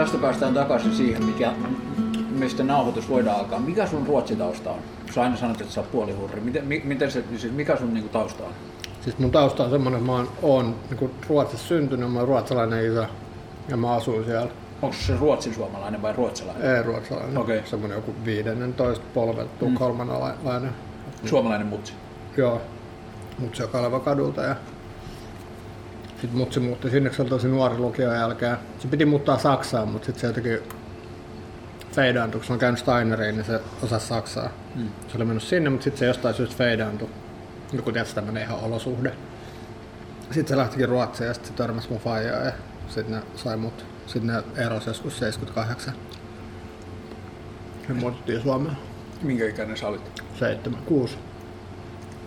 tästä päästään takaisin siihen, mikä, mistä nauhoitus voidaan alkaa. Mikä sun ruotsitausta on? Sä aina sanot, että sä oot puolihurri. Miten, mi- miten se, siis mikä sun niinku tausta on? Siis mun tausta on semmonen, että mä oon, oon niin Ruotsissa syntynyt, mä oon ruotsalainen isä ja mä asuin siellä. Onko se ruotsin suomalainen vai ruotsalainen? Ei ruotsalainen, Okei. semmonen joku 15 polvet tukholmalainen. Suomalainen mutsi. Joo, mutsi on Kaleva kadulta ja sitten mutsi muutti sinne, se oli tosi nuori lukion jälkeen. Se piti muuttaa Saksaan, mutta sitten se jotenkin feidaantui, kun se on käynyt Steineriin, niin se osasi Saksaa. Mm. Se oli mennyt sinne, mutta sitten se jostain syystä feidaantui. Joku tietysti tämmönen ihan olosuhde. Sitten se lähtikin Ruotsiin ja sitten se törmäsi mun faijaa ja sitten ne sai mut. Sitten ne erosi joskus 78. Ja muuttiin Suomeen. Minkä ikäinen sä olit? 7, 6.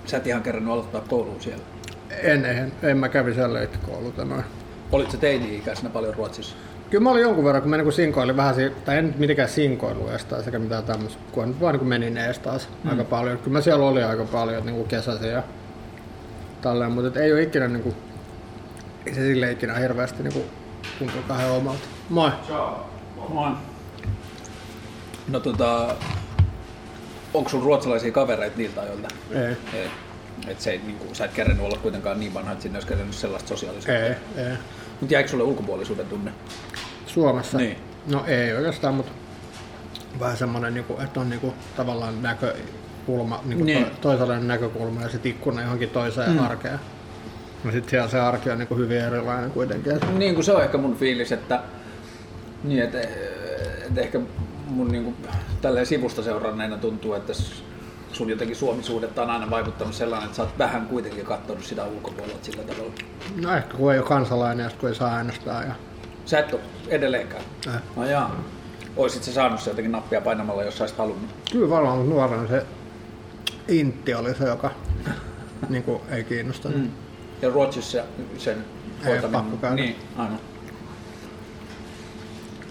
Sä et ihan kerran aloittaa kouluun siellä. En, en, en mä kävi siellä leikkikoululta tai noin. Olit sä teini-ikäisenä paljon Ruotsissa? Kyllä mä olin jonkun verran, kun mä niinku sinkoilin vähän, si- tai en nyt mitenkään sinkoilu edes taas, eikä mitään tämmöistä, kun vaan niinku menin edes taas mm. aika paljon. Kyllä mä siellä olin aika paljon niinku kesäisin ja tälleen, mutta et ei ole ikinä niinku, ei se sille ikinä hirveästi niinku tuntuu kahden omalta. Moi! Moi. No tota, onko sun ruotsalaisia kavereita niiltä ajoilta? Ei, Ei. Et se ei, niin kuin, sä et kerännyt olla kuitenkaan niin vanha, että sinne olisi kerännyt sellaista sosiaalisuutta. ei, ei. Mutta jäikö sulle ulkopuolisuuden tunne? Suomessa? Niin. No ei oikeastaan, mutta vähän semmoinen, niinku, että on niinku, tavallaan näkökulma, niinku Niin. to, toisenlainen näkökulma ja sitten ikkuna johonkin toiseen mm. arkeen. No sitten siellä se arki on niinku hyvin erilainen kuitenkin. Niin kuin se on ehkä mun fiilis, että, niin, että, että ehkä mun niin kuin, tälleen sivusta seuranneena tuntuu, että sun jotenkin suomisuudetta on aina vaikuttanut sellainen, että sä oot vähän kuitenkin katsonut sitä ulkopuolelta sillä tavalla. No ehkä kun ei ole kansalainen ja kun ei saa äänestää. Ja, Sä et ole edelleenkään. äh. No jaa. Oisit sä saanut se jotenkin nappia painamalla, jos sä olisit halunnut? Kyllä varmaan, mutta nuorena se intti oli se, joka niinku, ei kiinnostanut. Mm. Ja Ruotsissa sen käydä. Niin, aivan.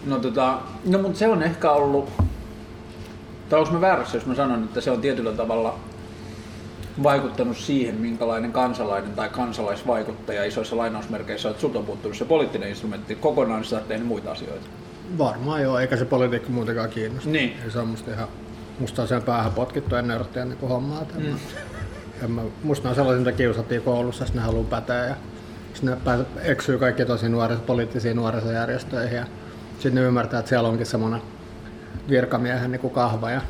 No, tota, no mutta se on ehkä ollut, tai onko mä väärässä, jos mä sanon, että se on tietyllä tavalla vaikuttanut siihen, minkälainen kansalainen tai kansalaisvaikuttaja isoissa lainausmerkeissä on, että sulta on puuttunut se poliittinen instrumentti kokonaan, niin sä oot tehnyt muita asioita. Varmaan joo, eikä se politiikka muutenkaan kiinnosta. Niin. Ei se on musta ihan, musta on sen päähän potkittu ennen odottaa niin hommaa. Mm. En mä, musta on sellaisia, mitä kiusattiin koulussa, jos ne haluaa päteä. Ja sitten ne pääs, eksyy kaikki tosi nuoris, poliittisiin nuorisojärjestöihin. Ja sitten ne ymmärtää, että siellä onkin semmoinen virkamiehen niin kuin kahva ja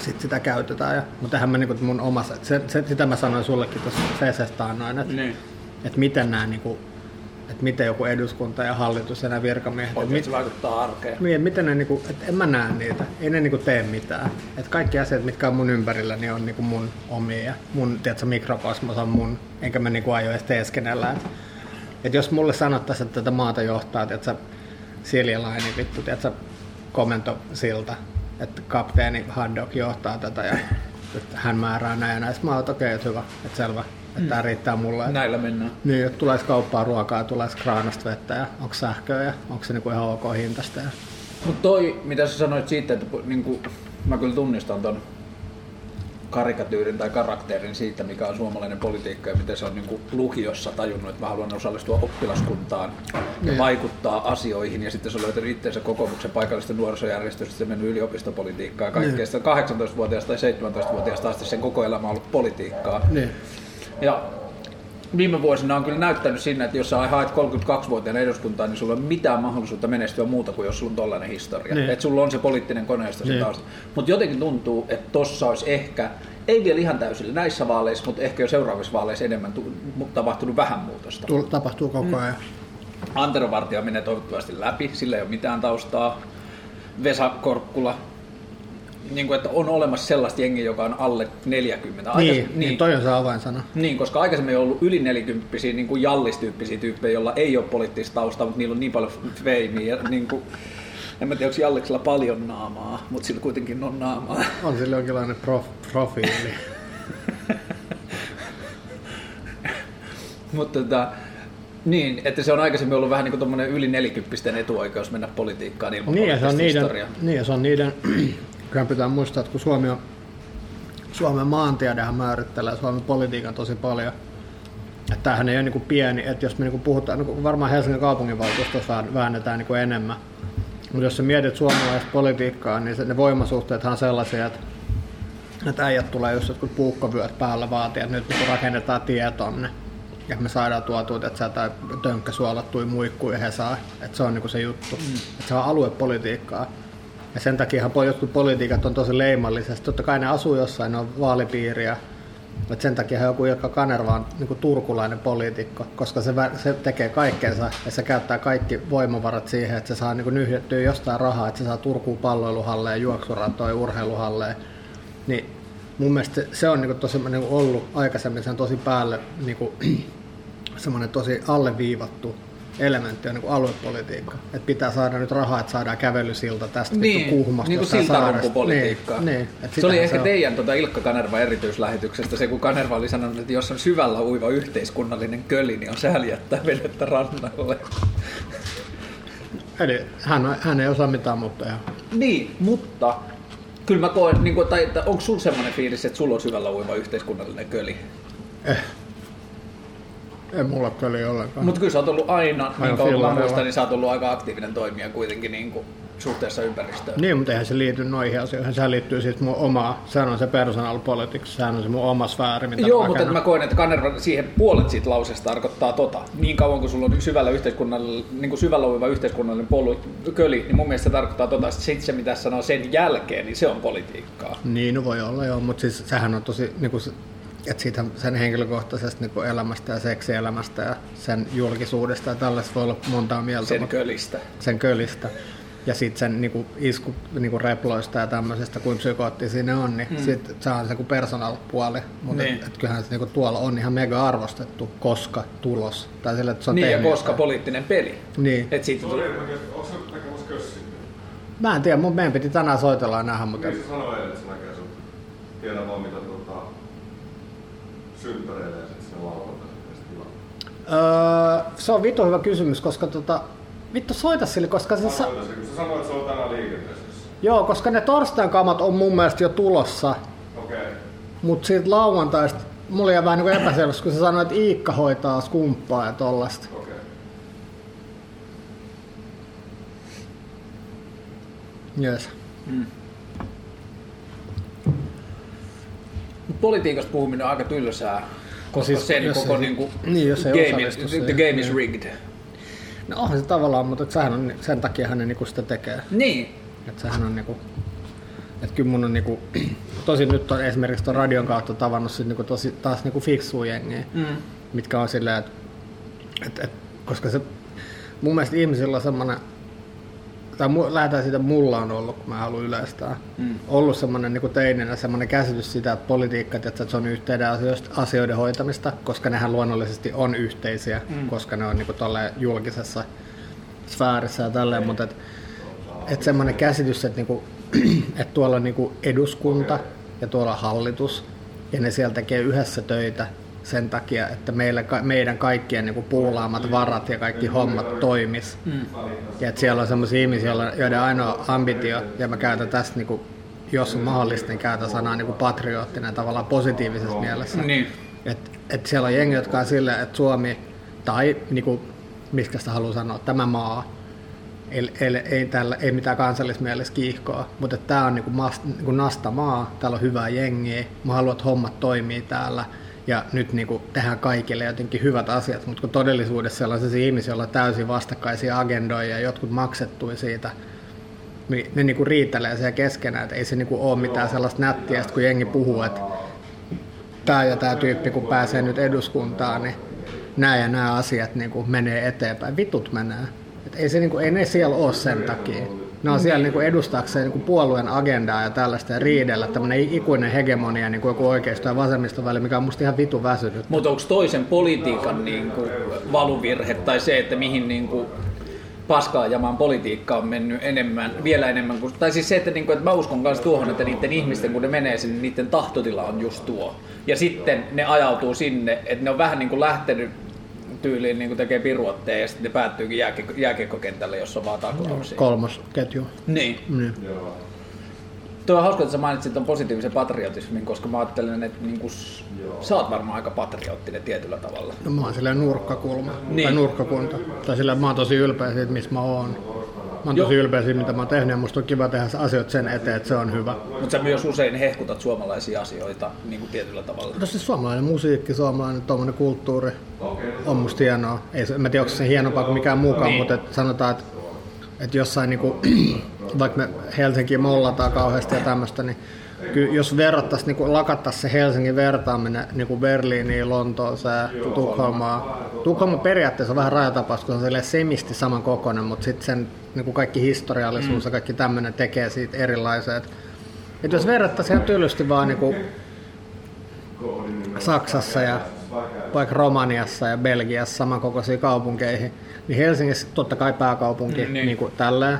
sitten sitä käytetään. Ja, mutta eihän mä niin kuin mun omassa, se, se, sitä mä sanoin sullekin tuossa CCstä annoin, että, Niin. että miten nämä niin kuin, että miten joku eduskunta ja hallitus ja nämä virkamiehet, että Oikein mit, se vaikuttaa arkeen. niin, että miten ne, niinku, että en mä näe niitä, ei ne niinku tee mitään. Että kaikki asiat, mitkä on mun ympärillä, niin on niinku mun omia. ja Mun tiedätkö, mikrokosmos on mun, enkä mä niinku aio edes teeskennellä. Et, et jos mulle sanottaisiin, että tätä maata johtaa, tiedätkö, Silja Laini, vittu, tiedätkö, komento siltä, että kapteeni Haddok johtaa tätä ja että hän määrää näin ja näin. Sitten mä okei, että hyvä, että selvä, että tää riittää mulle. Että Näillä mennään. niin, että tulee kauppaa ruokaa, tulee kraanasta vettä ja onko sähköä ja onko se niinku ihan ok hintasta. Ja... Mutta toi, mitä sä sanoit siitä, että niin kuin, mä kyllä tunnistan ton karikatyyrin tai karakterin siitä, mikä on suomalainen politiikka ja miten se on niin kuin lukiossa tajunnut, että mä haluan osallistua oppilaskuntaan ja Niin. vaikuttaa asioihin ja sitten se on löytänyt itseensä kokoomuksen paikallista nuorisojärjestöstä ja mennyt yliopistopolitiikkaan ja kaikkea sitä 18-vuotiaasta tai 17-vuotiaasta asti sen koko elämä on ollut politiikkaa. Niin. Ja viime vuosina on kyllä näyttänyt siinä, että jos sä haet 32-vuotiaana eduskuntaan, niin sulla ei ole mitään mahdollisuutta menestyä muuta kuin jos sulla on tollainen historia. Niin. Että sulla on se poliittinen koneisto Niin. tausta. Mutta jotenkin tuntuu, että tossa olisi ehkä, ei vielä ihan täysillä näissä vaaleissa, mutta ehkä jo seuraavissa vaaleissa enemmän tapahtunut vähän muutosta. Tapahtuu koko ajan. Antero Vartija menee toivottavasti läpi, sillä ei ole mitään taustaa. Vesa Korkkula, niin kuin, että on olemassa sellaista jengiä, joka on alle 40. Aikais- Niin, niin, niin, toi on se avainsana. niin, koska aikaisemmin on ollut yli 40 niin kuin jallistyyppisiä tyyppejä, joilla ei ole poliittista taustaa, mutta niillä on niin paljon feimiä. Ja, niin kuin, en mä tiedä, onko Jalleksella paljon naamaa, mutta sillä kuitenkin on naamaa. On sillä jonkinlainen prof, profiili. mutta tota, niin, että se on aikaisemmin ollut vähän niin kuin yli 40 etuoikeus mennä politiikkaan ilman niin, ja se on niiden, niin, se on niiden, kyllä pitää muistaa, että kun Suomi on, Suomen maantiedehän määrittelee Suomen politiikan tosi paljon. Että tämähän ei ole niin kuin pieni, että jos me niin kuin puhutaan, niin kuin varmaan Helsingin kaupunginvaltuustossa väännetään niin kuin enemmän, Mutta jos sä mietit suomalaista politiikkaa, niin se, ne voimasuhteethan on sellaisia, että, että äijät tulee just jotkut puukkovyöt päällä vaatia, että nyt niin rakennetaan tie tonne. Ja me saadaan tuotua, että sä tai tönkkäsuolattui muikkuja he saa. Että se on niinku se juttu. Mm. Että se on aluepolitiikkaa. Ja sen takia jotkut politiikat on tosi leimallisesti. Totta kai ne asuu jossain, ne on vaalipiiriä. Et sen takia joku Ilkka Kanerva on niin turkulainen poliitikko, koska se, se tekee kaikkensa ja se käyttää kaikki voimavarat siihen, että se saa niin nyhdettyä jostain rahaa, että se saa Turkuun palloiluhalleen, juoksuratoja, urheiluhalleen. Niin mun mielestä se on niin tosi niin ollut aikaisemmin sen tosi päälle niin kuin, semmoinen tosi alleviivattu elementti on niin aluepolitiikka. Että pitää saada nyt rahaa, että saadaan kävelysilta tästä niin, kuhmasta. Niin kuin siltarumpupolitiikkaa. Niin, niin, se oli ehkä se teidän tuota Ilkka Kanerva erityislähetyksestä se, kun Kanerva oli sanonut, että jos on syvällä uiva yhteiskunnallinen köli, niin on sääli jättää vedettä rannalle. Eli hän, hän ei osaa mitään muuta. Niin, mutta kyllä mä koen, niin kuin, tai, että onko sulla semmoinen fiilis, että sulla on syvällä uiva yhteiskunnallinen köli? Eh. Ei mulla kyllä ollenkaan. Mutta kyllä sä oot ollut aina, aina niin kauan muistan, niin sä oot ollut aika aktiivinen toimija kuitenkin niin kuin suhteessa ympäristöön. Niin, mutta eihän se liity noihin asioihin. Sehän liittyy siis mun omaa, sehän on se personal politics, sehän on se mun oma sfääri, mitä Joo, mutta mä koen, että Kanerva siihen puolet siitä lauseesta tarkoittaa tota. Niin kauan kuin sulla on syvällä, yhteiskunnallinen, niin kuin syvällä uiva yhteiskunnallinen polu, köli, niin mun mielestä se tarkoittaa tota. Sitten se, mitä sanoo sen jälkeen, niin se on politiikkaa. Niin, no voi olla joo, mutta siis sehän on tosi, niin kuin että siitä sen henkilökohtaisesta niin elämästä ja seksielämästä ja sen julkisuudesta ja tällaista voi olla montaa mieltä. Sen kölistä. Sen kölistä. Ja sitten sen niinku, isku niinku reploista ja tämmöisestä, kuin psykoottisia ne on, niin mm. sit se on se kuin personal puoli. Mutta niin. et, et kyllähän se niinku, tuolla on ihan mega arvostettu, koska tulos. Tai sille, että se on niin, ja koska jotain. poliittinen peli. Niin. Et siitä tuli... Mä en tiedä, mun meidän piti tänään soitella ja nähdä, mutta... Niin se sanoi, että se näkee sut. Tiedän vaan mitä synttäreille ja sitten sinne? Öö, se on vittu hyvä kysymys, koska tota, vittu soita sille, koska se... Sa- sä sanoit, että se on tänään liikenteessä. Joo, koska ne torstain kamat on mun mielestä jo tulossa. Okei. Okay. Mut siitä lauantaista mulla jäi vähän niin epäselväksi, kun sä sanoit, että Iikka hoitaa skumppaa ja tollasta. Okei. Okay. Yes. Mm. Politiikasta puhuminen on aika tylsää, koska siis, sen koko ei, niin kuin, niin, jos ei game, is, the game is rigged. No onhan se tavallaan, mutta sehän on, sen takia hän niinku sitä tekee. Niin. Että sehän on niinku, että kyllä mun on niinku, tosi nyt on esimerkiksi tuon radion kautta tavannut sit niinku tosi, taas niinku fiksuja jengiä, mm. mitkä on silleen, että et, et, koska se mun mielestä ihmisillä on semmoinen tai lähdetään siitä, mulla on ollut, kun mä haluan yleistää, mm. ollut semmoinen niin teinenä semmoinen käsitys sitä, että politiikka, että se on yhteiden asioiden hoitamista, koska nehän luonnollisesti on yhteisiä, mm. koska ne on niin kuin, julkisessa sfäärissä ja tälleen, mutta et, et semmoinen käsitys, että, niin kuin, että tuolla on niin eduskunta ja tuolla on hallitus, ja ne siellä tekee yhdessä töitä, sen takia, että meillä, meidän kaikkien niin kuin puulaamat varat ja kaikki hommat toimis. Mm. Ja että siellä on sellaisia ihmisiä, joiden ainoa ambitio, ja mä käytän tästä, niin kuin, jos on mahdollista, niin käytän sanaa niin kuin patriottinen tavallaan positiivisessa mielessä. Niin. Että et siellä on jengi, jotka on silleen, että Suomi, tai niin kuin, mistä sitä haluaa sanoa, tämä maa, ei, ei, ei, täällä, ei mitään kansallismielessä kiihkoa, mutta tämä on niin kuin, niinku nasta maa, täällä on hyvää jengiä, mä haluan, että hommat toimii täällä, ja nyt niin kuin, tehdään kaikille jotenkin hyvät asiat, mutta kun todellisuudessa sellaisia ihmisiä, joilla on täysin vastakkaisia agendoja ja jotkut maksettui siitä, niin ne niin kuin riitelee siellä keskenään, että ei se niin kuin ole mitään sellaista nättiä, kun jengi puhuu, että tämä ja tämä tyyppi kun pääsee nyt eduskuntaan, niin nämä ja nämä asiat niin kuin menee eteenpäin. Vitut menee. Et ei, se, niin kuin, ei ne siellä ole sen takia. Ne on siellä niin edustaakseen niin puolueen agendaa ja tällaista ja riidellä tämmöinen ikuinen hegemonia niin kuin joku oikeisto ja vasemmisto välillä, mikä on musta ihan vitu väsynyt. Mutta onko toisen politiikan niin kuin, valuvirhe tai se, että mihin niin kuin, paskaa jamaan politiikka on mennyt enemmän, vielä enemmän kuin, tai siis se, että, niin kuin, että mä uskon myös tuohon, että niiden ihmisten, kun ne menee sinne, niiden tahtotila on just tuo. Ja sitten ne ajautuu sinne, että ne on vähän niin kuin lähtenyt tyyliin niin tekee piruotteja ja sitten ne päättyykin jääkiekko, jääkiekkokentälle, jossa on vaan taklauksia. Kolmas ketju. Niin. niin. Tuo on hauska, että sä mainitsit tuon positiivisen patriotismin, koska mä ajattelen, että niin kuin, sä oot varmaan aika patriottinen tietyllä tavalla. No mä oon silleen nurkkakulma, niin. tai nurkkakunta. Tai silleen mä oon tosi ylpeä siitä, missä mä oon. Oon tosi ylpeä siitä, mitä mä oon tehnyt ja musta on kiva tehdä asioita sen eteen, että se on hyvä. Mutta sä myös usein hehkutat suomalaisia asioita niin kuin tietyllä tavalla. No siis suomalainen musiikki, suomalainen tuommoinen kulttuuri on musta hienoa. Ei, se- en mä tiedä, onko se hienompaa kuin mikään muukaan, Niin. mutta et sanotaan, että, että jossain niinku, vaikka me Helsinkiin mollataan kauheasti ja tämmöistä, niin jos verrattaisiin, niin lakattaisiin se Helsingin vertaaminen niin kuin Berliiniin, Lontooseen, Tukholmaan. Tukholma periaatteessa on vähän rajatapaus, kun se on semisti saman kokoinen, mutta sitten sen niin kuin kaikki historiallisuus ja kaikki tämmöinen tekee siitä erilaisen. Et, jos verrattaisiin ihan tylysti vaan niin kuin Saksassa ja vaikka Romaniassa ja Belgiassa samankokoisiin kaupunkeihin, niin Helsingissä totta kai pääkaupunki Mm, niin, niin. niin kuin tälleen.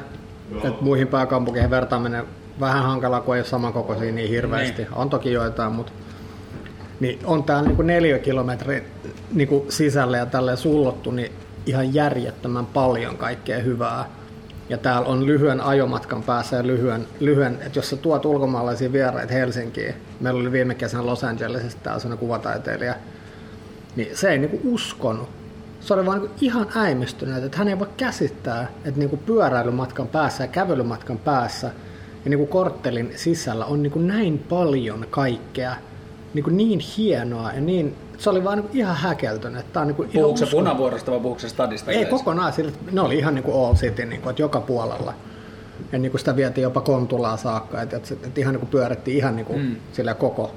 Et muihin pääkaupunkeihin vertaaminen vähän hankalaa, kun ei ole samankokoisia niin hirveästi. Niin. On toki joitain, mutta niin on täällä niin neliökilometrin niin kuin sisälle ja tälleen sullottu niin ihan järjettömän paljon kaikkea hyvää. Ja täällä on lyhyen ajomatkan päässä ja lyhyen, lyhyen että jos sä tuot ulkomaalaisia vieraita Helsinkiin, meillä oli viime kesänä Los Angelesissa täällä sellainen kuvataiteilija, niin se ei niinku uskonut. Se oli vaan niinku ihan äimistynyt, että hän ei voi käsittää, että niinku pyöräilymatkan päässä ja kävelymatkan päässä ja niinku korttelin sisällä on niinku näin paljon kaikkea niinku niin hienoa ja niin, se oli vaan niinku ihan häkeltynyt, että on niinku ihan Puhuuko se punavuorosta vai puhuuko se stadista Ei yleensä? kokonaan, sillä, ne oli ihan niin kuin all city, niin kuin, että joka puolella. Ja niin kuin sitä vietiin jopa Kontulaa saakka, että, että, että ihan niin kuin pyörittiin ihan niin kuin Mm. sillä koko.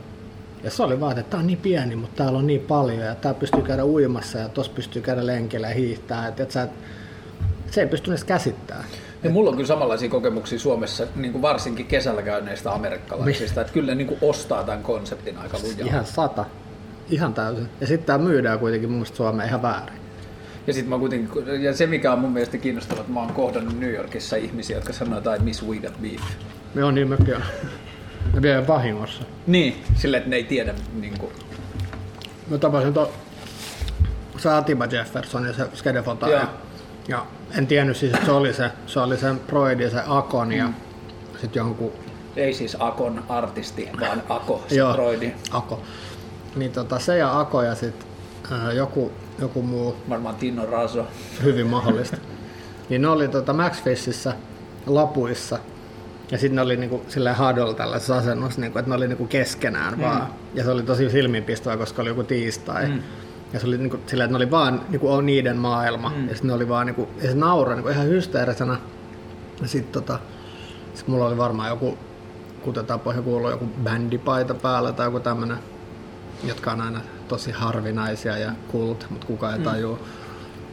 Ja se oli vaan, että tämä on niin pieni, mutta täällä on niin paljon ja tää pystyy käydä uimassa ja tuossa pystyy käydä lenkillä ja hiihtää. Että, että sä, et- se ei pysty edes käsittämään. Ja mulla on kyllä samanlaisia kokemuksia Suomessa, niin kuin varsinkin kesällä käyneistä amerikkalaisista, että kyllä ne niin kuin ostaa tämän konseptin aika lujaa. Ihan sata. Ihan täysin. Ja sitten tämä myydään kuitenkin mun mielestä Suomeen ihan väärin. Ja, sit mä kuitenkin, ja se mikä on mun mielestä kiinnostavaa, että mä oon kohdannut New Yorkissa ihmisiä, jotka sanoo jotain Miss We Got Beef. Me on niin mökki on. Ne vie vahingossa. Niin, sille että ne ei tiedä niin kuin, Mä tapasin to, se Atiba Jefferson ja se skedefota. Joo. Ja, ja, en tiennyt siis, että se oli se, se oli sen Broidi, se Akon ja Mm. sitten jonkun ei siis Akon artisti, vaan Ako, se Joo. Broidi. Ako. Niin tota, se ja Ako ja sitten joku, joku muu Varmaan Tino Raso. hyvin mahdollista. niin ne oli tota Max Fishissä lapuissa ja sitten ne oli niinku silleen huddle tällaisessa asennossa, niinku, että ne oli niinku keskenään mm. vaan. Ja se oli tosi silmiinpistävä, koska oli joku tiistai. Mm. Mm. Ja se oli niinku, silleen, että ne oli vaan niinku, on niiden maailma. Mm. Ja sitten ne oli vaan, niinku, ja se nauroi niinku, ihan hysteerisenä. Ja sitten tota, sit mulla oli varmaan joku, kuten tapoihin kuuluu, joku bändipaita päällä tai joku tämmönen, jotka on aina tosi harvinaisia ja kult, mutta kukaan ei tajua. Mm.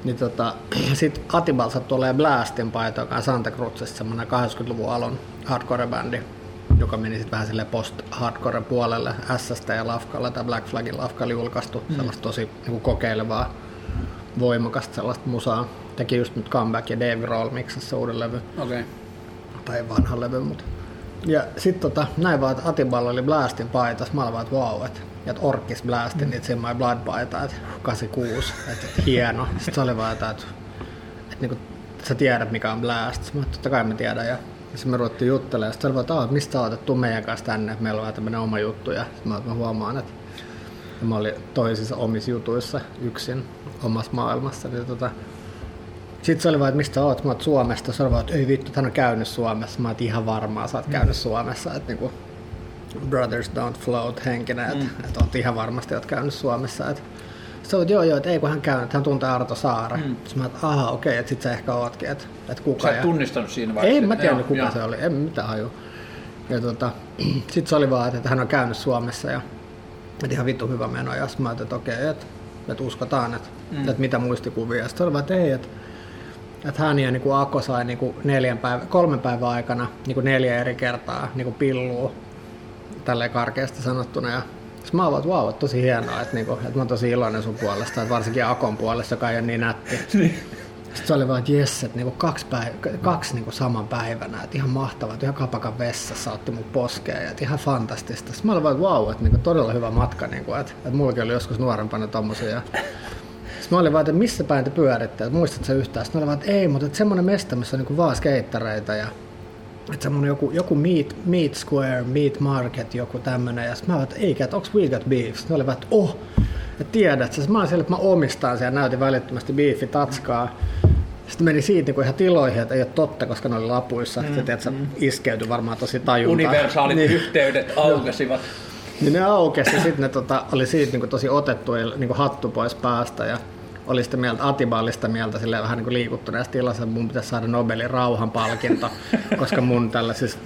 Niin tota, sit Atibal olemaan Blastin paita, joka on Santa Cruzista semmonen 80-luvun alun hardcore-bändi, joka meni sitten vähän sille post-hardcore puolelle SST ja Lafkalla tai Black Flagin Lafkalla julkaistu, mm. sellaista tosi niinku kokeilevaa, voimakasta sellaista musaa. Teki just nyt comeback ja Dave Roll miksasi se uuden levy Okei. Okay. tai vanha levy, mutta... Ja sit tota, näin vaan, että Atiballa oli Blastin paitas, mä olin vaan, että wow, että että Orkis Blastin, mm. It's in my blood paita, että 86, että, että hieno. Sitten se oli vaan, että, että, että, niin sä tiedät mikä on Blast. Mä totta kai mä tiedän. Ja sitten me ruvettiin juttelemaan. Sitten se oli vaan, että "Aa, mistä että tuu meidän kanssa tänne, että meillä on vähän tämmönen oma juttu. Ja sitten mä, mä huomaan, että ja mä olin toisissa omissa jutuissa yksin omassa maailmassa. Niin tota, sitten se oli vaan, että mistä oot? Mä oot Suomesta. Se oli vaan, että ei vittu, että hän on käynyt Suomessa. Mä oot ihan varmaa, sä oot käynyt Suomessa. Että niinku, brothers don't float henkinen, että mm. et oot ihan varmasti oot käynyt Suomessa. Et, se on, joo joo, että ei kun hän käynyt, että hän tuntee Arto Saara. Mm. Sitten mä että aha okei, että sit sä ehkä ootkin, että et kuka. Sä et ja- tunnistanut siinä vaiheessa? ei mä tiedä Joo, kuka joo. se oli, en mitään haju. Ja tota, sit se oli vaan, että hän on käynyt Suomessa ja että ihan vittu hyvä meno. Ja sit mä ajattelin, että okei, että, että uskotaan, että, mm. että mitä muistikuvia. Ja sit oli vaan, että ei, että, että hän ja niin kuin Ako sai niin kuin neljän päivä, kolmen päivän aikana niin kuin neljä eri kertaa niin kuin pillua, tälleen karkeasti sanottuna. Ja sit mä oon että vau, että tosi hienoa, että, niin kuin, että mä oon tosi iloinen sun puolesta, että varsinkin Akon puolesta, joka ei ole niin nätti. Sitten se oli vaan, että jes, että niinku kaksi, päiv- kaksi niinku saman päivänä, että ihan mahtavaa, että ihan kapakan vessassa otti mun poskeen ja että ihan fantastista. Sitten mä olin vaan, että vau, että niinku todella hyvä matka, niinku, että, että mullakin oli joskus nuorempana tommosia. Sitten mä olin vaan, että missä päin te pyöritte, että muistatko sä yhtään? Sitten mä olin vaan, että ei, mutta että semmonen mesta, missä on niinku vaan skeittareita ja että semmonen joku, joku meat, meat Square, Meat Market, joku tämmönen. Ja sitten mä olin, että eikä, että onks We Got Beef? Sitten mä olin vaan, että oh, että tiedät sä. Sitten Mä olin siellä, että mä omistan siellä, näytin välittömästi beefi tatskaa. Sitten meni siitä niin ihan tiloihin, että ei ole totta, koska ne oli lapuissa. Mm, Sitten että mm. iskeytyi varmaan tosi tajuntaan. Universaalit niin. yhteydet aukesivat. niin ne aukesi ja sitten ne tota, oli siitä niin tosi otettu ja niin hattu pois päästä. Ja oli sitä mieltä, Atiba oli sitä mieltä silleen vähän niin liikuttuneessa tilassa, että mun pitäisi saada Nobelin rauhanpalkinto, koska mun, tällaisissa,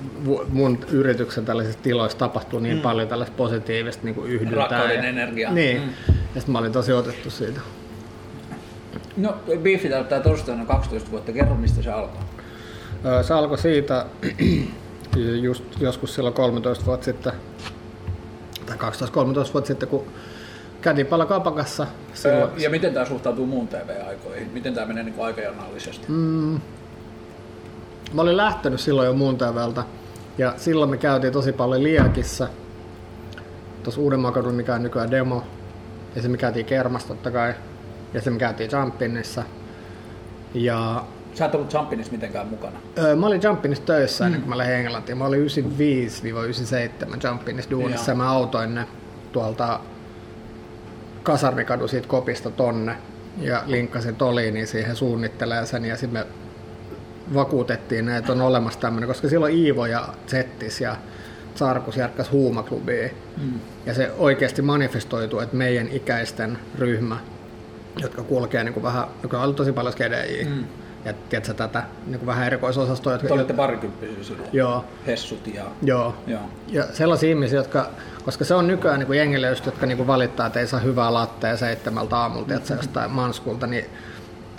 mun yrityksen tällaisissa tiloissa tapahtuu niin mm. paljon tällaista positiivista niin yhdyntää. Rakkauden energiaa. Niin, mm. ja sitten mä olin tosi otettu siitä. No, Biifi täyttää torstaina 12 vuotta. Kerro, mistä se alkoi. Se alkoi siitä just joskus silloin 13 vuotta sitten, tai 12-13 vuotta sitten, kun kätin kapakassa. Silloin. Ja miten tämä suhtautuu muun TV-aikoihin? Miten tämä menee niin aikajanallisesti? Mm. Mä olin lähtenyt silloin jo muun TVltä ja silloin me käytiin tosi paljon Liekissa, tuossa Uudenmaan kadun, mikä on nykyään demo, ja se me käytiin Kermas totta kai, ja se me käytiin Jumpinissa. Ja Sä et ollut Jumpinissa mitenkään mukana? Öö, mä olin Jumpinissa töissä mm. ennen kuin mä lähdin Englantiin. Mä olin 95-97 Jumpinissa duunissa ja mä autoin ne tuolta kasarmikadu siitä kopista tonne ja linkkasin Toliiniin siihen suunnittelemaan sen ja sitten me vakuutettiin, että on olemassa tämmöinen, koska silloin Iivo ja Zettis ja Sarkus järkkäs huumaklubiin. Mm. Ja se oikeasti manifestoitu, että meidän ikäisten ryhmä, jotka kulkee niin kuin vähän, joka on ollut tosi paljon skedejä, mm ja tiedätkö, tätä niin vähän erikoisosastoja. Jotka, Te olitte parikymppisiä silloin. Joo. Hessut ja... Joo. joo. Ja sellaisia ihmisiä, jotka, koska se on nykyään niin jengille just, jotka niin valittaa, että ei saa hyvää lattea seitsemältä aamulta, mm-hmm. jostain manskulta, niin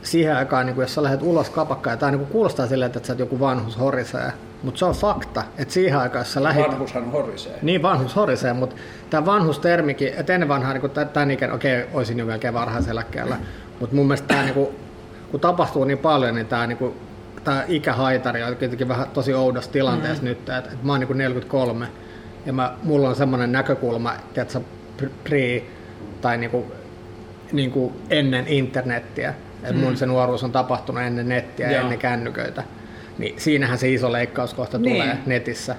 siihen aikaan, niin jos sä lähdet ulos kapakkaan, tämä niin kuulostaa silleen, että sä oot joku vanhus horisee, mutta se on fakta, että siihen aikaan, jos sä lähit... Vanhushan horisee. Niin, vanhus horisee, mutta tämä vanhustermikin, että ennen vanhaa, niin tämän ikään, okei, okay, olisin jo melkein varhaiseläkkeellä, mutta mun mielestä tämä niin kun tapahtuu niin paljon, niin tämä niinku, tää ikähaitari on jotenkin vähän tosi oudossa tilanteessa mm. nyt, että, että mä oon niinku 43 ja mä, mulla on semmoinen näkökulma, että pre tai niinku, niinku ennen internettiä, että mm. mun se nuoruus on tapahtunut ennen nettiä ja ennen kännyköitä. Niin siinähän se iso leikkauskohta niin. tulee netissä.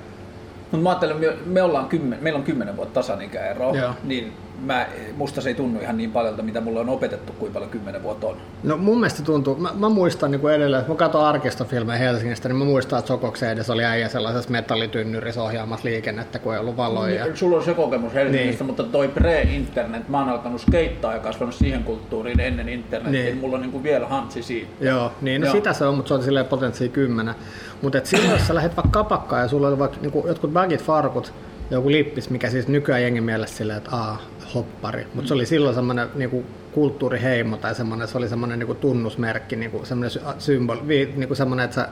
Mutta mä ajattelen, me, me ollaan kymmen, meillä on kymmenen vuotta tasan ikäero, niin mä, musta se ei tunnu ihan niin paljon, mitä mulle on opetettu, kuinka paljon kymmenen vuotta on. No mun mielestä tuntuu, mä, mä muistan niin kuin edelleen, mä katson arkistofilmejä Helsingistä, niin mä muistan, että Sokoksen edes oli äijä sellaisessa metallitynnyrissä ohjaamassa liikennettä, kun ei ollut valoja. Niin, sulla on se kokemus Helsingistä, niin. mutta toi pre-internet, mä oon alkanut skeittaa ja kasvanut siihen kulttuuriin ennen internetin, niin. mulla on niin kuin vielä hantsi siitä. Joo, niin no Joo. sitä se on, mutta se on silleen potenssi kymmenen. Mutta silloin, jos sä lähdet vaikka kapakkaan ja sulla on vaikka niin kuin jotkut bagit farkut, joku lippis, mikä siis nykyään jengen mielessä silleen, että aa, hoppari. Mutta se oli silloin semmoinen niinku, kulttuuriheimo tai semmoinen, se oli semmoinen niinku, tunnusmerkki, niinku, semmoinen symboli, vi, niinku, semmoinen, että sä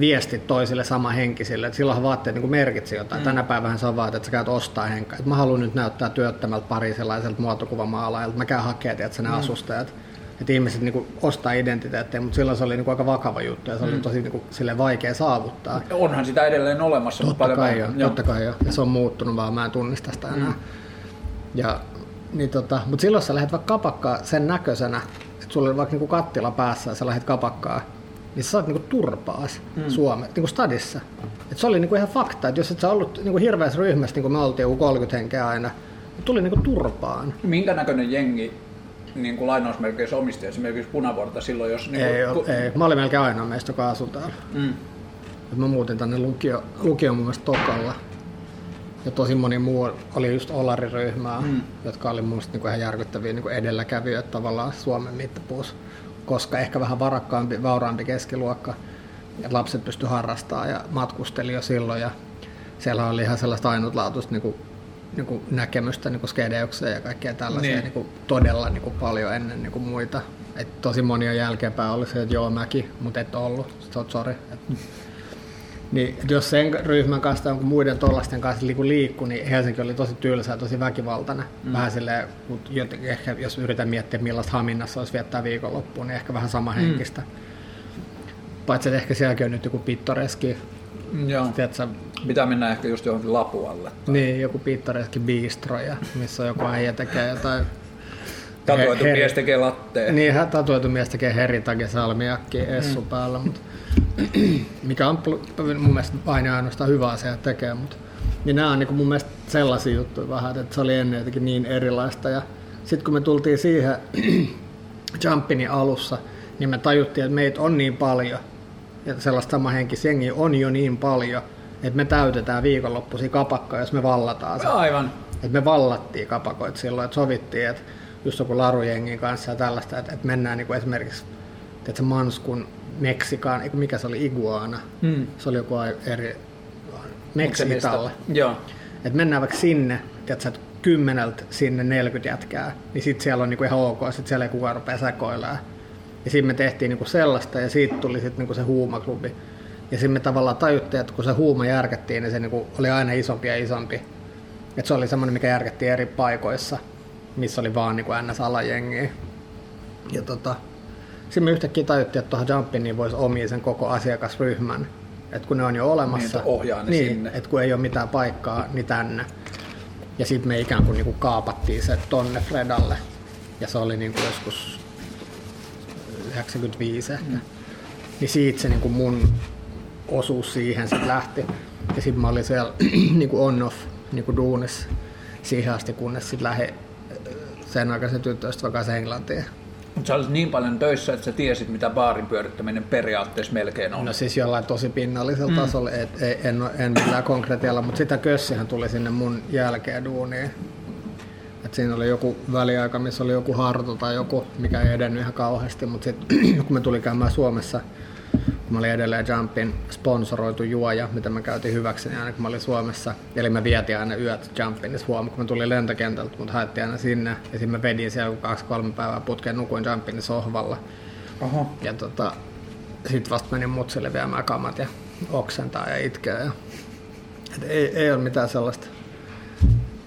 viestit toisille sama henkisille. Et silloin vaatteet niin merkitsi jotain. Mm. Tänä päivänä se on vaan, että sä käyt ostaa henkää. mä haluan nyt näyttää työttömältä parisilaiselta muotokuvamaalaajalta. Mä käyn hakemaan että ne mm. asustajat. Että ihmiset niin ostaa identiteettiä, mutta silloin se oli niin aika vakava juttu ja se mm. oli tosi niin sille vaikea saavuttaa. Onhan sitä edelleen olemassa. Totta kai jo, totta kai jo. Ja se on muuttunut vaan, mä en tunnista sitä enää. Mm. Ja, niin tota, mutta silloin sä lähdet vaikka kapakkaa sen näköisenä, että sulla oli vaikka niinku kattila päässä ja sä lähdet kapakkaa, niin sä saat niinku turpaas mm. Suomeen, niinku stadissa. Et se oli niinku ihan fakta, että jos et sä ollut niinku hirveässä ryhmässä, niin kuin me oltiin joku 30 henkeä aina, niin tuli niinku turpaan. Minkä näköinen jengi niin kuin lainausmerkeissä omisti esimerkiksi punavuorta silloin, jos... Niin ei, kuin, ku... ei, mä olin melkein ainoa meistä, joka asui täällä. Mm. mä muutin tänne lukio, lukio mun mielestä Tokalla. Ja tosi moni muu oli just Olari-ryhmää, mm. jotka oli mun niinku ihan järkyttäviä niinku edelläkävijöitä tavallaan Suomen mittapuus, koska ehkä vähän varakkaampi, vauraampi keskiluokka. Ja lapset pysty harrastamaan ja matkusteli jo silloin ja siellä oli ihan sellaista ainutlaatuista niinku, niinku näkemystä niinku skedeukseen ja kaikkea tällaisia niin. niinku, todella niinku, paljon ennen niinku, muita. Et tosi monia jälkeenpäin oli se, että joo mäkin, mutta et ollut, sorry. Niin, jos sen ryhmän kanssa tai muiden tollasten kanssa liikkui, niin Helsinki oli tosi tylsä ja tosi väkivaltainen. Mm. Vähän silleen, jotenkin ehkä jos yritän miettiä millaista Haminnassa olisi viettää viikonloppuun, niin ehkä vähän sama mm. henkistä. Paitsi että ehkä sielläkin on nyt joku pittoreski. Joo. Tiedätkö, Pitää mennä ehkä just johonkin lapualle. Tai... Niin, joku pittoreski biistroja, missä on joku äijä tekee jotain Tatuoitu mies tekee latteen. Niin, tatuoitu mies tekee heritage salmiakki Essu mm. päällä, mutta mikä on mun mielestä aina ainoastaan hyvä asia tekee, mutta niin nämä on niin mun mielestä sellaisia juttuja vähän, että se oli ennen jotenkin niin erilaista. Ja sitten kun me tultiin siihen Jumpinin alussa, niin me tajuttiin, että meitä on niin paljon, ja sellaista samahenkistä jengiä on jo niin paljon, että me täytetään viikonloppuisia kapakkoja, jos me vallataan se. Aivan. Et me vallattiin kapakoita silloin, että sovittiin, että just joku larujengin kanssa ja tällaista, että, että mennään niin kuin esimerkiksi tiedätkö, Manskun Meksikaan, mikä se oli, Iguana. Mm. Se oli joku eri, mistä? Joo. Että mennään vaikka sinne, tiedätkö, että kymmeneltä sinne 40 jätkää, niin sitten siellä on niinku ihan ok, sitten siellä ei kukaan rupea säkoilemaan. Ja siinä me tehtiin niinku sellaista ja siitä tuli sitten niinku se huumaklubi. Ja siinä me tavallaan tajuttiin, että kun se huuma järkättiin, niin se niinku oli aina isompi ja isompi. Että se oli semmoinen, mikä järkättiin eri paikoissa, missä oli vaan niinku NS-alajengiä. Ja tota, sitten me yhtäkkiä tajuttiin, että tuohon Jumpiin niin voisi omia sen koko asiakasryhmän. Että kun ne on jo olemassa, Niin, että ohjaa ne niin, sinne. että kun ei ole mitään paikkaa, niin tänne. Ja sitten me ikään kuin niinku kaapattiin se tonne Fredalle. Ja se oli niinku joskus 95 ehkä. Mm. Niin siitä se niinku mun osuus siihen sitten lähti. Ja sitten mä olin siellä niinku on-off niinku duunissa siihen asti, kunnes sitten lähe sen aikaisen tyttöystävän kanssa Englantiin. Mutta sä olit niin paljon töissä, että sä tiesit, mitä baarin pyörittäminen periaatteessa melkein on. No siis jollain tosi pinnallisella mm. tasolla, et, ei, en, en millään konkretialla, mutta sitä kössihän tuli sinne mun jälkeen duuniin. Et siinä oli joku väliaika, missä oli joku harto tai joku, mikä ei edennyt ihan kauheasti, mutta sitten kun me tuli käymään Suomessa, mä olin edelleen Jumpin sponsoroitu juoja, mitä mä käytin hyväksi niin aina kun mä olin Suomessa. Eli mä vietin aina yöt Jumpin, niin huom, kun mä tulin lentokentältä, mut haettiin aina sinne. Ja sitten mä vedin siellä joku kaksi-kolme päivää putkeen, nukuin Jumpin sohvalla. Oho. Ja tota, sit vasta menin mutsille viemään kamat ja oksentaa ja itkeä. Ja, et ei, ei ole mitään sellaista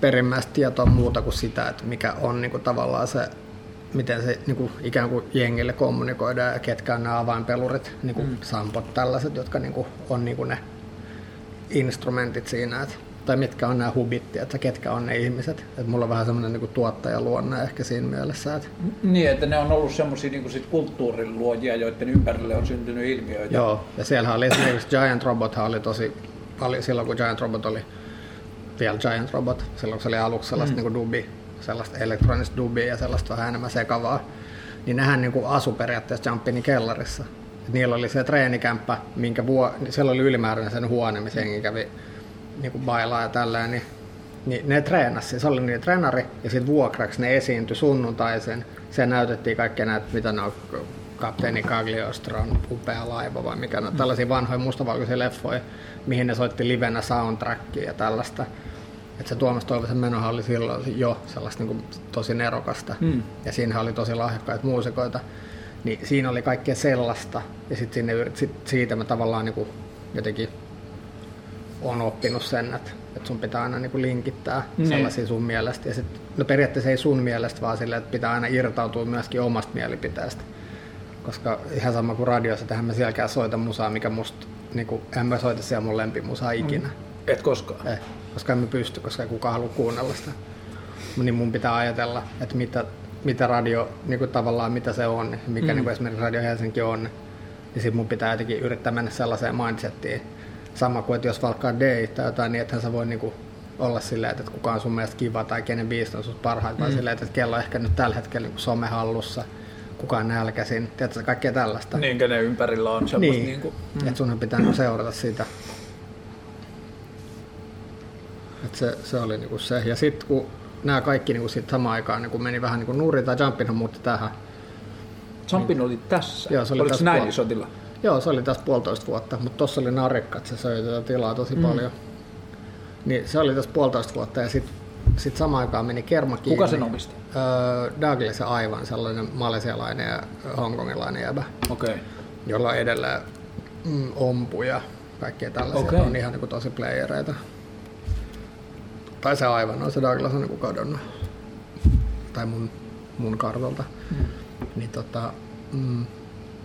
perimmäistä tietoa muuta kuin sitä, että mikä on niinku tavallaan se, miten se niinku ikään kuin jengille kommunikoidaan ja ketkä on nämä avainpelurit, niinku mm. sampot tällaiset, jotka niinku on niinku ne instrumentit siinä, et, tai mitkä on nämä hubit, että ketkä on ne ihmiset. Et mulla on vähän semmoinen niinku tuottajaluonne ehkä siinä mielessä, että Niin, että ne on ollut semmoisia niin sit kulttuurin luojia, joiden ympärille on syntynyt ilmiöitä. Joo, ja siellä oli esimerkiksi Giant Robot oli tosi paljon silloin, kun Giant Robot oli vielä Giant Robot, silloin kun se oli aluksi sellaista mm. niin dubi, sellaista elektronista dubia ja sellaista vähän enemmän sekavaa, niin nehän niin asu periaatteessa Jumpinin kellarissa. Et niillä oli se treenikämppä, minkä vuo, siellä oli ylimääräinen sen huone, missä jengi kävi niin kuin bailaa ja tälleen, niin, niin ne treenasi. Se oli niiden treenari ja sitten vuokraksi ne esiintyi sunnuntaisin. Se näytettiin kaikkea näitä, mitä ne on kapteeni Cagliostron upea laiva vai mikä ne on. Tällaisia vanhoja mustavalkoisia leffoja, mihin ne soitti livenä soundtrackia ja tällaista. Että se Tuomas Toivosen menohan oli silloin jo sellaista niin kuin tosi nerokasta. Mm. Ja siinä oli tosi lahjakkaita muusikoita. Niin siinä oli kaikkea sellaista. Ja sitten sit siitä mä tavallaan niin kuin jotenkin on oppinut sen, että, että sun pitää aina niin kuin linkittää Niin. sellaisia sun mielestä. Ja sit, no periaatteessa ei sun mielestä, vaan silleen, että pitää aina irtautua myöskin omasta mielipiteestä. Koska ihan sama kuin radiossa, tähän mä sielläkään soita musaa, mikä musta, niin kuin, en mä soita siellä mun lempimusaa ikinä. Et koskaan. Eh, koska en mä pysty, koska ei kukaan halua kuunnella sitä. Niin mun pitää ajatella, että mitä, mitä radio, niin kuin tavallaan mitä se on, mikä mm. niin kuin esimerkiksi Radio Helsinki on. Niin sit mun pitää jotenkin yrittää mennä sellaiseen mindsettiin. Sama kuin, että jos valkkaa day tai jotain, niin ethän sä voi niin kuin olla silleen, että kuka on sun mielestä kiva tai kenen biisit on susta parhaita, mm. vaan silleen, että kello on ehkä nyt tällä hetkellä niin somehallussa, kuka on nälkäisin, tiedätkö, kaikkea tällaista. Niin, kenen ympärillä on semmoista Niin, niin. niin kuin, mm. että sunhan pitää niinku seurata sitä. Et se, se oli niinku se. Ja sitten kun nämä kaikki niinku sit samaan aikaan niinku meni vähän niinku nurin, tai Jumpinhan muutti tähän. Jumpin oli tässä. Joo, se oli Oliko tässä näin puol- iso tila? Joo, se oli tässä puolitoista vuotta, mutta tuossa oli narikka, että se söi tätä tilaa tosi mm. paljon. Niin se oli tässä puolitoista vuotta ja sitten sit samaan aikaan meni kerma kiinni. Kuka sen omisti? Öö, Douglas aivan sellainen malesialainen ja hongkongilainen jäbä. Okay. jolla on edelleen mm, ompuja ja kaikkea tällaisia. Okay. On ihan niin tosi playereita. Tai se aivan on, se Douglas on niin kadonnut. Tai mun, mun kartalta. Mm. Niin tota, mm,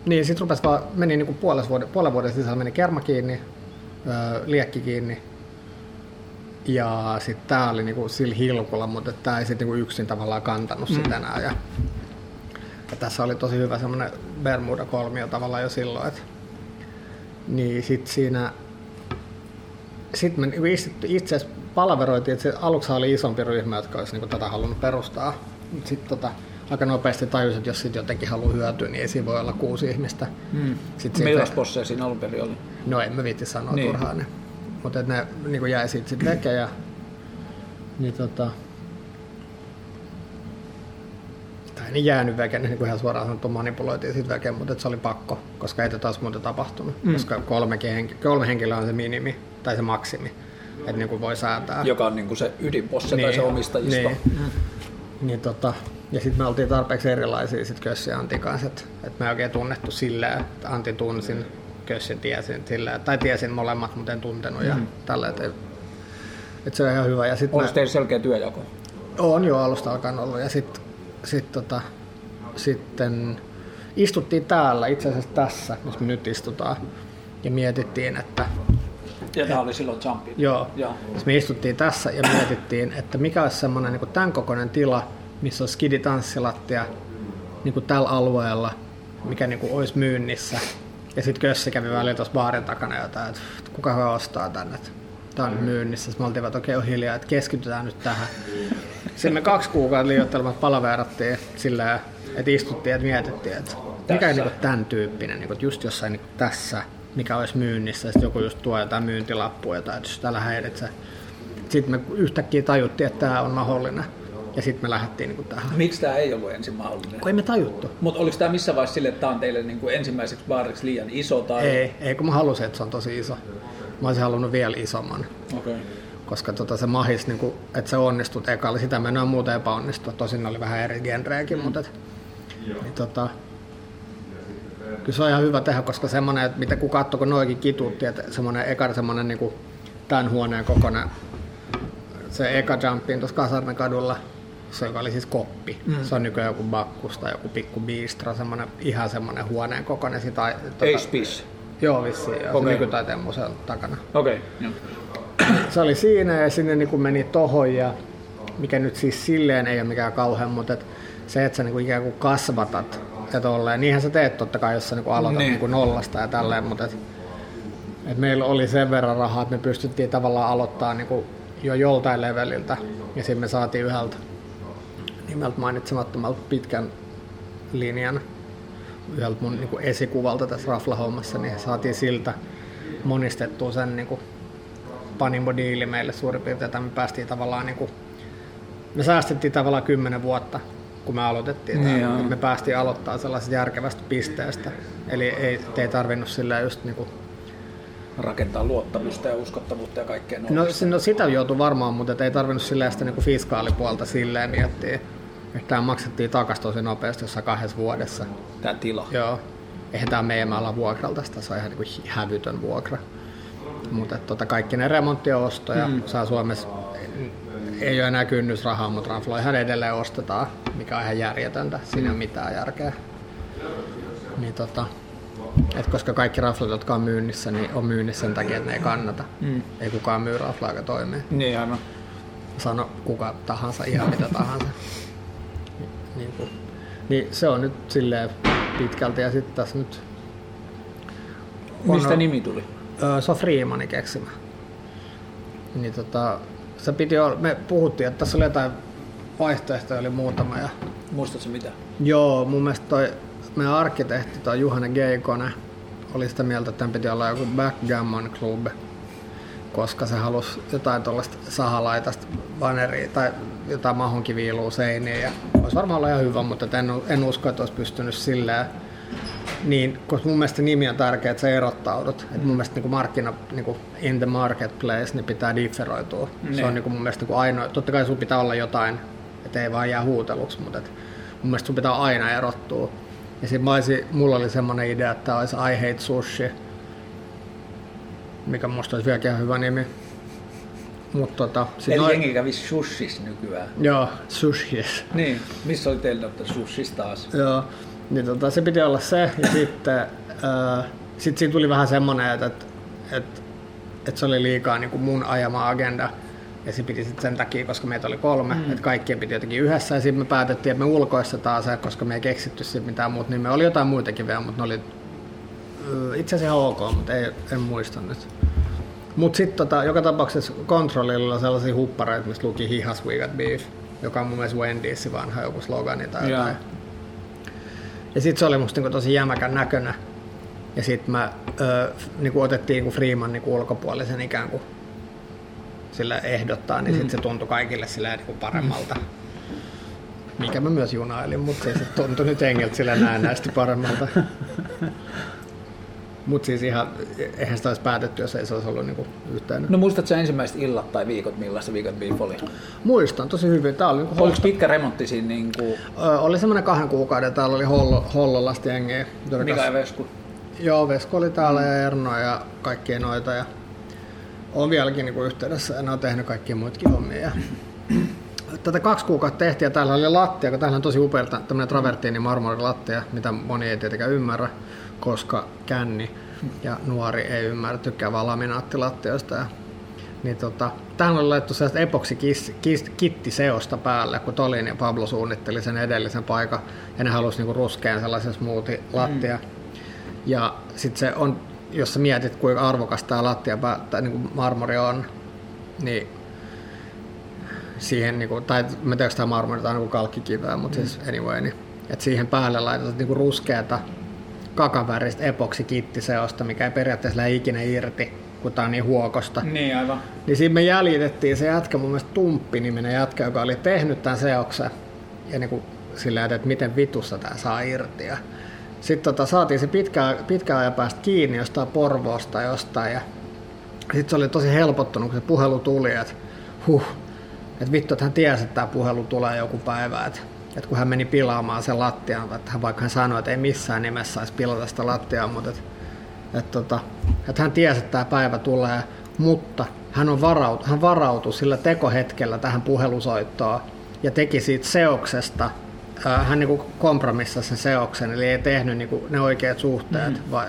niin sit rupes vaan, meni niinku puolen vuoden, puolen vuoden sisällä meni kerma kiinni, öö, liekki kiinni. Ja sitten tää oli niinku sillä hilkulla, mutta tää ei sitten niinku yksin tavallaan kantanut mm. sitä enää. Ja, ja tässä oli tosi hyvä semmoinen Bermuda-kolmio tavallaan jo silloin. Et, niin sit siinä sitten me itse- itse asiassa palaveroitiin, että se aluksi oli isompi ryhmä, jotka olisi niinku tätä halunnut perustaa. Sitten tota, aika nopeasti tajusin, että jos sit jotenkin haluaa hyötyä, niin ei siinä voi olla kuusi ihmistä. Mm. Sitten Milläs siitä- bosseja siinä alun perin oli? No en mä viitti sanoa Niin. niin. turhaan ne. Mutta ne niin jäi siitä sit veke ja niin tota, tai ei ne jäänyt veke, ne niin ihan suoraan sanottu manipuloitiin siitä veke, mutta se oli pakko, koska ei tätä olisi muuten tapahtunut. Mm. Koska henki, kolme henkilöä on se minimi tai se maksimi, että niin kuin voi säätää. Joka on niinku se ydinbosse tai se omistajisto. Niin. Niin tota, ja sitten me oltiin tarpeeksi erilaisia sit Kössi ja Antin kanssa, että et me ei oikein tunnettu silleen, että Antin tunsin, Kössin tiesin silleen, tai tiesin molemmat, mutta en tuntenut ja tällä, että et se on ihan hyvä. Ja sit Oliko mä, teillä selkeä työjako? on jo alusta alkaen ollut ja sit, sit tota, sitten istuttiin täällä, itse asiassa tässä, missä me nyt istutaan, ja mietittiin, että Ja tämä oli silloin Jumpi. Joo. Joo. Siis me istuttiin tässä ja mietittiin, että mikä olisi semmoinen niin tämän kokoinen tila, missä olisi skiditanssilattia niin kuin tällä alueella, mikä niin kuin olisi myynnissä. Ja sitten Kössi kävi välillä tuossa baarin takana jotain, että kuka voi ostaa tänne. Tämä on myynnissä. Sitten me oltiin, että okei, on hiljaa, että keskitytään nyt tähän. Sitten me kaksi kuukautta liioittelemaan palaverattiin sillä että istuttiin ja mietittiin, että mikä on niin kuin tämän tyyppinen, niin kuin just jossain niin kuin tässä, mikä olisi myynnissä. Sitten joku just tuo jotain myyntilappua, tai että jos täällä häiritsee. Sitten me yhtäkkiä tajuttiin, että tämä on mahdollinen. Ja sitten me lähdettiin niin kuin tähän. Miksi tämä ei ollut ensin mahdollinen? Kun ei me tajuttu. Mutta oliko tämä missä vaiheessa sille, että tämä on teille niinku ensimmäiseksi baariksi liian iso? Tai... Ei, ei, kun mä halusin, että se on tosi iso. Mä olisin halunnut vielä isomman. Okay. Koska tota, se mahis, niin kuin, että se onnistut ekalla, sitä me enää muuten epäonnistua. Tosin oli vähän eri genrejäkin, mutta et, niin, tota, kyllä se on ihan hyvä tehdä, koska semmoinen, että mitä kun katsoo, kun noikin kituutti, että semmoinen eka semmoinen niin kuin tämän huoneen kokoinen, se eka jumpin tuossa Kasarmen kadulla, se joka oli siis koppi. Mm. Se on nykyään joku bakkus tai joku pikku bistro, semmoinen, ihan semmoinen huoneen kokoinen. Sitä, tota, Ei spis. Joo, vissiin. Joo, okay. nykytaiteen museon takana. Okei. Okay. Se oli siinä ja sinne niin meni tohon ja mikä nyt siis silleen ei ole mikään kauhean, mutta et se, että sä niin kuin ikään kuin kasvatat ja tolleen, niinhän sä teet totta kai, jos sä niin aloitat Niin. niin. Niin kuin nollasta ja tälleen, mutta et, et meillä oli sen verran rahaa, että me pystyttiin tavallaan aloittaa niin jo joltain leveliltä ja sitten me saatiin yhdeltä nimeltä mainitsemattomalta pitkän linjan yhdeltä mun niin kuin esikuvalta tässä raflahommassa, niin saatiin siltä monistettua sen niin Panimo-diili meille suurin piirtein, että me päästiin tavallaan niin kuin, me säästettiin tavallaan kymmenen vuotta, kun me aloitettiin. Niin joo. me päästiin aloittaa sellaisesta järkevästä pisteestä. Eli ei, ei tarvinnut sillä just niin kuin, Rakentaa luottamusta ja uskottavuutta ja kaikkea noin. no, no, sitä joutui varmaan, mutta ei tarvinnut sillä sitä niin kuin fiskaalipuolta silleen miettiä. Että tämä maksettiin takaisin tosi nopeasti jossain kahdessa vuodessa. Tämä tila. Joo. Eihän tämä meidän me ollaan vuokralta, sitä se on ihan niin kuin hävytön vuokra. Mutta tota, kaikki ne remontti ja ostoja mm. saa Suomessa, ei ole enää kynnysrahaa, mutta rafloa ihan edelleen ostetaan, mikä on ihan järjetöntä. Siinä ei ole mitään järkeä. Niin tota, et koska kaikki raflat, jotka on myynnissä, niin on myynnissä sen takia, että ne ei kannata. Mm. Ei kukaan myy raflaa, joka toimii. Niin aivan. Sano kuka tahansa, ihan mitä tahansa. Niin, kuin, niin se on nyt silleen pitkälti ja sitten tässä nyt Mistä on- nimi tuli? Se on Freemanin keksimä. Niin tota, se piti olla, me puhuttiin, että tässä oli jotain vaihtoehtoja, oli muutama. Ja, Muistatko mitä? joo, mun mielestä toi meidän arkkitehti, toi Juhane Geikonen, oli sitä mieltä, että tämän piti olla joku backgammon club, koska se halusi jotain tuollaista sahalaitasta vaneria tai jotain mahonkiviilua seiniin. Ja olisi varmaan olla ihan hyvä, mutta en, en usko, että olisi pystynyt silleen niin, koska mun mielestä nimi on tärkeä, että sä erottaudut. Et mun mielestä niin markkina, niin in the marketplace, niin pitää differoitua. Niin. Se on niin mun mielestä niin ainoa. Totta kai sun pitää olla jotain, että ei vaan jää huuteluksi, mutta et mun mielestä sun pitää aina erottua. Ja sit mä olisin, mulla oli semmonen idea, että olisi I hate sushi, mikä musta olisi vieläkin hyvä nimi. Mutta tota, Eli noi- jengi kävi sushis nykyään. Joo, sushis. Niin. Missä oli teillä sushis taas? Joo, niin tota, se piti olla se, ja sitten äh, sit siinä tuli vähän semmoinen, että, että, että, että se oli liikaa niin kuin mun ajama agenda, ja se piti sitten sen takia, koska meitä oli kolme, mm. että kaikkien piti jotenkin yhdessä, ja sitten me päätettiin, että me ulkoistetaan se, koska me ei keksitty siitä mitään muuta, niin me oli jotain muitakin vielä, mutta ne oli itse asiassa ok, mutta ei, en muista nyt. Mutta sitten tota, joka tapauksessa kontrollilla sellaisia huppareita, mistä luki hihas we got beef. joka on mun mielestä Wendy's vanha joku slogani tai jotain. Ja sit se oli musta niinku tosi jämäkän näköinen. Ja sit mä ö, niinku otettiin niinku Freeman niinku ulkopuolisen ikään kuin sillä ehdottaa, niin mm. sit se tuntui kaikille sillä niinku paremmalta. Mikä mä myös junailin, mutta se, se tuntui nyt Engeltä sillä näennäisesti paremmalta. Mutta siis ihan, eihän sitä olisi päätetty, jos ei se olisi ollut niinku yhteinen. No muistatko sä ensimmäiset illat tai viikot, millaista Weekend Beef oli? Muistan tosi hyvin. Tää oli, niinku Oliko pitkä remontti siinä, niin kuin Ö, oli semmoinen kahden kuukauden, täällä oli Hollo, Hollolasta jengiä. kanssa- ja Vesku? Joo, Vesko oli täällä ja Erno ja kaikkia noita. Ja on vieläkin niin yhteydessä ja ne on tehnyt kaikkia muitakin hommia. Tätä kaksi kuukautta tehtiin ja täällä oli lattia, kun täällä on tosi upealta tämmöinen travertiini marmorilattia, mitä moni ei tietenkään ymmärrä, koska känni ja nuori ei ymmärrä, tykkää vaan laminaattilattioista. Ja, niin tota, tähän oli laittu sellaista epoksi kittiseosta päälle, kun Tolin ja Pablo suunnitteli sen edellisen paikan ja ne halusi niinku ruskean sellaisen smoothie lattia. Mm. Ja sitten se on, jos sä mietit kuinka arvokas tämä lattia tai niin kuin marmori on, niin siihen, niin kuin, tai mä tiedän, tämä marmori tai niin kalkkikiveä, mutta mm. siis anyway, niin, että siihen päälle laitetaan niin ruskeata kakaväristä epoksi-kittiseosta, mikä ei periaatteessa lähde ikinä irti, kun tää on niin huokosta. Niin aivan. Niin siinä me jäljitettiin se jätkä, mun mielestä Tumppi-niminen jätkä, joka oli tehnyt tämän seoksen. Ja niin kuin sillä että miten vitussa tämä saa irti. Ja sitten tota, saatiin se pitkä, pitkä ajan päästä kiinni jostain Porvoosta jostain. Ja sitten se oli tosi helpottunut, kun se puhelu tuli, että huh, että vittu, että hän tiesi, että tämä puhelu tulee joku päivä. Että, että kun hän meni pilaamaan sen lattian, että hän vaikka hän sanoi, että ei missään nimessä saisi pilata sitä lattiaa, mutta että, että, tota, että hän tiesi, että tämä päivä tulee, mutta hän, on varautu, hän varautui sillä tekohetkellä tähän puhelusoittoon ja teki siitä seoksesta, ää, hän niin kompromissasi sen seoksen, eli ei tehnyt niin ne oikeat suhteet, mm. vaan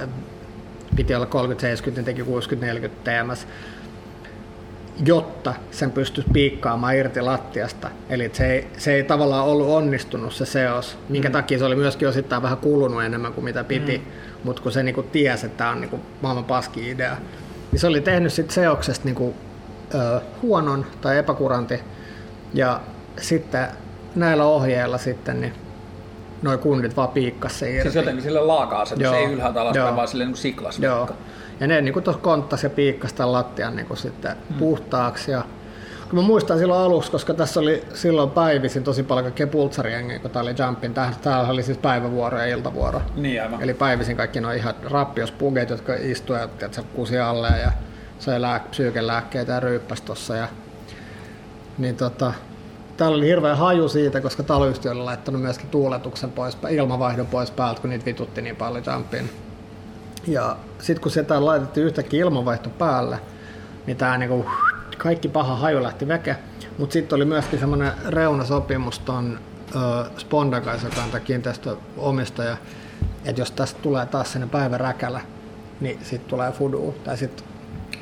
piti olla 30-70, niin teki 60-40 TMS, jotta sen pystyisi piikkaamaan irti lattiasta. Eli se ei, se ei tavallaan ollut onnistunut se seos, minkä mm. takia se oli myöskin osittain vähän kulunut enemmän kuin mitä piti, mm. mutta kun se niinku tiesi, että tämä on niinku maailman paski idea, niin se oli tehnyt sit seoksesta niinku, ö, huonon tai epäkuranti, ja sitten näillä ohjeilla sitten niin noi kundit vaan piikkas se irti. Siis jotenkin sille laaka-asetus, Joo. ei ylhäältä alaspäin, vaan silleen niin siklas. Joo. Ja ne niin tuossa konttas ja piikkas tämän lattian niin sitten mm. puhtaaksi. Ja, kun mä muistan silloin aluksi, koska tässä oli silloin päivisin tosi paljon kaikkea pultsariengiä, kun tää oli Jumpin. Tää- Täällä oli siis päivävuoro ja iltavuoro. Niin aivan. Eli päivisin kaikki nuo ihan rappiospuget, jotka istuivat että kusi alle ja sai lääk- psyykelääkkeitä ja ryyppäs tossa. Ja, niin tota, täällä oli hirveä haju siitä, koska taloyhtiö oli laittanut myöskin tuuletuksen pois, ilmavaihdon pois päältä, kun niitä vitutti niin paljon Jumpiin. Ja sitten kun se täällä laitettiin yhtäkkiä ilmanvaihto päälle, niin tää niinku, kaikki paha haju lähti veke. Mutta sitten oli myöskin semmoinen reunasopimus ton kanssa, joka on tää kiinteistöomistaja, että jos tästä tulee taas sinne päivän räkälä, niin sitten tulee fudu. Tai sit,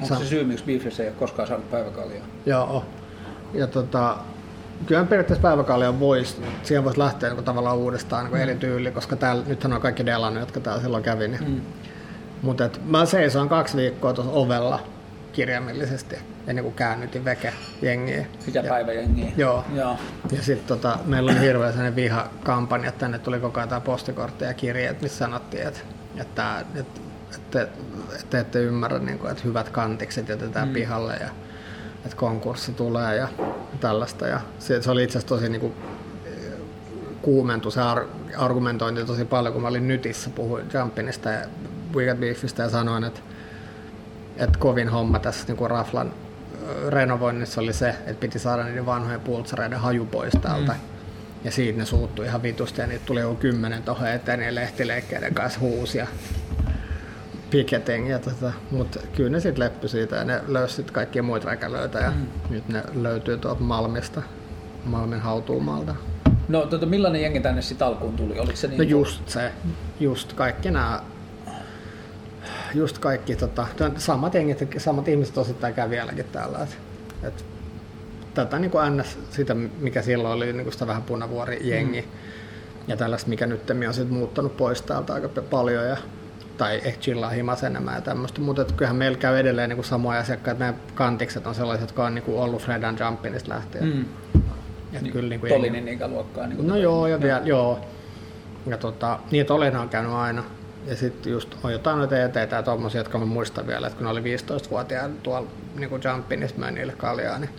Onko se syy, miksi Beefissä ei ole koskaan saanut päiväkaljaa? Joo. Ja tota, kyllä periaatteessa päiväkalja voisi, siihen voisi lähteä niin tavallaan uudestaan niin mm. eri tyyli, koska täällä, nythän on kaikki delannut, jotka täällä silloin kävi. Niin. Mm. Mutta mä seisoin kaksi viikkoa tuossa ovella kirjaimellisesti ennen kuin käännytin veke jengiä. Mitä Ja- päiväjengiä? Joo. Joo. Ja sitten tota, meillä oli hirveä sellainen vihakampanja, että tänne tuli koko ajan tää postikortti ja kirjeet, missä sanottiin, että, että, että, että, että te ette ymmärrä, niin kuin, että hyvät kantikset jätetään mm. pihalle ja että konkurssi tulee ja tällaista. Ja se, se oli itse asiassa tosi niin kuin, kuumentui se ar- argumentointi tosi paljon, kun mä olin Nytissä, puhuin Jumpinista ja Wicked Beefistä ja sanoin, että, että kovin homma tässä niin kuin Raflan renovoinnissa oli se, että piti saada niiden vanhojen pultsareiden haju pois täältä. Mm. Ja siitä ne suuttui ihan vitusti ja niitä tuli joku kymmenen tuohon eteen niin lehtileikkeiden kanssa huusi ja piketing. Ja tota, mutta kyllä ne sitten leppy siitä ja ne löysi kaikkia muita räkälöitä ja mm. nyt ne löytyy tuolta Malmista, Malmin hautuumalta. No tota, millainen jengi tänne sitten alkuun tuli? Oliko se niin No just se, just kaikki nämä, just kaikki tota, samat jengit, samat ihmiset osittain käy vieläkin täällä. Et, et, tätä niin kuin ns. sitä, mikä silloin oli niin kuin sitä vähän punavuori jengi. Mm. Ja tällaista, mikä nyt on sit muuttanut pois täältä aika paljon. Ja, tai ehkä chillaa himas enemmän ja tämmöistä, mutta kyllähän meillä käy edelleen niin kuin samoja asiakkaita. Meidän kantikset on sellaiset, jotka on niin kuin ollut Fred and Jumpinista lähtien. Mm. Et Niin, kyllä niinku Tolinin ikäluokkaa. Niin kuin No joo, ja vielä, joo. Ja tota, niin, että olen on käynyt aina. Ja sitten just on jotain noita eteitä ja tommosia, jotka mä muistan vielä, että kun ne oli 15-vuotiaana tuolla niinku Jumpin, niin mä niille kaljaa, niin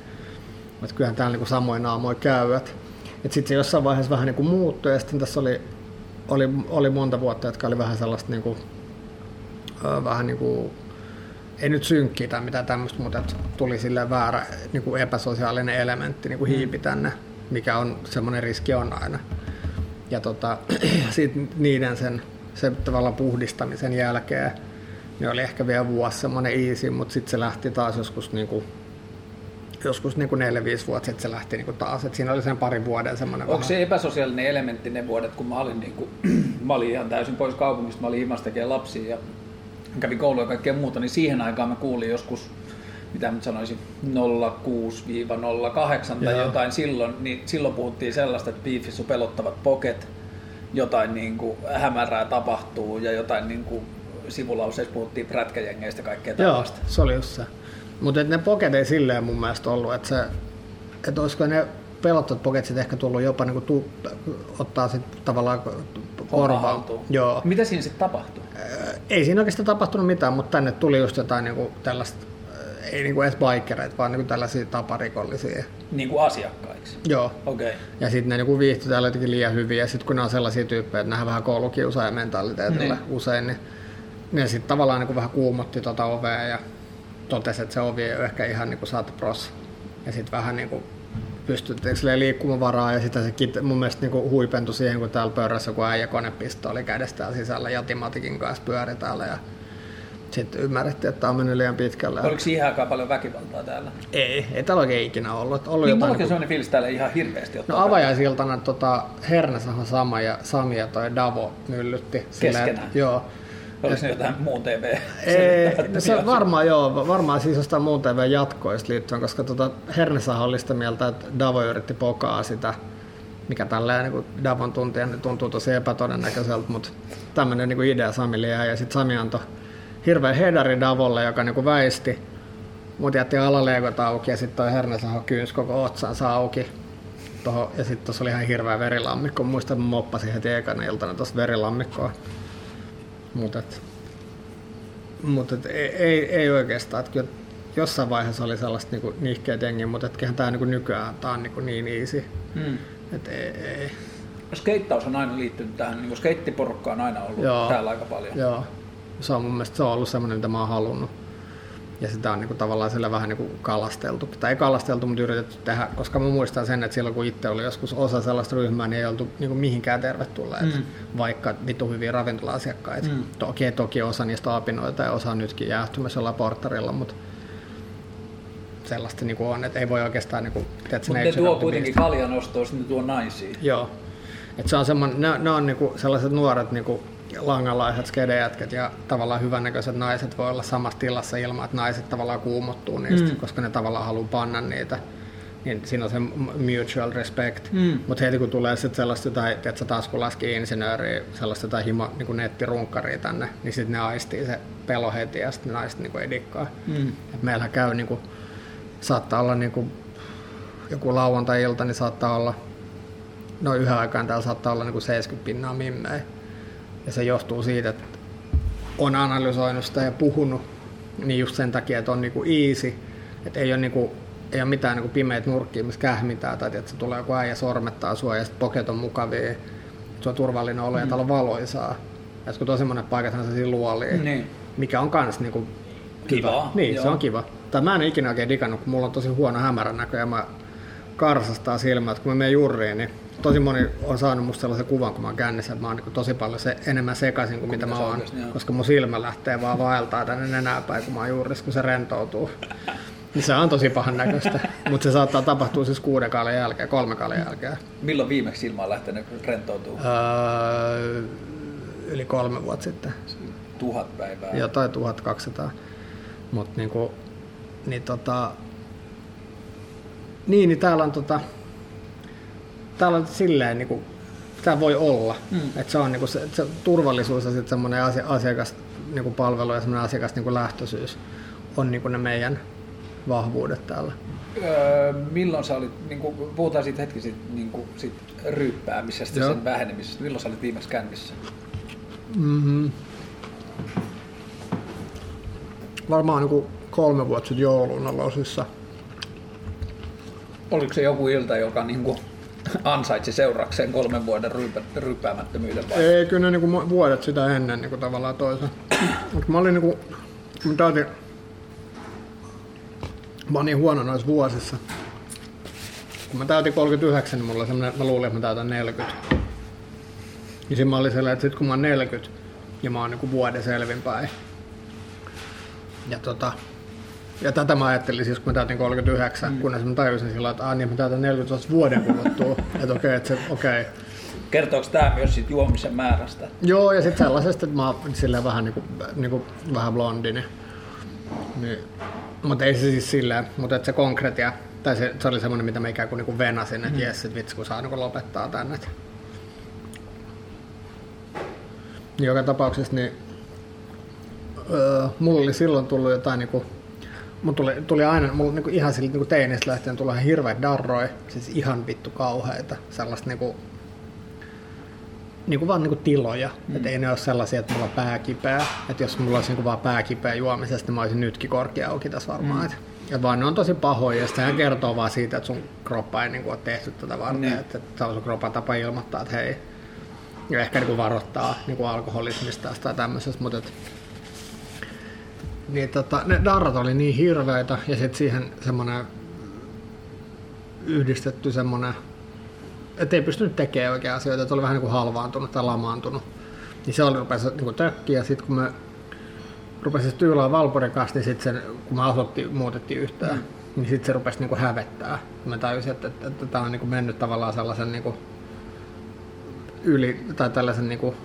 että kyllähän täällä niinku samoin naamoin käyvät. Et sitten se jossain vaiheessa vähän niinku muuttui ja sitten tässä oli, oli, oli monta vuotta, jotka oli vähän sellaista niinku, ö, vähän niinku, ei nyt synkkiä tai mitään tämmöistä, mutta että tuli sille väärä niinku epäsosiaalinen elementti niinku hiipi tänne, mikä on semmoinen riski on aina. Ja tota, sitten niiden sen, sen tavallaan puhdistamisen jälkeen, niin oli ehkä vielä vuosi semmoinen easy, mutta sitten se lähti taas joskus niinku, joskus niinku 4-5 vuotta sitten se lähti niinku taas. Et siinä oli sen parin vuoden semmoinen Onko se epäsosiaalinen elementti ne vuodet, kun mä olin, niin kuin, mä olin ihan täysin pois kaupungista, mä olin himassa tekemään lapsia ja kävin koulua ja kaikkea muuta, niin siihen aikaan mä kuulin joskus, mitä nyt sanoisin, 06-08 tai Joo. jotain silloin, niin silloin puhuttiin sellaista, että Beefissä on pelottavat poket, jotain niin kuin hämärää tapahtuu ja jotain niin kuin sivulauseissa puhuttiin prätkäjengeistä kaikkea Joo, tällaista. se oli just se. Mutta ne poket ei silleen mun mielestä ollut, että se, että olisiko ne pelottavat poket sit ehkä tullut jopa niinku tu, ottaa sit tavallaan korvaan. Joo. Mitä siinä sitten tapahtui? Ei siinä oikeastaan tapahtunut mitään, mutta tänne tuli just jotain niinku tällaista, ei niinku edes bikereita, vaan niinku tällaisia taparikollisia. Niin kuin asiakkaiksi? Joo. Okei. Okay. Ja sitten ne niinku viihtyi täällä jotenkin liian hyvin, ja sitten kun ne on sellaisia tyyppejä, että nähdään vähän koulukiusaaja mentaliteetillä Niin. usein, niin ne sitten tavallaan niinku vähän kuumotti tota ovea ja totesi, että se ovi ei ole ehkä ihan niinku saatu pros. Ja sitten vähän niinku pystyttiin silleen liikkumavaraa ja sitä se kit, mun mielestä niinku huipentui siihen, kun täällä pöydässä joku äijä konepistooli kädessä täällä sisällä jatimatikin kanssa pyöri täällä ja sitten ymmärrettiin, että tämä on mennyt liian pitkälle. Oliko siihen aikaan paljon väkivaltaa täällä? Ei, ei täällä oikein ikinä ollut. ollut Niin, jotain onkin sellainen fiilis täällä ihan hirveästi No avajaisiltana tota, Hernesahan sama ja Sami ja toi Davo myllytti. Keskenään? että- Joo. Oliko se jotain muun TV? Ei, no se varmaan joo, varmaan siis jostain muun TV jatkoista liittyen, koska tota Hernesahan oli sitä mieltä, että Davo yritti pokaa sitä, mikä tälleen niin kuin Davon tuntien niin tuntuu tosi epätodennäköiseltä, mutta tämmöinen niin idea Samille jäi ja sitten Sami antoi hirveän hedari Davolle, joka niin kuin väisti, mutta jätti alaleegot auki ja sitten toi Hernesaho kyynsi koko otsansa auki. Toho, ja sitten tuossa oli ihan hirveä verilammikko. Muistan, että moppasin heti ekana iltana tuossa verilammikkoa. Mutta et, mut et, ei, ei, oikeastaan. Et kyllä jossain vaiheessa oli sellaista niinku nihkeät jengiä, mutta et kyllähän tää niinku nykyään tää on niinku niin easy. Hmm. Et ei, ei. Skeittaus on aina liittynyt tähän, niin skeittiporukka on aina ollut Joo. täällä aika paljon. Joo. Se on mun mielestä se on ollut semmoinen, mitä mä oon halunnut. Ja sitä on niinku tavallaan sillä vähän niinku kalasteltu. Tai ei kalasteltu, mutta yritetty tehdä, koska mä muistan sen, että silloin kun itse oli joskus osa sellaista ryhmää, niin ei oltu niinku mihinkään tervetulleet, mm. vaikka vitu hyviä ravintola-asiakkaita. Mm. Toki, toki osa niistä apinoita ja osa on nytkin jäähtymässä jollain portarilla, mutta sellaista niinku on, että ei voi oikeastaan niinku, tiedätkö, Mutta ne tuo kuitenkin beast. kaljanostoa, sitten ne tuo naisia. Joo. Et se on semmoinen, ne, ne on niinku sellaiset nuoret niinku langalaiset skedejätket ja tavallaan hyvännäköiset naiset voi olla samassa tilassa ilman, että naiset tavallaan kuumottuu niistä, mm. koska ne tavallaan haluaa panna niitä. Niin siinä on se mutual respect. Mm. Mutta heti kun tulee sitten sellaista jotain, että sä taskulaski insinööriä, sellaista jotain himo, niin nettirunkkaria tänne, niin sitten ne aistii se pelo heti ja sitten ne naiset niin ei dikkaa. Mm. Et meillähän käy niin kuin, saattaa olla niin kuin, joku lauantai-ilta, niin saattaa olla, no yhden aikaan täällä saattaa olla niin kuin 70 pinnaa mimmejä. Ja se johtuu siitä, että on analysoinut sitä ja puhunut, niin just sen takia, että on niin kuin easy, että ei ole, niin kuin, ei ole mitään niin kuin pimeitä nurkkia, missä kähmitään, tai että se tulee joku äijä sormettaa sua ja sitten poket on mukavia, että se on turvallinen olo ja täällä on valoisaa. Ja kun on semmoinen paikathan se siinä luolii, Niin. mikä on kans niinku Kivaa, Niin, joo. se on kiva. Tai mä en ikinä oikein digannut, kun mulla on tosi huono hämärän näkö ja mä karsastaa silmät. Kun mä menen jurriin, niin tosi moni on saanut musta sellaisen kuvan, kun mä oon kännissä, että mä oon niin tosi paljon se, enemmän sekaisin kuin mitä mä sä oon. oikeasti. Koska mun silmä lähtee vaan vaeltaa tänne nenäpäin, kun mä oon juurissa, kun se rentoutuu. Niin se on tosi pahan näköistä. Mutta se saattaa tapahtua siis kuuden kaalin jälkeen, kolme kaalin jälkeen. Milloin viimeksi silmä on lähtenyt rentoutuu? Öö, yli kolme vuotta sitten. Tuhat päivää. jotain 1200. Mut niinku, niin tota, niin, niin täällä on tota, täällä on silleen niinku, tää voi olla. Mm. Et se on niinku se, se turvallisuus ja sitten semmoinen asia, asiakas niinku palvelu ja semmoinen asiakas niinku lähtöisyys on niinku ne meidän vahvuudet täällä. Öö, milloin sä olit, niin kuin, puhutaan siitä hetki siitä, niin kuin, siitä ryyppäämisestä, Joo. sen vähenemisestä. Milloin sä olit viimeksi kännissä? Mm-hmm. Varmaan niin kolme vuotta sitten joulun aloisissa. Oliko se joku ilta, joka niin kuin, ansaitsi seurakseen kolmen vuoden ryypä, ryyppäämättömyyden vai? Ei, kyllä ne niinku vuodet sitä ennen niinku tavallaan toisen. Mut mä olin niinku, mä täytin, mä oon niin huono noissa vuosissa. Kun mä täytin 39, niin mulla oli semmonen, mä luulin, että mä täytän 40. Ja siinä mä olin sellainen, että sit kun mä oon 40 ja mä oon niinku vuoden selvinpäin. Ja tota, ja tätä mä ajattelin siis, kun mä täytin 39, mm. kunnes mä tajusin sillä että, ah, niin mä täytän 40 vasta vuoden kuluttua. että okei, että se, okei. Okay. Kertooko tämä myös siitä juomisen määrästä? Joo, ja sitten sellaisesta, että mä oon silleen vähän, niinku, niinku, vähän blondi. Niin, niin. Mutta ei se siis silleen, mutta että se konkretia, tai se, se oli semmoinen, mitä mä ikään kuin niinku venasin, että mm. jes, että vitsi kun saa niinku lopettaa tänne. Et. Joka tapauksessa niin öö, mulla oli silloin tullut jotain niinku, Mulla tuli, tuli aina, mulla niinku ihan siltä niinku teinistä lähtien tuli ihan hirveät darroi, siis ihan vittu kauheita, sellaista niinku, niinku vaan niinku tiloja. Mm. Et ei ne ole sellaisia, että mulla on pää kipeä. Et jos mulla olisi niinku vaan pää kipeä juomisesta, niin mä olisin nytkin korkea auki tässä varmaan. Mm. Et, ja vaan ne on tosi pahoja ja sehän kertoo vaan siitä, että sun kroppa ei niinku ole tehty tätä varten. Niin. Että, että se on sun kroppan tapa ilmoittaa, että hei. Ja ehkä niinku varoittaa niinku alkoholismista tai tämmöisestä, mutta et, niin tota, ne darrat oli niin hirveitä ja sitten siihen semmoinen yhdistetty semmoinen, että ei pystynyt tekemään oikein asioita, että oli vähän niin kuin halvaantunut tai lamaantunut. Niin se oli rupesi niin kuin tökkiä ja sitten kun me rupesin tyylään Valporin kanssa, niin sitten kun me asuttiin, muutettiin yhtään, mm. niin sitten se rupesi niin kuin hävettää. Mä tajusin, että, että, että tämä on niin kuin mennyt tavallaan sellaisen niin kuin yli, tai tällaisen niin kuin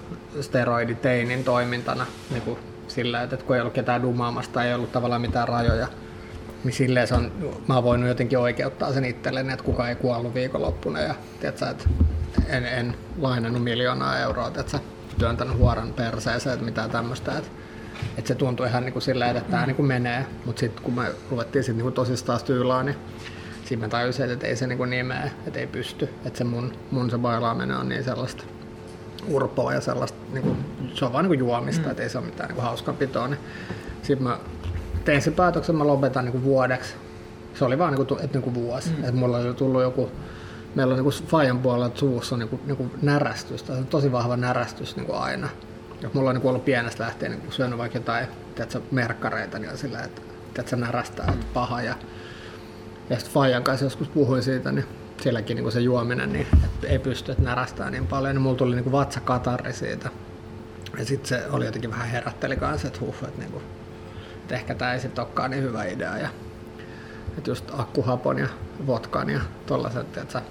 steroiditeinin toimintana niin kuin sillä, että kun ei ollut ketään dumaamasta, ei ollut tavallaan mitään rajoja, niin silleen se on, mä oon voinut jotenkin oikeuttaa sen itselleni, että kukaan ei kuollut viikonloppuna ja tiedätkö, että en, en lainannut miljoonaa euroa, tiedätkö, työntänyt huoran perseeseen, että mitään tämmöistä, että, että se tuntui ihan niin kuin silleen, että tämä niin kuin menee, mutta sitten kun me ruvettiin sitten niin tosistaan tyylaa, niin siinä mä tajusin, että ei se niin, kuin mene, että ei pysty, että se mun, mun se bailaaminen on niin sellaista urpoa ja sellaista, niin kuin, se on vaan niin kuin juomista, mm. että ei se ole mitään niin hauskanpitoa. Niin sitten mä tein sen päätöksen, mä lopetan niin kuin vuodeksi. Se oli vaan niin kuin, että niin kuin vuosi. Mm. Että mulla oli tullut joku, meillä on niin kuin Fajan puolella suussa niin kuin, niin kuin närästys, tai tosi vahva närästys niin kuin aina. Ja mulla on niin kuin ollut pienestä lähtien niin kuin syönyt vaikka jotain tiedätkö, merkkareita, niin on sillä, että tiedätkö, närästää, että paha. Ja, ja sitten Fajan kanssa joskus puhuin siitä, niin sielläkin niin se juominen, niin ei pysty, että närästää niin paljon, niin mulla tuli niin vatsakatarri siitä. Ja sitten se oli jotenkin vähän herätteli kanssa, että huh, että, niin kuin, että ehkä tämä ei sitten olekaan niin hyvä idea. Ja, että just akkuhapon ja vodkan ja tollaset, että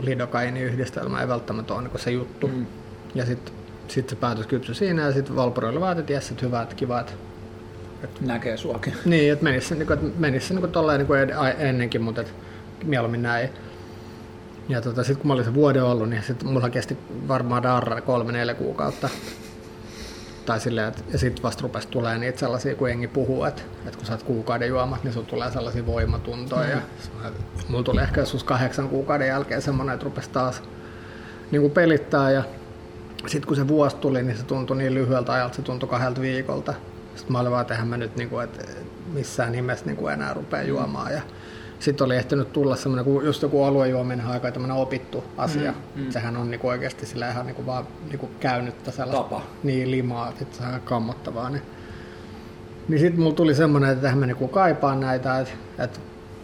lidokaini-yhdistelmä ei välttämättä ole niin se juttu. Mm. Ja sitten sit se päätös kypsy siinä ja sitten Valporoilla vaan, että jes, että hyvä, että kiva, että Näkee suakin. Niin, että menisi se, niin kuin, että menisi se niin kuin tolleen niin kuin ennenkin, mutta että mieluummin näin. Ja tota, sitten kun mä olin se vuoden ollut, niin sit mulla kesti varmaan darra kolme neljä kuukautta. Tai silleen, että, ja sitten vasta rupesi tulee niitä sellaisia, kun jengi puhuu, että, että kun sä oot kuukauden juomat, niin sulla tulee sellaisia voimatuntoja. Mm. Ja mulla tuli ehkä joskus kahdeksan kuukauden jälkeen semmoinen, että rupesi taas niin kuin pelittää. Ja sitten kun se vuosi tuli, niin se tuntui niin lyhyeltä ajalta, se tuntui kahdelta viikolta. Sitten mä olin vaan, että mä nyt niin kuin, että missään nimessä niin kuin enää rupea juomaan. Ja sitten oli ehtinyt tulla semmoinen, kun just joku aluejuominen aika tämmöinen opittu asia. Mm, mm. Sehän on niinku oikeasti sillä ihan niinku vaan niinku käynyttä sellaista Tapa. niin limaa, että se on kammottavaa. Niin, niin sitten mulla tuli semmoinen, että mä niinku kaipaan näitä, että, että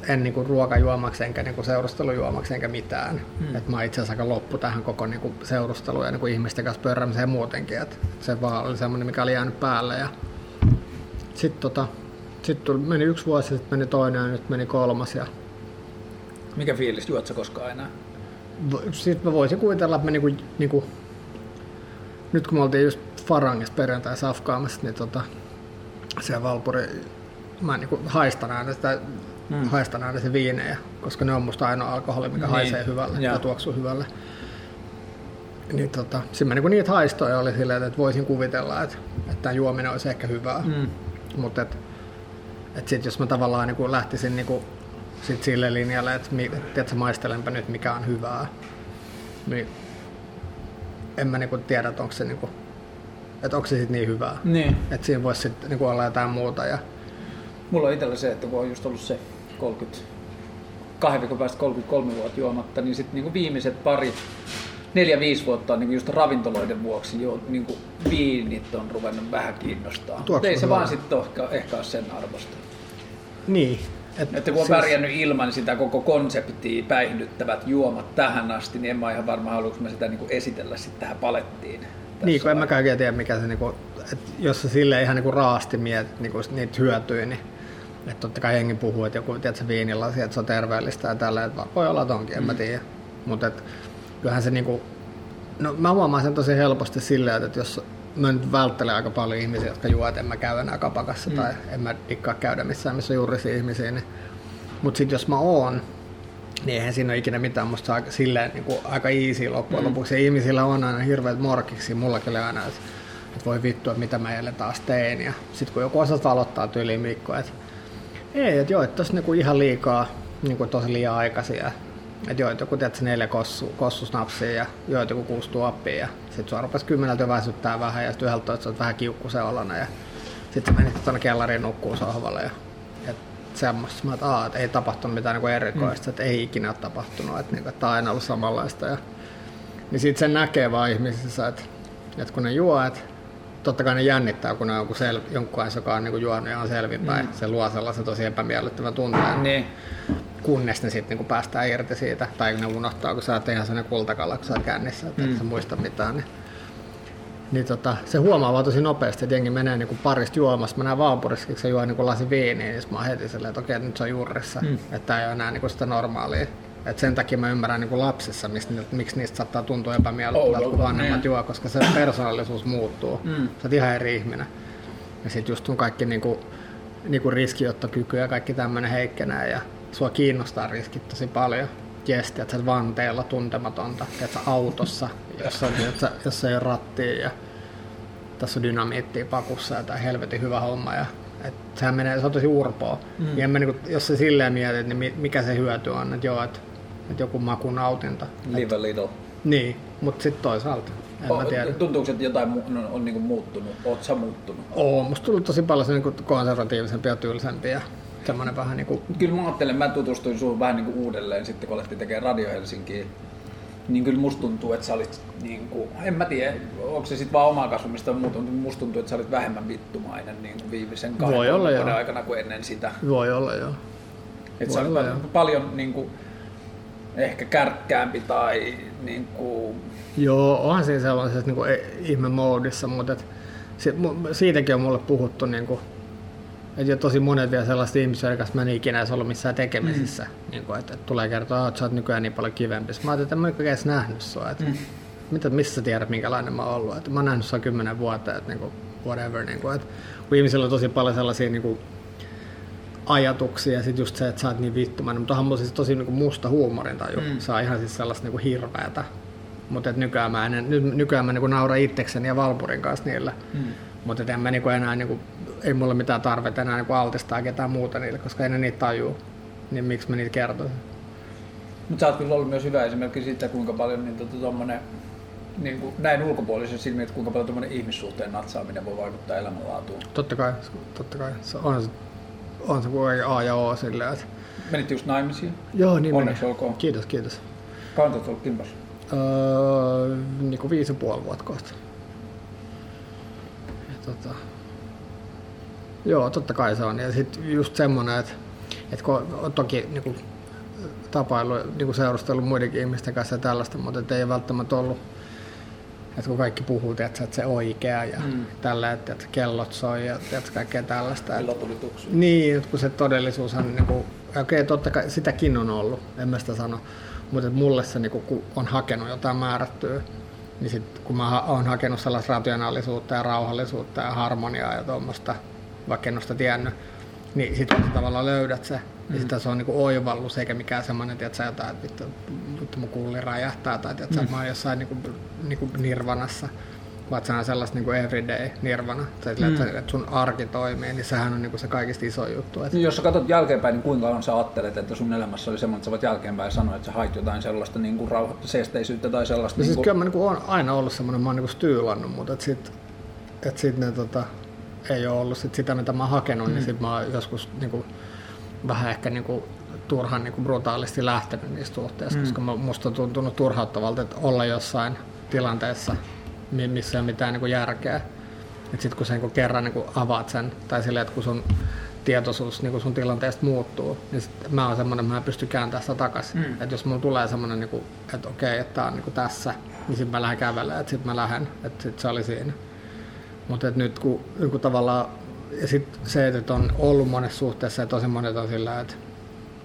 en niinku ruokajuomaksi enkä niinku seurustelujuomaksi enkä mitään. Mm. Et mä itse asiassa aika loppu tähän koko niinku seurusteluun ja niinku ihmisten kanssa pörrämiseen muutenkin. Et se vaan oli semmoinen, mikä oli jäänyt päälle. Ja sitten tota, sitten meni yksi vuosi, sitten meni toinen ja nyt meni kolmas. Ja Mikä fiilis, juot sä koskaan enää? sitten mä voisin kuvitella, että mä niinku, niinku, nyt kun me oltiin just Farangissa perjantai safkaamassa, niin tota, se Valpuri, mä niinku haistan aina sitä, mm. haistan aina se viinejä, koska ne on musta ainoa alkoholi, mikä Niin. haisee hyvälle ja tuoksuu hyvälle. Niin tota, sitten mä niinku niitä haistoja oli silleen, että voisin kuvitella, että, että tämä juominen olisi ehkä hyvää. Mm. Mutta et, Et sit jos mä tavallaan niin lähtisin niin sit sille linjalle, että tiedätkö, maistelenpä nyt mikä on hyvää, niin en mä niin tiedä, että onko se, niin kuin, että onko se sit niin hyvää. Niin. Että siinä voisi sitten niin olla jotain muuta. Ja... Mulla on itsellä se, että kun on just ollut se 30, kahden viikon päästä 33 vuotta juomatta, niin sitten niin viimeiset pari neljä, viisi vuotta on niin just ravintoloiden vuoksi jo niin kuin viinit on ruvennut vähän kiinnostaa. Ei se vaan sitten ehkä, ehkä ole sen arvosta. Niin. Et, että kun on siis... pärjännyt ilman sitä koko konseptia päihdyttävät juomat tähän asti, niin en mä ihan varma haluanko mä sitä niin kuin esitellä sitten tähän palettiin. Niin, kun en mä oikein tiedä mikä se, niin kuin, että jos sä silleen ihan niin kuin raasti mietit niin kuin niitä hyötyjä, niin että totta kai jengi puhuu, että joku tiedätkö, viinilasi, että se on terveellistä ja tällä, että voi olla tonkin, en mm. mä tiedä. Mutta kyllähän se niinku, no mä huomaan sen tosi helposti silleen, että jos mä nyt välttelen aika paljon ihmisiä, jotka juo, että en mä käy enää kapakassa mm. tai en mä dikkaa käydä missään, missä on juurisia ihmisiä. Niin. Mutta sitten jos mä oon, niin eihän siinä ole ikinä mitään musta aika, silleen niin kuin aika easy loppujen mm. lopuksi. Ja ihmisillä on aina hirveät morkiksi, mullakin oli aina, että, että voi vittu, että mitä mä eilen taas tein. Ja sitten kun joku osaa aloittaa tyyliin Mikko, että ei, että joo, että tossa niinku ihan liikaa, niinku tosi liian aikaisia että joo, joku tiedät, neljä kossu, kossusnapsia ja joo, joku kuusi tuoppia ja sit sua rupesi kymmeneltä väsyttää vähän ja sitten yhdeltä oot vähän kiukkusen olona ja sitten menit tuonne kellariin nukkuu sohvalle ja, ja semmoista. Mä että, että ei tapahtunut mitään niin erikoista, mm. että ei ikinä ole tapahtunut, että, niin, että tämä on aina ollut samanlaista. Ja, niin sitten sen näkee vaan ihmisissä, että, että kun ne juo, että totta kai ne jännittää, kun ne on jonkun, sel, jonkun kanssa, joka on niin juonut ja on selvinpäin. Mm. Se luo sellaisen tosi epämiellyttävän tunteen. Niin kunnes ne sitten niin päästään irti siitä, tai ne unohtaa, kun sä oot ihan sellainen kultakalla, kun sä oot kännissä, että mm. et sä muista mitään. Niin, niin tota, se huomaa vaan tosi nopeasti, että jengi menee niin parista juomasta. Mä näen Vaapurissa, kun se juo niin lasi viiniä, niin mä oon heti silleen, että okei, nyt se on juurissa. Mm. Että ei ole enää niin sitä normaalia. Et sen takia mä ymmärrän niin lapsissa, mistä, miksi niistä saattaa tuntua epämiellyttävältä, oh, kun vanhemmat juo, koska se persoonallisuus muuttuu. Mm. Sä oot ihan eri ihminen. Ja sitten just kaikki niin kuin, niin kuin riskiottokyky ja kaikki tämmöinen heikkenee. Ja sua kiinnostaa riskit tosi paljon. Jes, että sä vanteella tuntematonta, että autossa, jossa, että, jossa ei ole rattia ja tässä on dynamiittia pakussa ja tämä helvetin hyvä homma. Ja, että sehän menee, se on tosi urpoa. Mm. Ja mä, niin kun, jos sä silleen mietit, niin mikä se hyöty on, että joo, että, että joku makunautinta. Live a little. Niin, mutta sitten toisaalta. En o, mä tiedä. Tuntuuko, että jotain on, on, on niin muuttunut? Oletko sä muuttunut? Oo, musta tullut tosi paljon se niin konservatiivisempi ja tylsempi ja semmoinen vähän niin kuin... Kyllä mä ajattelen, mä tutustuin suhun vähän niin kuin uudelleen sitten, kun alettiin tekemään Radio Helsinkiin. Niin kyllä musta tuntuu, että sä olit, niin kuin, en mä tiedä, onko se sitten vaan omaa kasvamista muuta, mutta musta tuntuu, että sä olit vähemmän vittumainen niin kuin viimeisen kahden Voi olla, vuoden aikana kuin ennen sitä. Voi olla, joo. Että sä olla, olit paljon niin kuin, ehkä kärkkäämpi tai niin kuin... Joo, onhan siinä sellaisessa niin kuin, ihme moodissa, mutta et, siitäkin on mulle puhuttu niin kuin, että tosi monet vielä sellaista ihmisiä, jotka mä en ikinä edes ollut missään tekemisissä. Mm. Niin kuin, että, että, tulee kertoa, että sä oot nykyään niin paljon kivempi. Mä ajattelin, että mä en edes nähnyt sua. Että, mm. mitä, missä sä tiedät, minkälainen mä oon ollut. Että mä oon nähnyt sua kymmenen vuotta, että niin kuin, whatever. Niin kuin, että, kun ihmisillä on tosi paljon sellaisia niin kuin, ajatuksia ja sitten just se, että sä oot niin vittumainen. Mutta onhan mulla siis tosi niin kuin musta huumorintaju. Mm. Se on ihan siis sellaista niin kuin hirveätä. Mutta nykyään mä, en, nykyään mä niin nauran itsekseni ja Valpurin kanssa niillä. Mm. Mutta en mä niin kuin enää niin kuin ei mulla mitään tarvetta enää niin altistaa ketään muuta niille, koska ei ne niitä tajuu. Niin miksi mä niitä kertoisin? Mutta sä oot kyllä ollut myös hyvä esimerkki siitä, kuinka paljon niin tota, tommonen, niin kuin näin ulkopuolisen silmin, että kuinka paljon tuommoinen ihmissuhteen natsaaminen voi vaikuttaa elämänlaatuun. Totta kai, totta kai. Se on, se, on se kuin A ja O silleen, että... Menitte just naimisiin? Joo, niin Onneksi meni. olkoon. Kiitos, kiitos. Kauan olet ollut kimpas? Öö, niin kuin viisi ja puoli vuotta kohta. Ja, tota, Joo, totta kai se on. Ja sitten just semmoinen, että, että kun on toki niin kuin, tapailu, niin kuin seurustellut muidenkin ihmisten kanssa ja tällaista, mutta ei välttämättä ollut, että kun kaikki puhuu, että se oikea ja mm. tällä, että, kellot soi ja että kaikkea tällaista. Kello tuli Niin, että kun se todellisuus on, niin kuin, okei, okay, totta kai sitäkin on ollut, en mä sitä sano, mutta että mulle se, niin kuin, kun on hakenut jotain määrättyä, niin sit, kun mä oon hakenut sellaista rationaalisuutta ja rauhallisuutta ja harmoniaa ja tuommoista, vaikka en ole sitä tiennyt, niin sitten kun tavallaan löydät se, niin mm. niin sitä se on niinku oivallus eikä mikään semmoinen, että sä jotain, että vittu, vittu mun kulli räjähtää tai että mm. mä oon jossain niinku, niinku nirvanassa, vaan se on sellaista niin kuin everyday nirvana, tai sillä, Mm. että, sun arki toimii, niin sehän on niin kuin se kaikista iso juttu. Että, Niin Jos sä katsot jälkeenpäin, niin kuinka kauan sä ajattelet, että sun elämässä oli semmoinen, että sä voit jälkeenpäin sanoa, että sä hait jotain sellaista niin kuin rauha, seesteisyyttä tai sellaista. no siis niin kyllä mä niin kuin, on aina ollut semmoinen, mä oon niin kuin tyylannut, mutta että sit, että sit ne tota, ei ole ollut sit sitä, mitä mä oon hakenut, mm. niin sit mä oon joskus niin kuin, vähän ehkä niin kuin, turhan niin kuin brutaalisti lähtenyt niistä suhteista, mm. koska mä- musta on tuntunut turhauttavalta, että olla jossain tilanteessa, mi- missä ei ole mitään niin kuin järkeä. Sitten kun sä niin kuin kerran niin kuin avaat sen, tai silleen, että kun sun tietoisuus niin kuin sun tilanteesta muuttuu, niin sit mä oon semmoinen, mä en pysty kääntämään sitä takaisin. Mm. Että jos mulla tulee semmoinen, niin kuin, että okei, että tää on niin kuin tässä, niin sitten mä lähden kävelemään, että sitten mä lähden, että sitten se oli siinä. Mutta nyt kun, kun tavallaan, ja sit se, että on ollut monessa suhteessa ja tosi monet on sillä, että,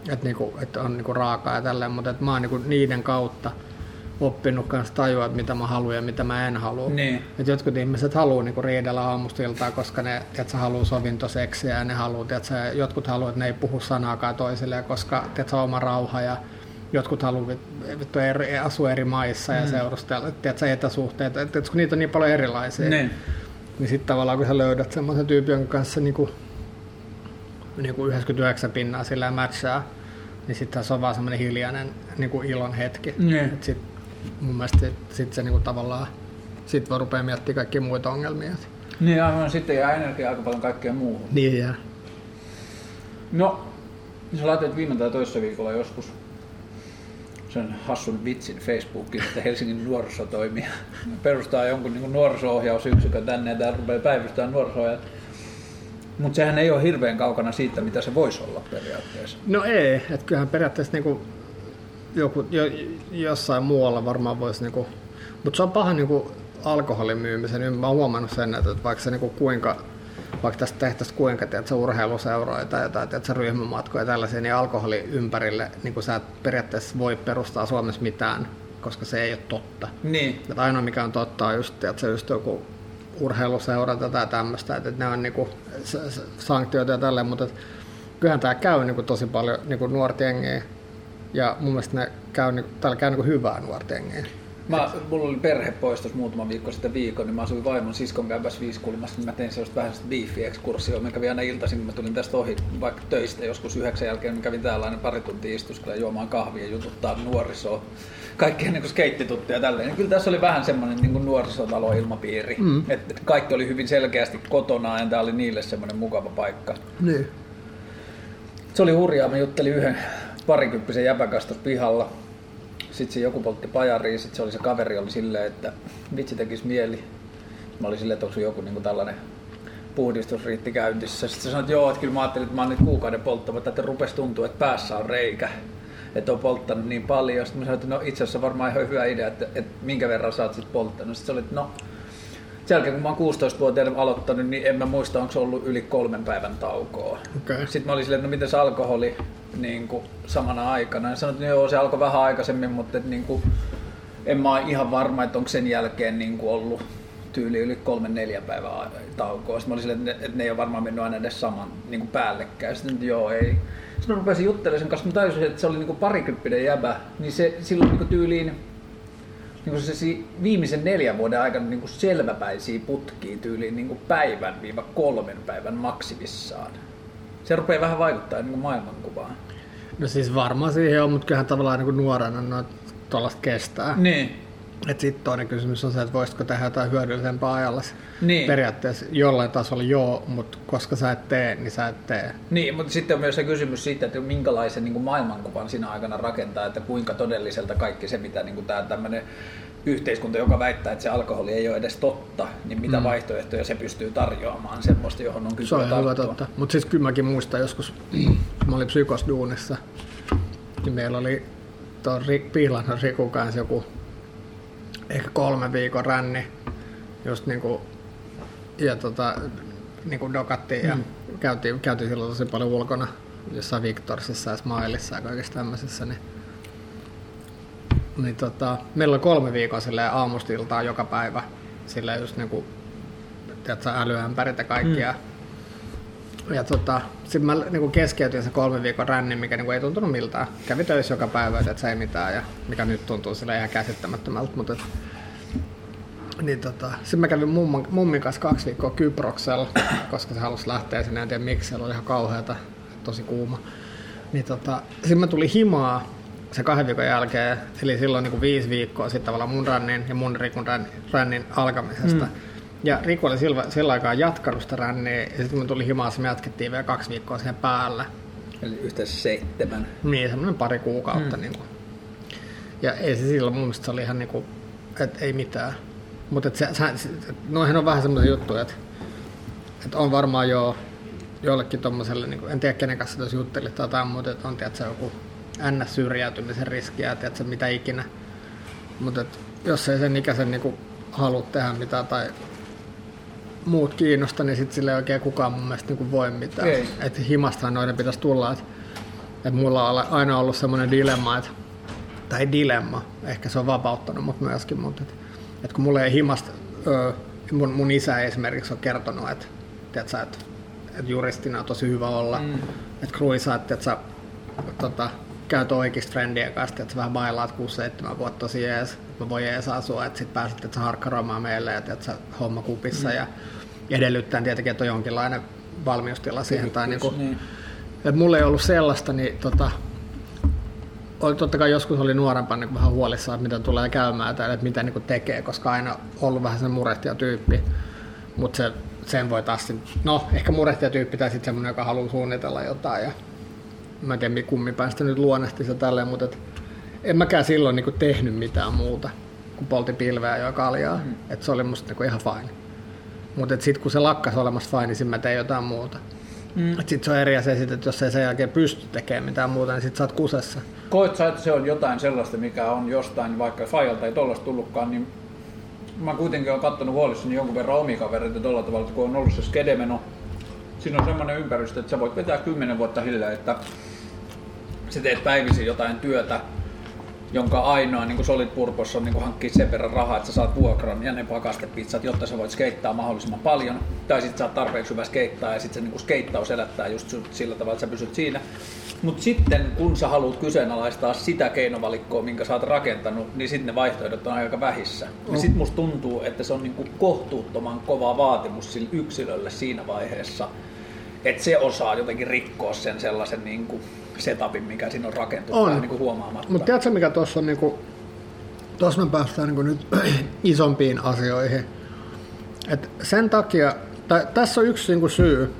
että, niinku, että on niinku raakaa ja tälleen, mutta että mä oon niinku niiden kautta oppinut kanssa tajua, että mitä mä haluan ja mitä mä en halua. Niin. Et jotkut ihmiset haluaa niinku riidellä aamusta iltaan, koska ne tiedätkö, haluaa sovintoseksiä ja ne haluaa, tiedätkö, jotkut haluaa, että ne ei puhu sanaakaan toisilleen, koska tiedätkö, oma rauha ja jotkut haluaa vittu eri, asua eri maissa ja seurustella, tiedätkö, etäsuhteet, että kun niitä on niin paljon erilaisia Niin. Niin sitten tavallaan kun sä löydät semmoisen tyypin, jonka kanssa niinku, niinku 99 pinnaa sillä matchaa, niin sitten se on vaan semmoinen hiljainen niinku ilon hetki. Niin. Et sit, mun mielestä sit, sit se niinku tavallaan, sit voi rupea miettimään kaikkia muita ongelmia. Niin aivan, sitten jää energiaa aika paljon kaikkeen muuhun. Niin jää. No, sä laitoit viime tai toissa viikolla joskus sen hassun vitsin Facebookiin, että Helsingin nuorisotoimija perustaa jonkun niin nuoriso-ohjausyksikön tänne ja täällä rupeaa päivystämään nuoriso Mutta sehän ei ole hirveän kaukana siitä, mitä se voisi olla periaatteessa. No ei, että kyllähän periaatteessa niinku joku, jo, jossain muualla varmaan voisi, niinku, mutta se on paha niinku alkoholin myymisen. Niin Mä oon huomannut sen, että vaikka se niinku kuinka, vaikka tästä tehtäisiin kuinka sä urheiluseuroja tai jotain, sä ryhmämatkoja ja tällaisia, niin alkoholi ympärille niin sä et periaatteessa voi perustaa Suomessa mitään, koska se ei ole totta. Niin. Et ainoa mikä on totta on just, että se just joku urheiluseura tai tämmöistä, että ne on niinku sanktioita ja tälleen, mutta et kyllähän tämä käy niinku tosi paljon niinku nuorten jengiä ja mun mielestä ne käy, niinku, täällä käy niinku hyvää nuorten jengiä. Mä, mulla oli perhe pois tuossa muutama viikko sitten viikon, niin mä asuin vaimon siskon käypässä viisikulmassa, niin mä tein sellaista vähän sellaista beefiekskurssia. Mä kävin aina iltaisin, kun mä tulin tästä ohi vaikka töistä joskus yhdeksän jälkeen, mä kävin täällä aina pari tuntia istuskella juomaan kahvia ja jututtaa nuorisoa. Kaikkea niin kuin skeittituttuja ja tälleen. Niin kyllä tässä oli vähän semmoinen niin kuin nuorisotalo-ilmapiiri. Mm. Että kaikki oli hyvin selkeästi kotona ja tämä oli niille semmoinen mukava paikka. Niin. Se oli hurjaa, mä juttelin yhden parikymppisen tuossa pihalla. Sitten se joku poltti pajariin, sitten se oli se kaveri oli silleen, että vitsi tekisi mieli. Mä olin silleen, että onko joku niin tällainen puhdistusriitti käyntissä. Sitten se sanoi, että joo, että kyllä mä ajattelin, että mä oon nyt kuukauden polttamatta, että rupesi tuntua, että päässä on reikä. Että on polttanut niin paljon. Sitten mä sanoin, että no itse asiassa varmaan ihan hyvä idea, että, että minkä verran sä oot sit polttanut. Sitten se oli, että no sen jälkeen kun mä oon 16-vuotiaana aloittanut, niin en mä muista, onko se ollut yli kolmen päivän taukoa. Okei. Sitten mä olin silleen, että no miten se alkoholi niin kuin, samana aikana. Ja sanoin, että joo, se alkoi vähän aikaisemmin, mutta että, niin kuin, en mä ole ihan varma, että onko sen jälkeen niin kuin, ollut tyyli yli kolmen neljän päivän a- taukoa. Sitten mä olin silleen, että ne, että ne ei ole varmaan mennyt aina edes saman niin kuin päällekkäin. Sitten että joo, ei. Sitten mä rupesin juttelemaan sen kanssa, mä tajusin, että se oli niin kuin parikymppinen jäbä. Niin se silloin niin kuin tyyliin niin kuin se si- viimeisen neljän vuoden aikana niin kuin selväpäisiä putkia tyyliin niin kuin päivän viiva kolmen päivän maksimissaan. Se rupeaa vähän vaikuttaa niin kuin maailmankuvaan. No siis varmaan siihen on, mutta kyllähän tavallaan niin nuorena noit tuollaista kestää. Niin. Et sitten toinen kysymys on se, että voisitko tehdä jotain hyödyllisempää ajallasi. Niin. Periaatteessa jollain tasolla joo, mutta koska sä et tee, niin sä et tee. Niin, mutta sitten on myös se kysymys siitä, että minkälaisen niin kuin maailmankuvan siinä aikana rakentaa, että kuinka todelliselta kaikki se, mitä niin kuin tämä tämmöinen yhteiskunta, joka väittää, että se alkoholi ei ole edes totta, niin mitä mm. vaihtoehtoja se pystyy tarjoamaan semmoista, johon on Se on tarttua. totta. Mutta siis kyllä mäkin muistan joskus, kun mä olin psykosduunissa, niin meillä oli tuon Rik, Pihlanan Rikun kanssa joku ehkä kolme viikon ränni. Just niinku, ja tota, niinku dokattiin ja käytiin, käytiin silloin tosi paljon ulkona jossain Victorsissa ja Smilessa ja kaikissa tämmöisissä. Niin, niin tota, meillä oli kolme viikkoa silleen aamusta iltaan joka päivä. Silleen just niinku, tiedätkö, älyämpärit ja kaikkia. Mm. Ja tota, sitten mä niinku keskeytin se kolme viikon ränni, mikä niinku ei tuntunut miltään. Kävi töissä joka päivä, että se ei mitään, ja mikä nyt tuntuu sille ihan käsittämättömältä. Mutta et, Niin tota, sitten mä kävin mumman, mummin kanssa kaksi viikkoa Kyproksella, koska se halusi lähteä sinne, en tiedä miksi, siellä oli ihan kauheata, tosi kuuma. Niin tota, sitten mä tuli himaa se kahden viikon jälkeen, eli silloin niin kuin viisi viikkoa sitten tavallaan mun rännin ja mun Rikun rännin, rännin alkamisesta. Mm. Ja Riku oli sillä, sillä aikaa jatkanut sitä ränniä, ja sitten kun tuli himaa, me jatkettiin vielä kaksi viikkoa siihen päälle. Eli yhteensä seitsemän. Niin, semmoinen pari kuukautta. Mm. Niin kuin. Ja ei se silloin, mun mielestä se oli ihan niin kuin, että ei mitään. Mutta se, se, noihin on vähän semmoisia juttuja, että, että on varmaan jo jollekin tommoselle, niin kuin, en tiedä kenen kanssa tuossa juttelit tai jotain muuta, että on tiedätkö, joku NS-syrjäytymisen riskiä, tiedätkö, mitä ikinä. Mutta jos ei sen ikäisen niin kuin, halua tehdä mitään tai muut kiinnosta, niin sitten sille ei oikein kukaan mun mielestä niin kuin voi mitään. Että himastahan noiden pitäisi tulla, että, että mulla on aina ollut semmoinen dilemma, että, tai dilemma, ehkä se on vapauttanut mut myöskin, mutta että, että kun mulla ei himasta, öö, mun, mun isä esimerkiksi on kertonut, että, tiedätkö, että, että juristina on tosi hyvä olla, mm. että kruisaa, että, että sä tota, käyt oikeista friendien kanssa, että sä vähän bailaat 6-7 vuotta tosi jees, mä voin jees asua, että sit pääset, että sä harkkaroimaan meille ja että sä homma kupissa mm. ja edellyttää tietenkin, että on jonkinlainen valmiustila siihen. Tai niin kuin, niin. Että mulla ei ollut sellaista, niin tota, oli, totta kai joskus oli nuorempana niin vähän huolissaan, että mitä tulee käymään tai että mitä niin kuin tekee, koska aina ollut vähän sen murehtija tyyppi. Mutta se, sen voi taas, no ehkä murehtija tyyppi tai sitten semmoinen, joka haluaa suunnitella jotain. Ja mä en tiedä kummin päästä nyt luonnehti se tälleen, mutta et, en mäkään silloin niin kuin tehnyt mitään muuta kuin polti pilveä ja kaljaa. Mm. Et se oli musta niin kuin ihan fine. Mutta sitten kun se lakkas olemassa fine, niin mä tein jotain muuta. Mm. Sitten se on eri asia, että jos ei sen jälkeen pysty tekemään mitään muuta, niin sitten sä oot kusessa. Koet sä, että se on jotain sellaista, mikä on jostain, vaikka Fajalta ei tollasta tullutkaan, niin mä kuitenkin olen katsonut huolissani jonkun verran omia kavereita tuolla tavalla, että kun on ollut se skedemeno, siinä on semmoinen ympäristö, että sä voit vetää kymmenen vuotta hiljaa, että sä teet päivisin jotain työtä, jonka ainoa niin solid purpose on niin hankkia sen verran rahaa, että sä saat vuokran ja ne pakastepizzat, jotta sä voit skeittaa mahdollisimman paljon. Tai sitten sä oot tarpeeksi hyvä skeittaa ja sitten se niin skeittaus elättää just sillä tavalla, että sä pysyt siinä. Mutta sitten kun sä haluat kyseenalaistaa sitä keinovalikkoa, minkä sä oot rakentanut, niin sitten ne vaihtoehdot on aika vähissä. Mm. Ja sitten musta tuntuu, että se on niin kohtuuttoman kova vaatimus sille yksilölle siinä vaiheessa, että se osaa jotenkin rikkoa sen sellaisen niin kuin setupin, mikä siinä on rakentunut on. niin huomaamatta. Mutta tiedätkö mikä tuossa on, niin kuin, tuossa me päästään niin kuin nyt isompiin asioihin. Et sen takia, tai tässä on yksi niin kuin syy,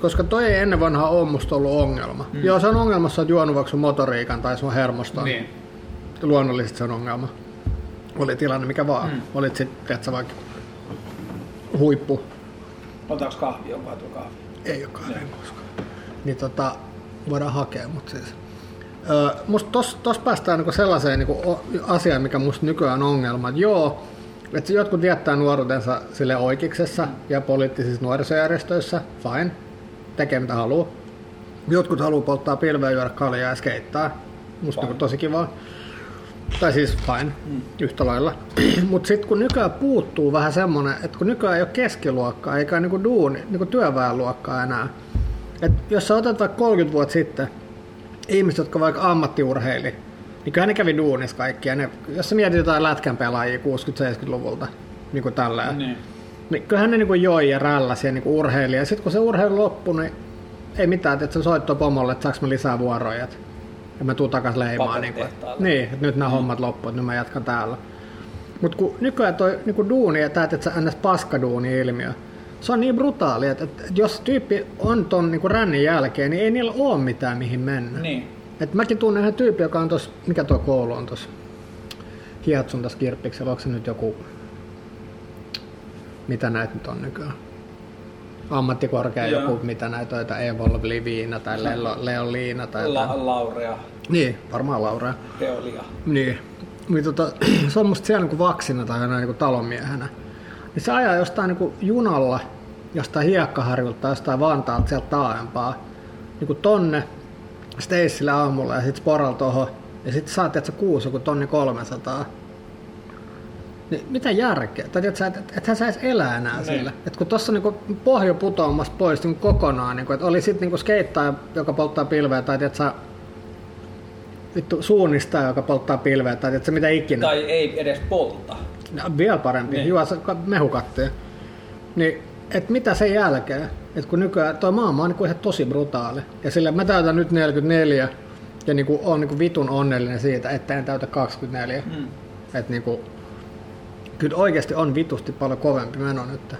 koska toi ei ennen vanhaa ole musta ollut ongelma. Mm. Joo, se on ongelma, että juonut vaikka sun motoriikan tai sun hermoston. Niin. Luonnollisesti se on ongelma. Oli tilanne mikä vaan. Mm. Olit sitten, vaikka huippu. Otetaanko kahvi? Onko tuo kahvi? Ei ole kahvi koskaan. Niin tota, voidaan hakea, mutta siis musta tos, tos päästään niinku sellaiseen niinku asiaan, mikä musta nykyään on ongelma. Että joo, että jotkut viettää nuoruutensa sille oikeiksessa ja poliittisissa nuorisojärjestöissä, fine, tekee mitä haluaa. Jotkut haluaa polttaa pilveä, juoda kaljaa ja skeittää. Musta niinku tosi kiva. Tai siis fine, mm. yhtä lailla. Mutta sitten kun nykyään puuttuu vähän semmonen, että kun nykyään ei ole keskiluokkaa eikä niinku duuni, niinku työväenluokkaa enää, et jos sä otat vaikka 30 vuotta sitten ihmiset, jotka vaikka ammattiurheili, niin kyllä ne kävi duunissa kaikki. Ja ne, jos sä mietit jotain lätkän pelaajia 60-70-luvulta, niin kuin tällä, niin. niin kyllähän ne niin kuin joi ja rälläsi ja niin kuin urheili. Ja sitten kun se urheilu loppui, niin ei mitään, että se soittoi pomolle, että saaks mä lisää vuoroja. Ja mä tuun takas leimaan. Niin, kuin, niin, että nyt nämä mm. hommat loppu, että nyt mä jatkan täällä. Mutta kun nykyään toi niin kuin duuni ja tää, että sä ns. paskaduuni ilmiö, se on niin brutaali, että, että jos tyyppi on ton niin rännin jälkeen, niin ei niillä ole mitään mihin mennä. Niin. Et mäkin tunnen yhden tyyppi, joka on tuossa, mikä tuo koulu on tuossa Hiatsun tässä kirppiksellä, onko se nyt joku, mitä näitä nyt on nykyään? Ammattikorkea Joo. joku, mitä näitä on, Evolve Liviina tai Leo, Leo Liina tai La, Laurea. Niin, varmaan Laurea. Teolia. Niin. niin tota, se on musta siellä niin vaksina tai näin niin talonmiehenä niin se ajaa jostain niin kuin junalla, jostain hiekkaharjulta tai jostain Vantaalta sieltä taaempaa, niin kuin tonne Stacelle aamulla ja sitten Sporal tohon, ja sitten saat, että se kuusi joku tonni 300. Niin mitä järkeä? Tai että et, et, hän saisi elää enää niin. sillä. Et kun tuossa niinku pohja putoamassa pois niin kokonaan, niinku, että oli sitten niinku skeittaja, joka polttaa pilveä, tai että sä vittu suunnistaa, joka polttaa pilveä, tai että mitä ikinä. Tai ei edes polta. Vielä parempi, Niin. ka- mehukatteen. Niin, et mitä sen jälkeen? Et kun nykyään toi maailma on niinku ihan tosi brutaali. Ja sillä mä täytän nyt 44 ja niinku on niinku vitun onnellinen siitä, että en täytä 24. Mm. Et niinku, kyllä oikeasti on vitusti paljon kovempi meno nyt.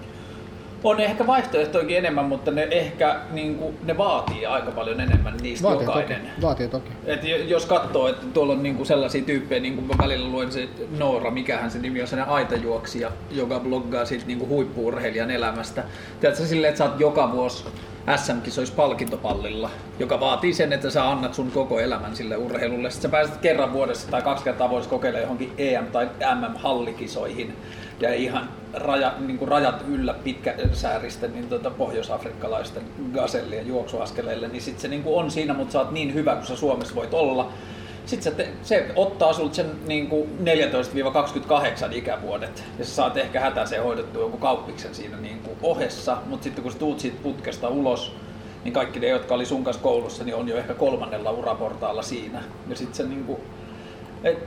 On ehkä vaihtoehtoikin enemmän, mutta ne ehkä niin kuin, ne vaatii aika paljon enemmän niistä Vaatii jokainen. toki. Vaatii toki. Et jo- jos katsoo, että tuolla on niinku sellaisia tyyppejä, niin kuin mä välillä luen se Noora, mikähän se nimi on, sellainen aitajuoksija, joka bloggaa siitä niinku huippuurheilijan elämästä. Tiedätkö silleen, että sä oot joka vuosi SM-kisoissa palkintopallilla, joka vaatii sen, että sä annat sun koko elämän sille urheilulle. Sitten sä pääset kerran vuodessa tai kaksi kertaa vuodessa kokeilemaan johonkin EM- tai MM-hallikisoihin ja ihan raja, niin kuin rajat yllä pitkäsääristen niin tuota, pohjois-afrikkalaisten gasellien juoksuaskeleille, niin sitten se niin kuin on siinä, mutta sä oot niin hyvä kuin sä Suomessa voit olla. Sitten se, se ottaa sulta sen niin kuin 14-28 ikävuodet ja sä saat ehkä hätäiseen hoidettua jonkun kauppiksen siinä niin kuin ohessa, mutta sitten kun sä tuut siitä putkesta ulos, niin kaikki ne, jotka oli sun kanssa koulussa, niin on jo ehkä kolmannella uraportaalla siinä. Ja sitten se niin kuin, et,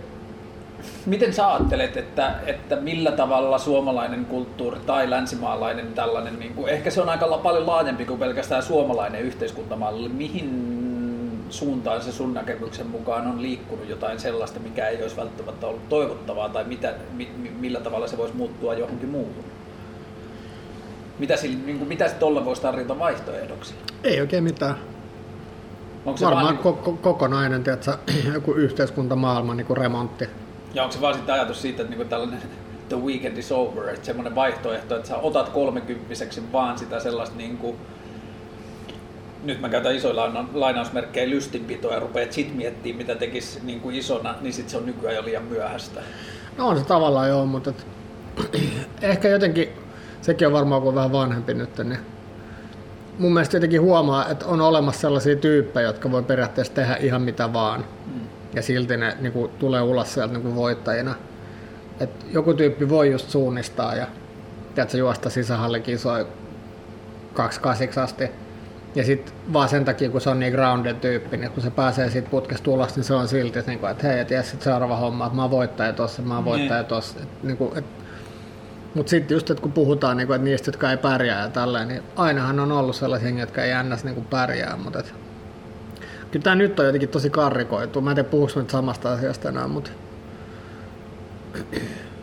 Miten sä ajattelet, että, että millä tavalla suomalainen kulttuuri tai länsimaalainen tällainen, niin kuin, ehkä se on aika paljon laajempi kuin pelkästään suomalainen yhteiskuntamalli, mihin suuntaan se sun näkemyksen mukaan on liikkunut jotain sellaista, mikä ei olisi välttämättä ollut toivottavaa tai mitä, mi, mi- millä tavalla se voisi muuttua johonkin muuhun? Mitä, sillä, niin kuin, mitä tuolla voisi tarjota vaihtoehdoksi? Ei oikein mitään. Onko se Varmaan vaan, niin ko- ko- kokonainen tiedätkö, joku yhteiskuntamaailma niin kuin remontti. Ja onko se vaan sitten ajatus siitä, että niinku tällainen the weekend is over, että semmoinen vaihtoehto, että sä otat kolmekymppiseksi vaan sitä sellaista niinku, nyt mä käytän isoilla laina- lainausmerkkejä lystinpitoa ja rupeat sit miettimään, mitä tekisi niin kuin isona, niin sit se on nykyään jo liian myöhäistä. No on se tavallaan joo, mutta et, ehkä jotenkin, sekin on varmaan kun on vähän vanhempi nyt, niin mun mielestä jotenkin huomaa, että on olemassa sellaisia tyyppejä, jotka voi periaatteessa tehdä ihan mitä vaan. Mm. Ja silti ne niin kuin, tulee ulos sieltä niin kuin voittajina. Et joku tyyppi voi just suunnistaa ja tiedätkö, juosta sisähallikisoja kaksi kasiksi asti. Ja sitten vaan sen takia, kun se on niin grounded tyyppi, niin kun se pääsee siitä putkesta ulos, niin se on silti, että, niinku, että hei, et jes, sit seuraava homma, että mä oon voittaja tossa, mä oon voittaja Niin. tossa. Et, niinku, et, mutta sitten just, että kun puhutaan niinku, että niistä, jotka ei pärjää ja tälleen, niin ainahan on ollut sellaisia, jotka ei ns. Niinku pärjää, mutta et, kyllä tämä nyt on jotenkin tosi karrikoitu. Mä en tiedä, puhuks mä nyt samasta asiasta enää, mutta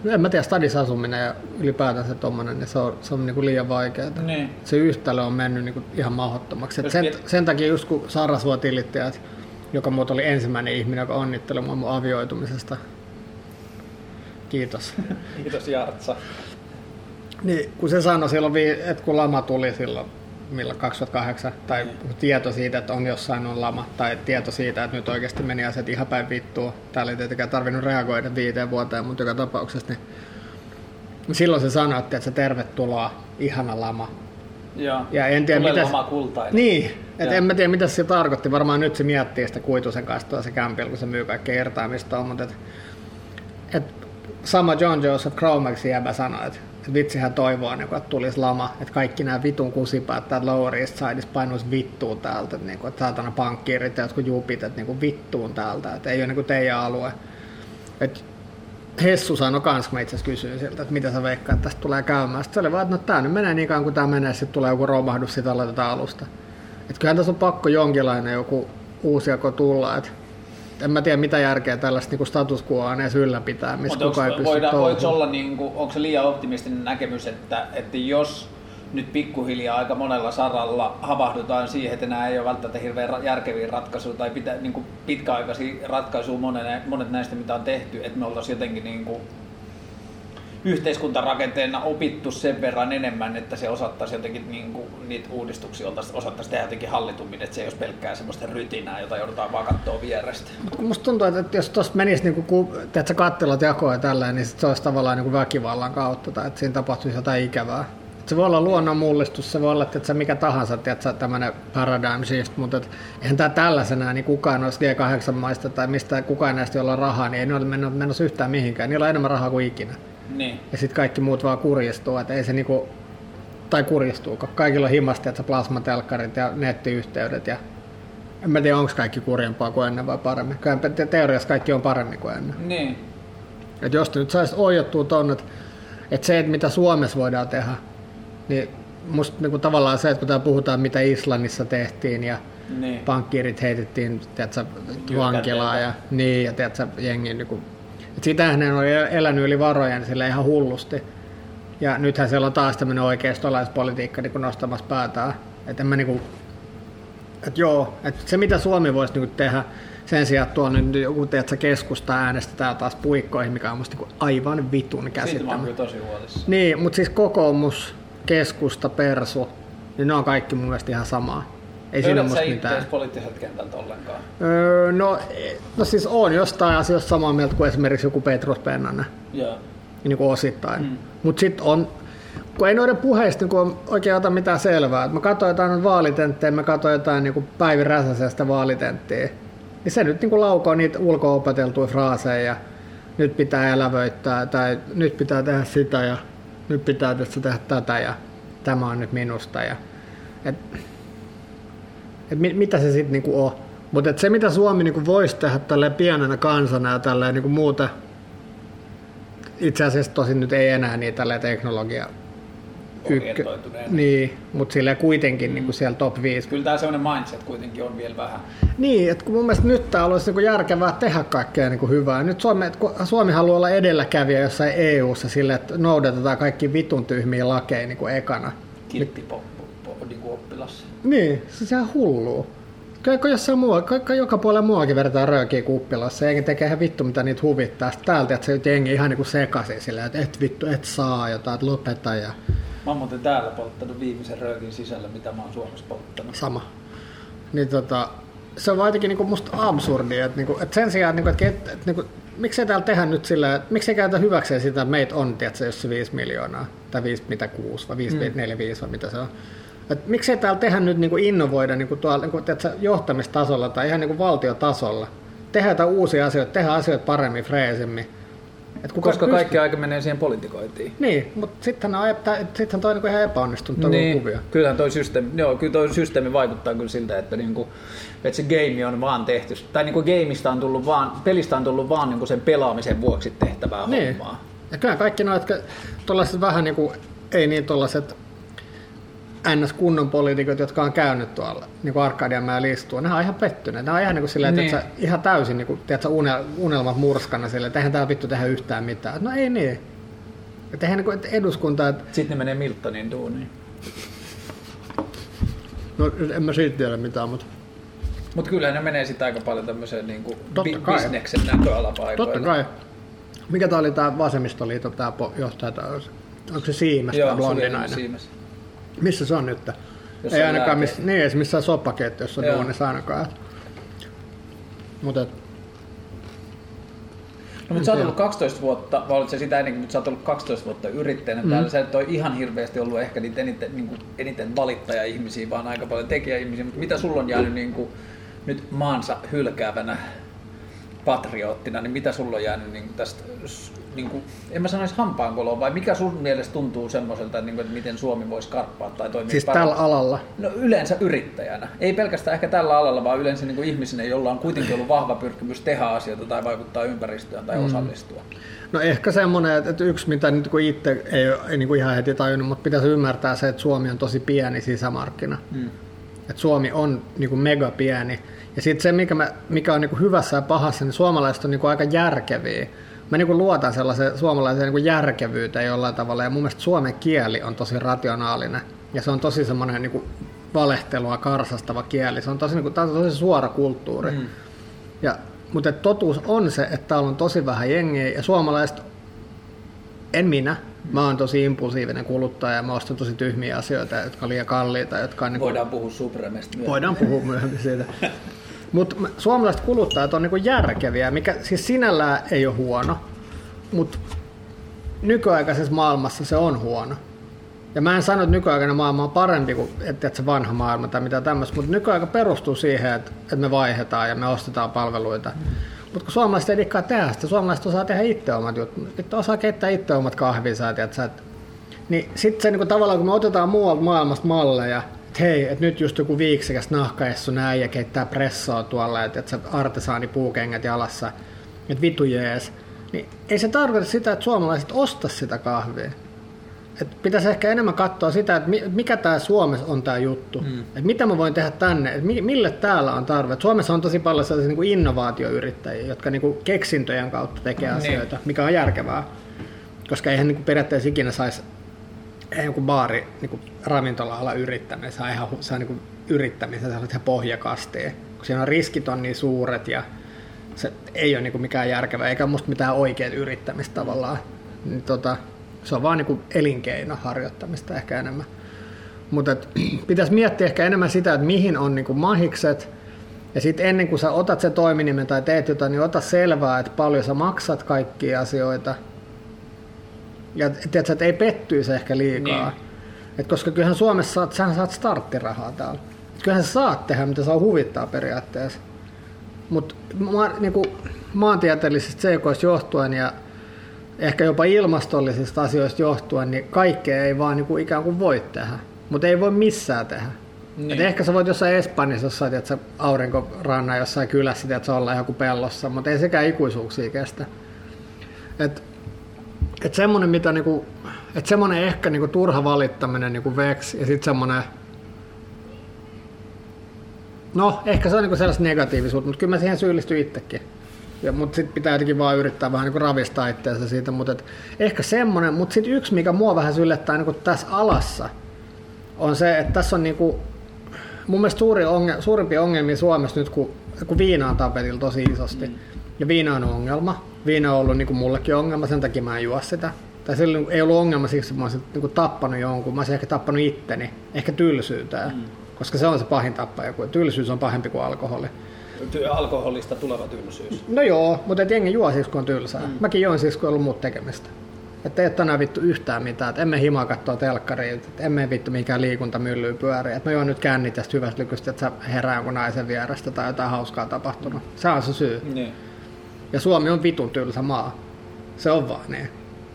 en mä tiedä, stadissa asuminen ja ylipäätänsä tommonen, niin se on, se on niinku liian vaikeaa. Niin. Se yhtälö on mennyt niinku ihan mahdottomaksi. Et sen, sen, takia just kun Sarasvuo tilitti, että joka muut oli ensimmäinen ihminen, joka onnitteli mua mun avioitumisesta. Kiitos. Kiitos Jartsa. Niin, kun se sanoi silloin, että kun lama tuli silloin, milloin 2008, tai tieto siitä, että on jossain on lama, tai tieto siitä, että nyt oikeasti meni asiat ihan päin vittua. Täällä ei tietenkään tarvinnut reagoida viiteen vuoteen, mutta joka tapauksessa, niin silloin se sanoi, että se tervetuloa, ihana lama. Joo. Ja en tiedä, Tulee mitä... loma kultainen. Niin, että en mä tiedä mitä se tarkoitti. Varmaan nyt se miettii sitä kuitusen kanssa tuossa kämpillä, kun se myy kaikkea irtaamista, mutta et, et sama John Joseph Cromaxin jäbä sanoi, että et vitsihän toivoa, niin kun, että tulisi lama, että kaikki nämä vitun kusipäät täältä Lower East Sideissa painuisi vittuun täältä, että, niinku, että saatana pankkiirit ja jotkut jupit, että niinku, vittuun täältä, että ei ole niinku teidän alue. Et Hessu sanoi kans, kun mä itse kysyin siltä, että mitä sä veikkaat, että tästä tulee käymään. Sitten se oli vaan, että no tää nyt menee niin kauan kuin tää menee, sitten tulee joku romahdus, sitten aloitetaan alusta. Et kyllähän tässä on pakko jonkinlainen joku uusiako tulla, et en mä tiedä mitä järkeä tällaista niin status quoa on edes ylläpitää, missä Mutta kukaan ei pysty voida, voiko olla, niin kuin, onko se liian optimistinen näkemys, että, että jos nyt pikkuhiljaa aika monella saralla havahdutaan siihen, että nämä ei ole välttämättä hirveän järkeviä ratkaisuja tai pitä, niin kuin pitkäaikaisia ratkaisuja monet, monet näistä, mitä on tehty, että me oltaisiin jotenkin niin kuin yhteiskuntarakenteena opittu sen verran enemmän, että se osattaisi jotenkin niin kuin, niitä uudistuksia osattaisi tehdä jotenkin hallitummin, että se ei olisi pelkkää semmoista rytinää, jota joudutaan vaan katsoa vierestä. Musta tuntuu, että jos tuossa menisi niin kuin, tiedätkö, kattilat jakoa ja tällä, niin se olisi tavallaan niin kuin väkivallan kautta tai että siinä tapahtuisi jotain ikävää. Et se voi olla luonnonmullistus, se voi olla että mikä tahansa, tiedätkö, tämmöinen paradigm shift, mutta et, eihän tämä tällaisena, niin kukaan noista G8-maista tai mistä kukaan näistä, joilla on rahaa, niin ei ne ole menossa yhtään mihinkään. Niillä on enemmän rahaa kuin ikinä. Niin. Ja sitten kaikki muut vaan kurjistuu, että ei se niinku, tai kurjistuu, kaikilla on himasti, että plasmatelkkarit ja nettiyhteydet ja en mä tiedä, onko kaikki kurjempaa kuin ennen vai paremmin. Kyllä te- teoriassa kaikki on paremmin kuin ennen. Niin. Että jos te nyt saisit oijottua tonne, että, että se, että mitä Suomessa voidaan tehdä, niin musta niin kuin tavallaan se, että kun täällä puhutaan, mitä Islannissa tehtiin ja Niin. pankkiirit heitettiin tiedätkö, vankilaan ja, niin, ja tiedätkö, jengi, niin että sitähän ne on elänyt yli varojen sille ihan hullusti. Ja nythän siellä on taas tämmöinen oikeistolaispolitiikka niin nostamassa päätään. Että en mä niinku, että joo, että se mitä Suomi voisi niinku tehdä sen sijaan, että tuolla nyt joku tiedätkö, keskusta äänestetään taas puikkoihin, mikä on musta niinku aivan vitun Siitä mä tosi huolissa. Niin, mutta siis kokoomus, keskusta, persu, niin ne on kaikki mun mielestä ihan samaa. Ei siinä musta mitään. poliittiselta kentältä ollenkaan? Öö, no, no siis on jostain asioista samaa mieltä kuin esimerkiksi joku Petrus Pennanen, Joo. niin kuin osittain. Mm. Mutta sitten on, kun ei noiden puheista niin oikein ota mitään selvää. Et mä katsoin jotain noita vaalitentteja, mä katsoin jotain niin Päivi Räsäsestä vaalitenttiä, niin se nyt niin laukoo niitä ulko-opeteltuja fraaseja ja nyt pitää elävöittää tai nyt pitää tehdä sitä ja nyt pitää tässä tehdä tätä ja tämä on nyt minusta. Ja, et, et mit, mitä se sitten niinku on. Mutta se mitä Suomi niinku voisi tehdä tällä pienenä kansana ja tällä niinku muuta, itse asiassa tosin nyt ei enää niin tällä teknologia Orientoituneena. Niin, mutta sillä kuitenkin mm. niinku siellä top 5. Kyllä tää semmonen mindset kuitenkin on vielä vähän. Niin, että kun mun mielestä nyt täällä olisi niinku järkevää tehdä kaikkea niinku hyvää. Nyt Suomi, et kun Suomi haluaa olla edelläkävijä jossain EU-ssa sille, että noudatetaan kaikki vitun tyhmiä lakeja niinku ekana. Kiltti oppilas. Niin, se on hullua. Kaikko jossain muu, kaikko joka puolella muuakin vedetään röökiä kuppilassa, jengi tekee ihan vittu mitä niitä huvittaa. Sitten täältä, että se jengi ihan niinku sekaisin silleen, että et vittu, et saa jotain, että lopeta ja Mä oon muuten täällä polttanut viimeisen röökin sisällä, mitä mä oon Suomessa polttanut. sama. Niin tota, se on vaan jotenkin niinku musta absurdia, että, niinku, että sen sijaan, että, niinku, että, että niinku, miksei täällä tehdä nyt sillä, että miksei käytä hyväkseen sitä, että meitä on, tiedätkö, jos se 5 miljoonaa, tai 5 mitä 6, vai 5, mm. 4, 5, vai mitä se on. Et miksei täällä tehdä nyt niinku innovoida niinku tuolla niinku, tiedätkö, johtamistasolla tai ihan niinku valtiotasolla. Tehdä jotain uusia asioita, tehdä asioita paremmin, freesimmin. Et kuka Koska pystyy- kaikki aika menee siihen politikointiin. Niin, mutta sittenhän on, sittenhän toi on niinku ihan epäonnistunut niin. kuvio. kyllähän toi systeemi, joo, kyllä toi systeemi vaikuttaa kyllä siltä, että, niinku, että se game on vaan tehty, tai niinku gameista on tullut vaan, pelistä on tullut vaan niinku sen pelaamisen vuoksi tehtävää Niin. hommaa. Ja kyllä kaikki noit, jotka tuollaiset vähän niin kuin, ei niin tuollaiset ns. kunnon poliitikot, jotka on käynyt tuolla niin kuin Arkadianmäen listua, ne on ihan pettyneet. Ne on ihan niin kuin silleen, Niin. että niin. ihan täysin niin kuin, tiedätkö, unel, unelmat murskana silleen, että eihän tää vittu tehdä yhtään mitään. No ei niin. Että eihän niin kuin, että eduskunta, että, Sitten ne menee Miltonin duuniin. no en mä siitä tiedä mitään, mutta Mutta kyllähän ne menee sitten aika paljon tämmöiseen niinku Totta bi- bisneksen näköalapaikoille. totta kai. Mikä tää oli tää vasemmistoliiton tää johtaja, tää, onko se Siimes, Joo, blondinainen? Siimes. Missä se on nyt? Jos ei ainakaan missä, niin, ei missään soppakeittiössä on duunissa ainakaan. Mutta No, mutta sä oot ollut 12 vuotta, vai olit se sitä ennenkin, mutta sä oot ollut 12 vuotta yrittäjänä. Mm. Täällä sä et ole ihan hirveästi ollut ehkä niitä eniten, niin kuin, eniten valittaja-ihmisiä, vaan aika paljon tekijä-ihmisiä. Mutta mitä sulla on jäänyt niin kuin, nyt maansa hylkäävänä patrioottina, niin mitä sulla on jäänyt niin kuin tästä, niin kuin, en mä sanoisi hampaankoloon, vai mikä sun mielestä tuntuu semmoiselta, niin kuin, että miten Suomi voisi karppaa tai toimia siis paremmin? tällä alalla. No yleensä yrittäjänä. Ei pelkästään ehkä tällä alalla, vaan yleensä niin kuin ihmisenä, jolla on kuitenkin ollut vahva pyrkimys tehdä asioita tai vaikuttaa ympäristöön tai mm. osallistua. No ehkä semmoinen, että- että yksi mitä nyt kun itse ei, ei niin kuin ihan heti tajunnut, mutta pitäisi ymmärtää se, että Suomi on tosi pieni sisämarkkina. Mm. Että Suomi on niin kuin mega pieni. Ja sitten se, mikä, mä, mikä on niin kuin hyvässä ja pahassa, niin suomalaiset on niin kuin aika järkeviä. Mä niin kuin luotan sellaiseen suomalaiseen niin kuin järkevyyteen jollain tavalla. Ja mun mielestä suomen kieli on tosi rationaalinen. Ja se on tosi semmoinen niin kuin valehtelua karsastava kieli. Se on tosi, niin kuin, on tosi suora kulttuuri. Mm. Ja, mutta totuus on se, että täällä on tosi vähän jengiä ja suomalaiset, en minä, mä oon tosi impulsiivinen kuluttaja ja mä ostan tosi tyhmiä asioita, jotka on liian kalliita, jotka on niin kuin, Voidaan puhua Supremesta myöhemmin. voidaan puhua myöhemmin siitä. Mutta suomalaiset kuluttajat on niinku järkeviä, mikä siis sinällään ei ole huono, mutta nykyaikaisessa maailmassa se on huono. Ja mä en sano, että nykyaikainen maailma on parempi kuin että se vanha maailma tai mitä tämmöistä, mutta nykyaika perustuu siihen, että, että me vaihdetaan ja me ostetaan palveluita. Mm. Mutta kun suomalaiset ei dikkaa tehdä sitä, suomalaiset osaa tehdä itse omat jutut, että osaa keittää itse omat kahvinsa, niin sitten se niinku tavallaan, kun me otetaan muualta maailmasta malleja, hei, että nyt just joku viiksikäs nahkaessu näin ja keittää pressoa tuolla, että et se artesaani puukengät jalassa, että vitu jees. niin ei se tarkoita sitä, että suomalaiset ostaisi sitä kahvia. Et pitäisi ehkä enemmän katsoa sitä, että mi- mikä tämä Suomessa on tämä juttu. Mm. Että mitä mä voin tehdä tänne, mi- mille täällä on tarve. Et Suomessa on tosi paljon sellaisia niin kuin innovaatioyrittäjiä, jotka niin kuin keksintöjen kautta tekee Niin. asioita, mikä on järkevää. Koska eihän niin kuin periaatteessa ikinä saisi joku baari niin ravintola-ala yrittäminen, se on ihan, se on niin yrittämisen, se on ihan pohjakasteen. Kun siinä on riskit on niin suuret ja se ei ole niin mikään järkevää, eikä musta mitään oikeat yrittämistä tavallaan. Niin tota, se on vaan niin elinkeino harjoittamista ehkä enemmän. Mutta pitäisi miettiä ehkä enemmän sitä, että mihin on niin mahikset, ja sitten ennen kuin sä otat sen toiminimen tai teet jotain, niin ota selvää, että paljon sä maksat kaikkia asioita. Ja tiedätkö, että ei pettyisi ehkä liikaa. Niin. Et koska kyllähän Suomessa saat, sähän saat starttirahaa täällä. Et kyllähän sä saat tehdä, mitä saa huvittaa periaatteessa. Mutta ma, niinku, maantieteellisistä seikoista johtuen ja ehkä jopa ilmastollisista asioista johtuen, niin kaikkea ei vaan niinku ikään kuin voi tehdä. Mutta ei voi missään tehdä. Niin. Et ehkä sä voit jossain Espanjassa, jossain tiedätkö, aurinkorannan jossain kylässä, että sä ollaan joku pellossa, mutta ei sekään ikuisuuksia kestä. Et, et semmonen, mitä niinku, et semmonen ehkä niinku turha valittaminen niinku veksi ja sitten semmonen No, ehkä se on niinku sellaista negatiivisuutta, mutta kyllä mä siihen syyllistyn itsekin. Ja, mutta sitten pitää jotenkin vaan yrittää vähän niinku ravistaa itseänsä siitä. Mutta et, ehkä semmonen, mutta sitten yksi, mikä mua vähän syllättää niinku tässä alassa, on se, että tässä on niinku, mun mielestä suuri onge, suurimpia ongelmia Suomessa nyt, kun, kun viina on tapetilla tosi isosti. Mm. Ja viina on ongelma. Viina on ollut niinku mullekin ongelma, sen takia mä en juo sitä. Tai sillä niinku ei ollut ongelma siksi, että mä olisin niinku tappanut jonkun. Mä olisin ehkä tappanut itteni, ehkä tylsyyteen. Mm. Koska se on se pahin tappaja, kun tylsyys on pahempi kuin alkoholi. Ty- alkoholista tuleva tylsyys. No joo, mutta et jengi juo siksi, kun on tylsää. Mm. Mäkin join siksi, kun ei ollut muuta tekemistä. Että ei ole tänään vittu yhtään mitään. Et emme himaa katsoa telkkaria, et emme vittu mikään liikuntamyllyy pyöriä. Et mä juon nyt kännit tästä hyvästä lykystä, että sä herää jonkun naisen vierestä tai jotain hauskaa tapahtunut. Se on se syy. Niin. Ja Suomi on vitun tylsä maa. Se on vaan niin.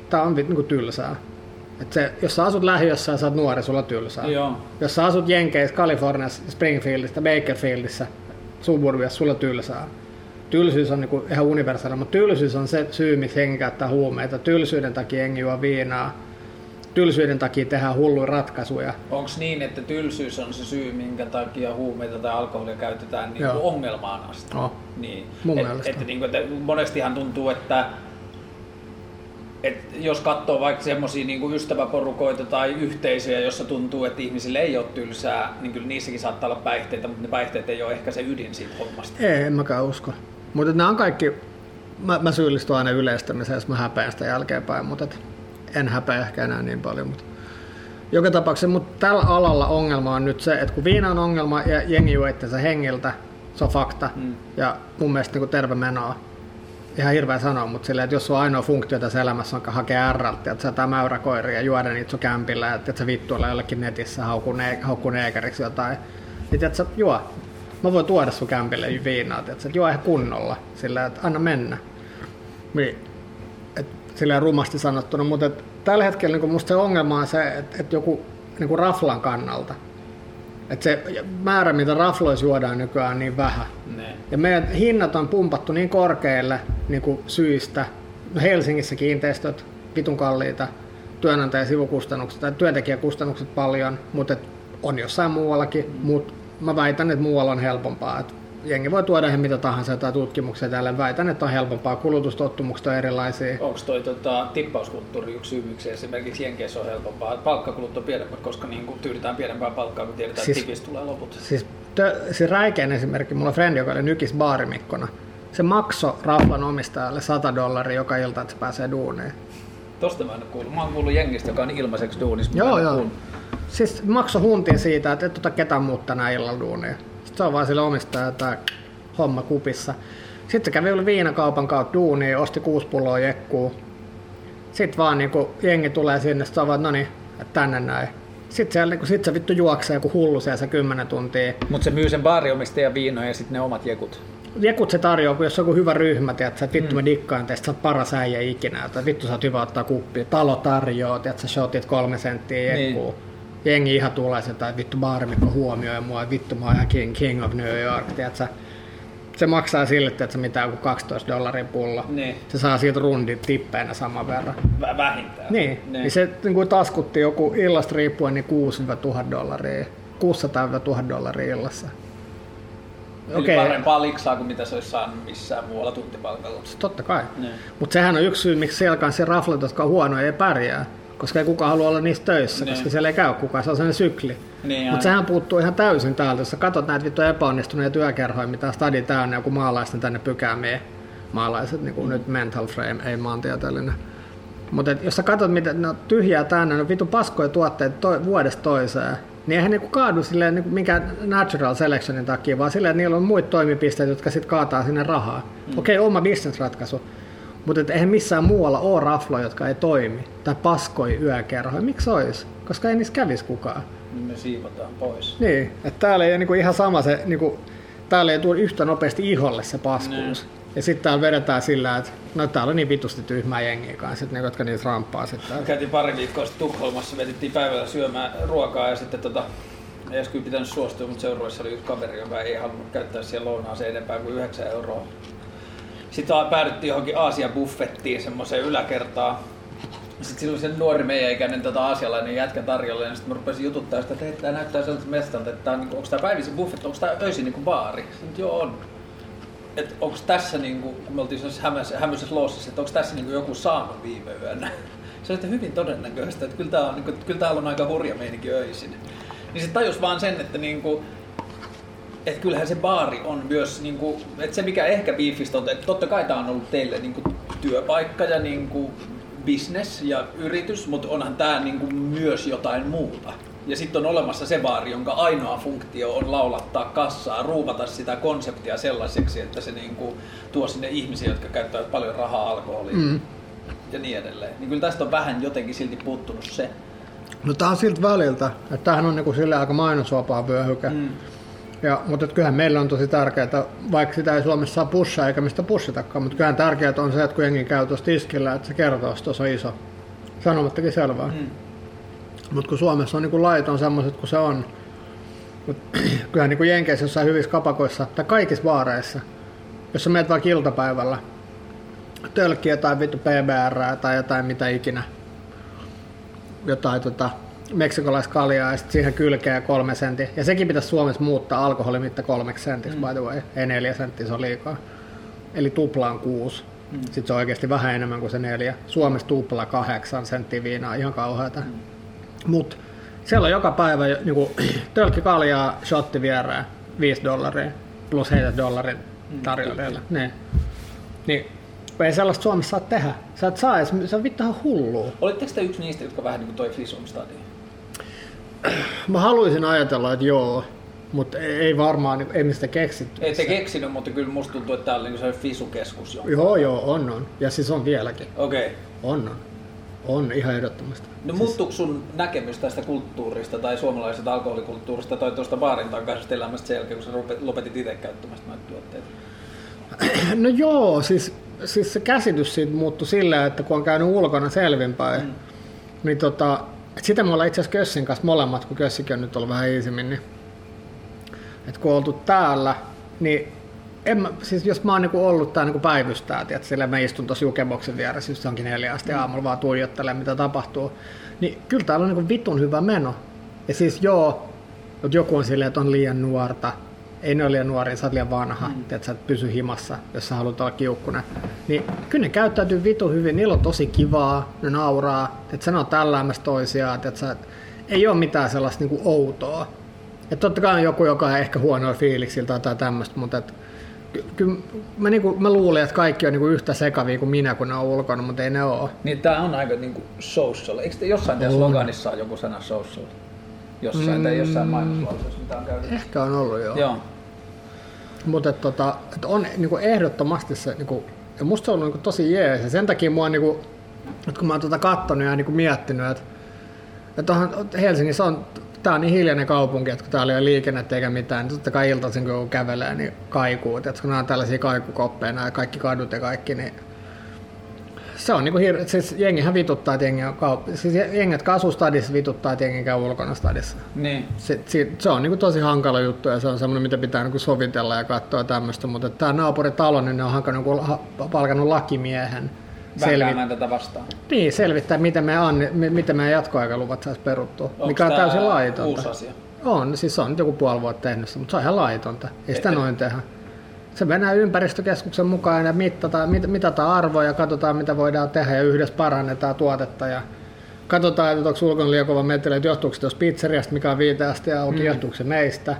Tää on vittu niinku tylsää. Et se, jos sä asut lähiössä ja sä oot nuori, sulla on tylsää. Joo. Jos sä asut Jenkeissä, Kaliforniassa, Springfieldissa, Bakerfieldissä, suburbiassa, sulla on tylsää. Tylsyys on niinku ihan universaali, mutta tylsyys on se syy, miksi jengi käyttää huumeita. Tylsyyden takia jengi juo viinaa. Tylsyyden takia tehdään hulluja ratkaisuja. Onko niin, että tylsyys on se syy, minkä takia huumeita tai alkoholia käytetään niin kuin ongelmaan asti? No. Niin. Mun et, mielestä. että, niin kuin, että monestihan tuntuu, että et jos katsoo vaikka semmoisia niin ystäväporukoita tai yhteisöjä, jossa tuntuu, että ihmisille ei ole tylsää, niin kyllä niissäkin saattaa olla päihteitä, mutta ne päihteet ei ole ehkä se ydin siitä hommasta. Ei, en mäkään usko. Mutta nämä on kaikki, mä, mä syyllistyn aina yleistämiseen, jos mä häpeän sitä jälkeenpäin, mutta et en häpeä ehkä enää niin paljon. Mutta joka tapauksessa, mutta tällä alalla ongelma on nyt se, että kun viina on ongelma ja jengi juo itsensä hengiltä, se on fakta. Mm. Ja mun mielestä niin terve menoa. Ihan hirveä sanoa, mutta silleen, että jos sun ainoa funktio tässä elämässä on hakea RLT, että sä mäyräkoiria ja juoda niitä sun kämpillä, että et sä vittuilla jollekin netissä haukku, ne, haukku neekeriksi jotain, niin että sä juo. Mä voin tuoda sun kämpille viinaa, että sä juo ihan kunnolla, sillä että anna mennä. Niin, silleen rumasti sanottuna, mutta et, tällä hetkellä niin musta se ongelma on se, että et joku niin kuin raflan kannalta, että se määrä, mitä rafloissa juodaan nykyään on niin vähän. Ne. Ja meidän hinnat on pumpattu niin korkealle niin kuin syistä. Helsingissä kiinteistöt vitun kalliita, työnantajan sivukustannukset tai työntekijäkustannukset paljon, mutta et on jossain muuallakin. Mut mä väitän, että muualla on helpompaa. Et jengi voi tuoda ihan mitä tahansa jotain tutkimuksia tälle. Väitän, että on helpompaa. Kulutustottumukset on erilaisia. Onko toi tota, tippauskulttuuri yksi syy, esimerkiksi Jenkeissä on helpompaa? että Palkkakulut on pienemmät, koska niin kuin, tyydetään pienempää palkkaa, kun tiedetään, Siis- että tulee loput. Siis, tö, siis räikein esimerkki, mulla on frendi, joka oli nykis baarimikkona. Se maksoi raflan omistajalle 100 dollaria joka ilta, että se pääsee duuniin. Tosta mä en ole kuullut. Mä oon kuullut Jengistä, joka on ilmaiseksi duunissa. Joo, joo. kuullut. Siis makso huntin siitä, että et ota ketään muuta tänä illalla duunia. Sitten se on vaan sille omistaja tämä homma kupissa. Sitten kävi oli viinakaupan kautta duunia, osti kuusi pulloa jekkuu. Sitten vaan niinku jengi tulee sinne, sit se on vaan, no niin, että tänne näin. Sitten siellä niinku, sit se vittu juoksee joku hullu siellä se 10 tuntia. Mutta se myy sen baariomistajan viinoja ja sitten ne omat jekut. Jekut se tarjoaa, kun jos on joku hyvä ryhmä, tiedät, että vittu mä dikkaan teistä, sä oot paras äijä ikinä, tai vittu sä oot hyvä ottaa kuppia, talo tarjoaa, tiedät, sä shotit kolme senttiä Niin. Jengi ihan tulee sieltä, että vittu baarimikko huomioi mua, että vittu mä oon ihan king, king of New York, tiedät, sä. se maksaa sille, että se mitä joku 12 dollaria pullo. Niin. Se saa siitä rundit tippeinä saman verran. Vä- vähintään. Niin, niin. se niin kuin taskutti joku illasta riippuen niin 6-1000 dollaria. 600-1000 dollaria illassa. Eli Okei. parempaa liksaa kuin mitä se olisi saanut missään muualla tuntipalkalla. Totta kai. Niin. Mutta sehän on yksi syy, miksi siellä kanssa se raflet, jotka on huonoja, ei pärjää. Koska ei kukaan halua olla niissä töissä, Niin. koska siellä ei käy kukaan, se on sellainen sykli. Niin, Mutta sehän puuttuu ihan täysin täältä. Jos sä katsot näitä vittu epäonnistuneita työkerhoja, mitä stadi täynnä, joku maalaisten tänne pykäämee. Maalaiset, niin kuin nyt mental frame, ei maantieteellinen. Mutta jos sä katsot, mitä ne on tyhjää täynnä, ne on vittu paskoja tuotteita to, vuodesta toiseen, niin eihän niinku kaadu silleen niinku minkään natural selectionin takia, vaan silleen, että niillä on muita toimipisteitä, jotka sitten kaataa sinne rahaa. Mm. Okei, okay, oma bisnesratkaisu. Mutta eihän missään muualla ole rafloja, jotka ei toimi. Tai paskoi yökerhoja. Miksi olisi? Koska ei niissä kävisi kukaan. Niin me siivotaan pois. Niin, että täällä ei niinku ihan sama se, niinku, täällä ei tule yhtä nopeasti iholle se paskuus. Ja sitten täällä vedetään sillä, että no täällä on niin vitusti tyhmää jengiä kanssa, että ne, jotka niitä ramppaa sitten. Käytiin pari viikkoa sitten Tukholmassa, vetittiin päivällä syömään ruokaa ja sitten tota, ei olisi kyllä pitänyt suostua, mutta seuraavassa oli yksi kaveri, joka ei halunnut käyttää siellä lounaaseen enempää kuin 9 euroa. Sitten päädyttiin johonkin Aasian buffettiin, semmoiseen yläkertaan. Sitten silloin se nuori meidän ikäinen tota, aasialainen jätkä tarjolla, ja sitten mä rupesin jututtaa sitä, että tää näyttää sellaiselta mestalta, että on, niinku, onko tää päivisin buffet, onko tää öisin niinku baari? Sitten joo on. Et onko tässä, niinku, kun me oltiin sellaisessa hämäisessä, hämyisessä loossissa, että onko tässä niinku joku saanut viime yönä? Se että hyvin todennäköistä, että kyllä, tää on, niinku, kyllä täällä on aika hurja meininki öisin. Niin se tajus vaan sen, että niinku, että kyllähän se baari on myös, niinku, että se mikä ehkä biifistä on, että totta kai tämä on ollut teille niinku, työpaikka ja niinku, business ja yritys, mutta onhan tämä niinku, myös jotain muuta. Ja sitten on olemassa se baari, jonka ainoa funktio on laulattaa kassaa, ruuvata sitä konseptia sellaiseksi, että se niinku, tuo sinne ihmisiä, jotka käyttävät paljon rahaa alkoholiin mm. ja niin edelleen. Niin kyllä tästä on vähän jotenkin silti puuttunut se. No tää on siltä väliltä, että tämähän on niinku sille aika mainosvapaa vyöhyke. Mm. Ja, mutta kyllähän meillä on tosi tärkeää, vaikka sitä ei Suomessa saa pussaa eikä mistä pussitakaan, mutta kyllähän tärkeää on se, että kun jengi käy tuossa tiskillä, että se kertoo, että tuossa on iso. Sanomattakin selvää. Mm. Mutta kun Suomessa on niinku lait on semmoiset kuin se on, mut kyllähän niinku Jenkeissä jossain hyvissä kapakoissa tai kaikissa baareissa, jos sä menet vaikka iltapäivällä, tölkkiä tai vittu PBR tai jotain mitä ikinä, jotain tota, meksikolaiskaljaa ja sitten siihen kylkeä kolme senttiä. Ja sekin pitäisi Suomessa muuttaa alkoholimitta kolmeksi sentiksi, mm. by the way. Ei neljä senttiä, se on liikaa. Eli tuplaan kuusi. Mm. Sitten se on oikeasti vähän enemmän kuin se neljä. Suomessa tupla kahdeksan senttiä viinaa, ihan kauheata. Mm. Mut siellä on joka päivä niinku, tölkki kaljaa, shotti vierään, 5 dollaria, plus heitä dollarin tarjoilijalle. Mm, niin. niin ei sellaista Suomessa saa tehdä. Sä et saa edes, se on vittu ihan hullua. Olitteko te yksi niistä, jotka vähän niin kuin toi Fisum Stadion? Mä haluaisin ajatella, että joo, mutta ei varmaan, ei me sitä keksitty. Ei te keksinyt, mutta kyllä musta tuntuu, että tää oli niinku sellainen Fisu-keskus jo. Joo, joo, on, on. Ja siis on vieläkin. Okei. Okay. On, on. On, ihan ehdottomasti. No muuttuuko sun näkemys tästä kulttuurista tai suomalaisesta alkoholikulttuurista tai tuosta baarin takaisesta elämästä sen jälkeen, kun sä lopetit itse käyttämästä noita tuotteita? No joo, siis, siis se käsitys siitä muuttui sillä, että kun on käynyt ulkona selvinpäin, mm. niin tota, sitä me ollaan itse asiassa Kössin kanssa molemmat, kun Kössikin on nyt ollut vähän iisimmin, niin että kun oltu täällä, niin en mä, siis jos mä oon niinku ollut tää niinku päivystää, tiedät, sillä mä istun tuossa jukeboksen vieressä just onkin neljä asti mm. aamulla vaan tuijottelemaan mitä tapahtuu, niin kyllä täällä on niinku vitun hyvä meno. Ja siis joo, mutta joku on silleen, että on liian nuorta, ei ne ole liian nuoria, sä oot liian vanha, mm. että sä et pysy himassa, jos sä haluat olla kiukkunen. Niin kyllä ne käyttäytyy vitu hyvin, niillä on tosi kivaa, ne nauraa, että sanoo tälläämässä toisiaan, että sä, ei ole mitään sellaista niinku outoa. Et totta kai on joku, joka on ehkä huonoa fiiliksiltä tai tämmöistä, mutta et, ky- kyllä mä, niinku, mä luulin, että kaikki on niinku yhtä sekavia kuin minä, kun ne on ulkona, mutta ei ne ole. Niin tää on aika niinku social. Eikö te jossain teidän On. sloganissa ole joku sana social? Jossain mm. tai jossain mainoslauseessa, mitä on käytetty. Ehkä on ollut joo. Joo. Mutta tota, et on niinku ehdottomasti se, niinku, ja musta se on niinku tosi jees. Ja sen takia mua, niinku, kun mä oon tota kattonut ja niinku miettinyt, että et onhan, Helsingissä on, tää on niin hiljainen kaupunki, että kun täällä ei ole liikennettä eikä mitään, niin totta kai iltaisin kun joku kävelee, niin kaikuu. Et kun nämä on tällaisia kaikukoppeja, nämä kaikki kadut ja kaikki, niin se on niinku hir- siis jengihän vituttaa, että jengi on kaup- siis jengi, jotka asuu stadissa, vituttaa, että jengi käy ulkona stadissa. Niin. Se, se, se on niinku tosi hankala juttu ja se on semmoinen, mitä pitää niinku sovitella ja katsoa tämmöistä, mutta tämä naapuritalo, niin ne on hankannut, niinku, ha, palkannut lakimiehen selvi- tätä vastaan. niin, selvittää, miten me, anne, mi- miten meidän jatkoaikaluvat saisi peruttua, Onks mikä on tää täysin laitonta. Uusi asia. On, siis se on nyt joku puoli vuotta tehnyt sitä, mutta se on ihan laitonta. Ei sitä Et- noin tehdä. Se mennään ympäristökeskuksen mukaan ja mitataan, mit, mitataan arvoja, katsotaan mitä voidaan tehdä ja yhdessä parannetaan tuotetta ja katsotaan, että onko ulkona liian kova meteli, että johtuuko se tuosta pizzeriasta, mikä on viite asti auki, mm. johtuuko se meistä,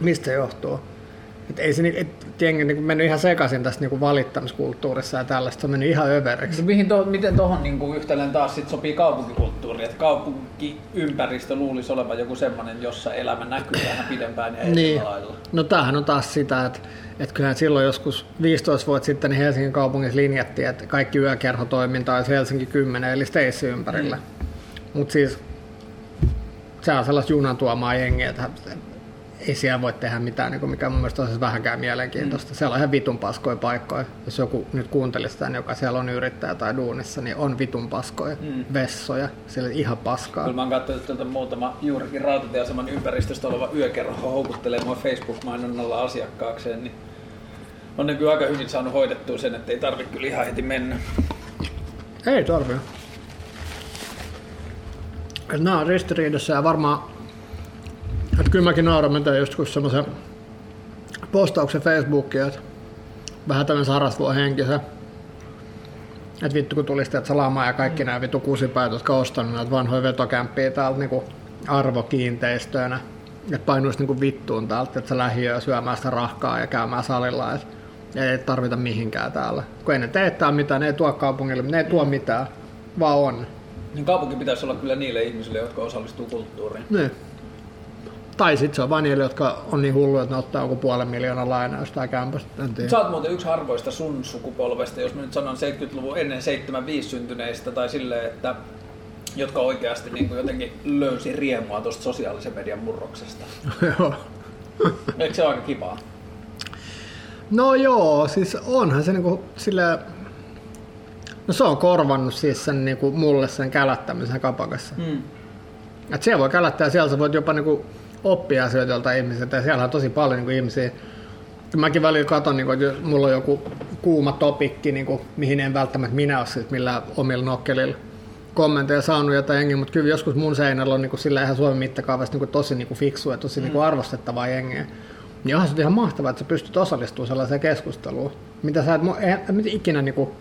mistä se johtuu. Et ei se et, jengi niin mennyt ihan sekaisin tästä niin valittamiskulttuurissa ja tällaista, se on mennyt ihan överiksi. No mihin to, miten tuohon niin yhtälön taas sit sopii kaupunkikulttuuri? Että kaupunkiympäristö luulisi olevan joku semmoinen, jossa elämä näkyy vähän pidempään ja Niin. lailla. No tämähän on taas sitä, että, että kyllähän silloin joskus 15 vuotta sitten niin Helsingin kaupungissa linjattiin, että kaikki yökerhotoiminta olisi Helsinki 10 eli Stacey ympärillä. Mm. Mutta siis se on sellaista junan tuomaa jengiä, että ei siellä voi tehdä mitään, niin kuin mikä mun mielestä on siis vähänkään mielenkiintoista. Mm. Siellä on ihan vitun paskoja paikkoja. Jos joku nyt kuuntelisi tämän, joka siellä on yrittäjä tai duunissa, niin on vitun paskoja, mm. vessoja, siellä ihan paskaa. Kyllä mä oon katsonut tuolta muutama juurikin rautatieaseman ympäristöstä oleva yökerho houkuttelee mua Facebook-mainonnalla asiakkaakseen, niin on ne kyllä aika hyvin saanut hoidettua sen, että ei tarvitse kyllä ihan heti mennä. Ei tarvii. Et Nämä on ristiriidassa ja varmaan, että kyllä mäkin nauran, mä tein joskus semmoisen postauksen Facebookiin, että vähän tämmöinen sarasvuon henkisen. Että vittu kun tuli sitä salama ja kaikki nämä vittu kusipäät, jotka on ostanut näitä vanhoja vetokämppiä täältä niinku arvokiinteistöönä. Että painuisi niinku vittuun täältä, että se lähiöä syömään sitä rahkaa ja käymään salilla. Et ei tarvita mihinkään täällä. Kun ei ne teettää mitään, ne ei tuo kaupungille, ne ei tuo mitään, vaan on. Niin kaupunki pitäisi olla kyllä niille ihmisille, jotka osallistuu kulttuuriin. Niin. Tai sitten se on vain niille, jotka on niin hulluja, että ne ottaa joku puolen miljoonaa lainaa jostain kämpästä. En tiedä. Sä oot muuten yksi harvoista sun sukupolvesta, jos mä nyt sanon 70-luvun ennen 75 syntyneistä tai silleen, että jotka oikeasti niin kuin jotenkin löysi riemua tuosta sosiaalisen median murroksesta. Joo. Eikö se ole aika kivaa? No joo, siis onhan se niinku sillä... No se on korvannut siis sen niinku mulle sen kälättämisen kapakassa. Mm. Et siellä voi kälättää siellä sä voit jopa niinku oppia asioita joltain ihmisiltä ja siellä on tosi paljon niinku ihmisiä. Mäkin välillä katon, niinku, että jos mulla on joku kuuma topikki, niinku, mihin en välttämättä minä ole siis millään omilla nokkelilla kommentteja saanut jotain jengiä, mutta kyllä joskus mun seinällä on niinku sillä ihan Suomen mittakaavassa niinku tosi niinku fiksu ja tosi mm. niinku arvostettavaa jengiä. Niin onhan se ihan mahtavaa, että sä pystyt osallistumaan sellaiseen keskusteluun. Mitä sä et, mu- en, ikinä niinku,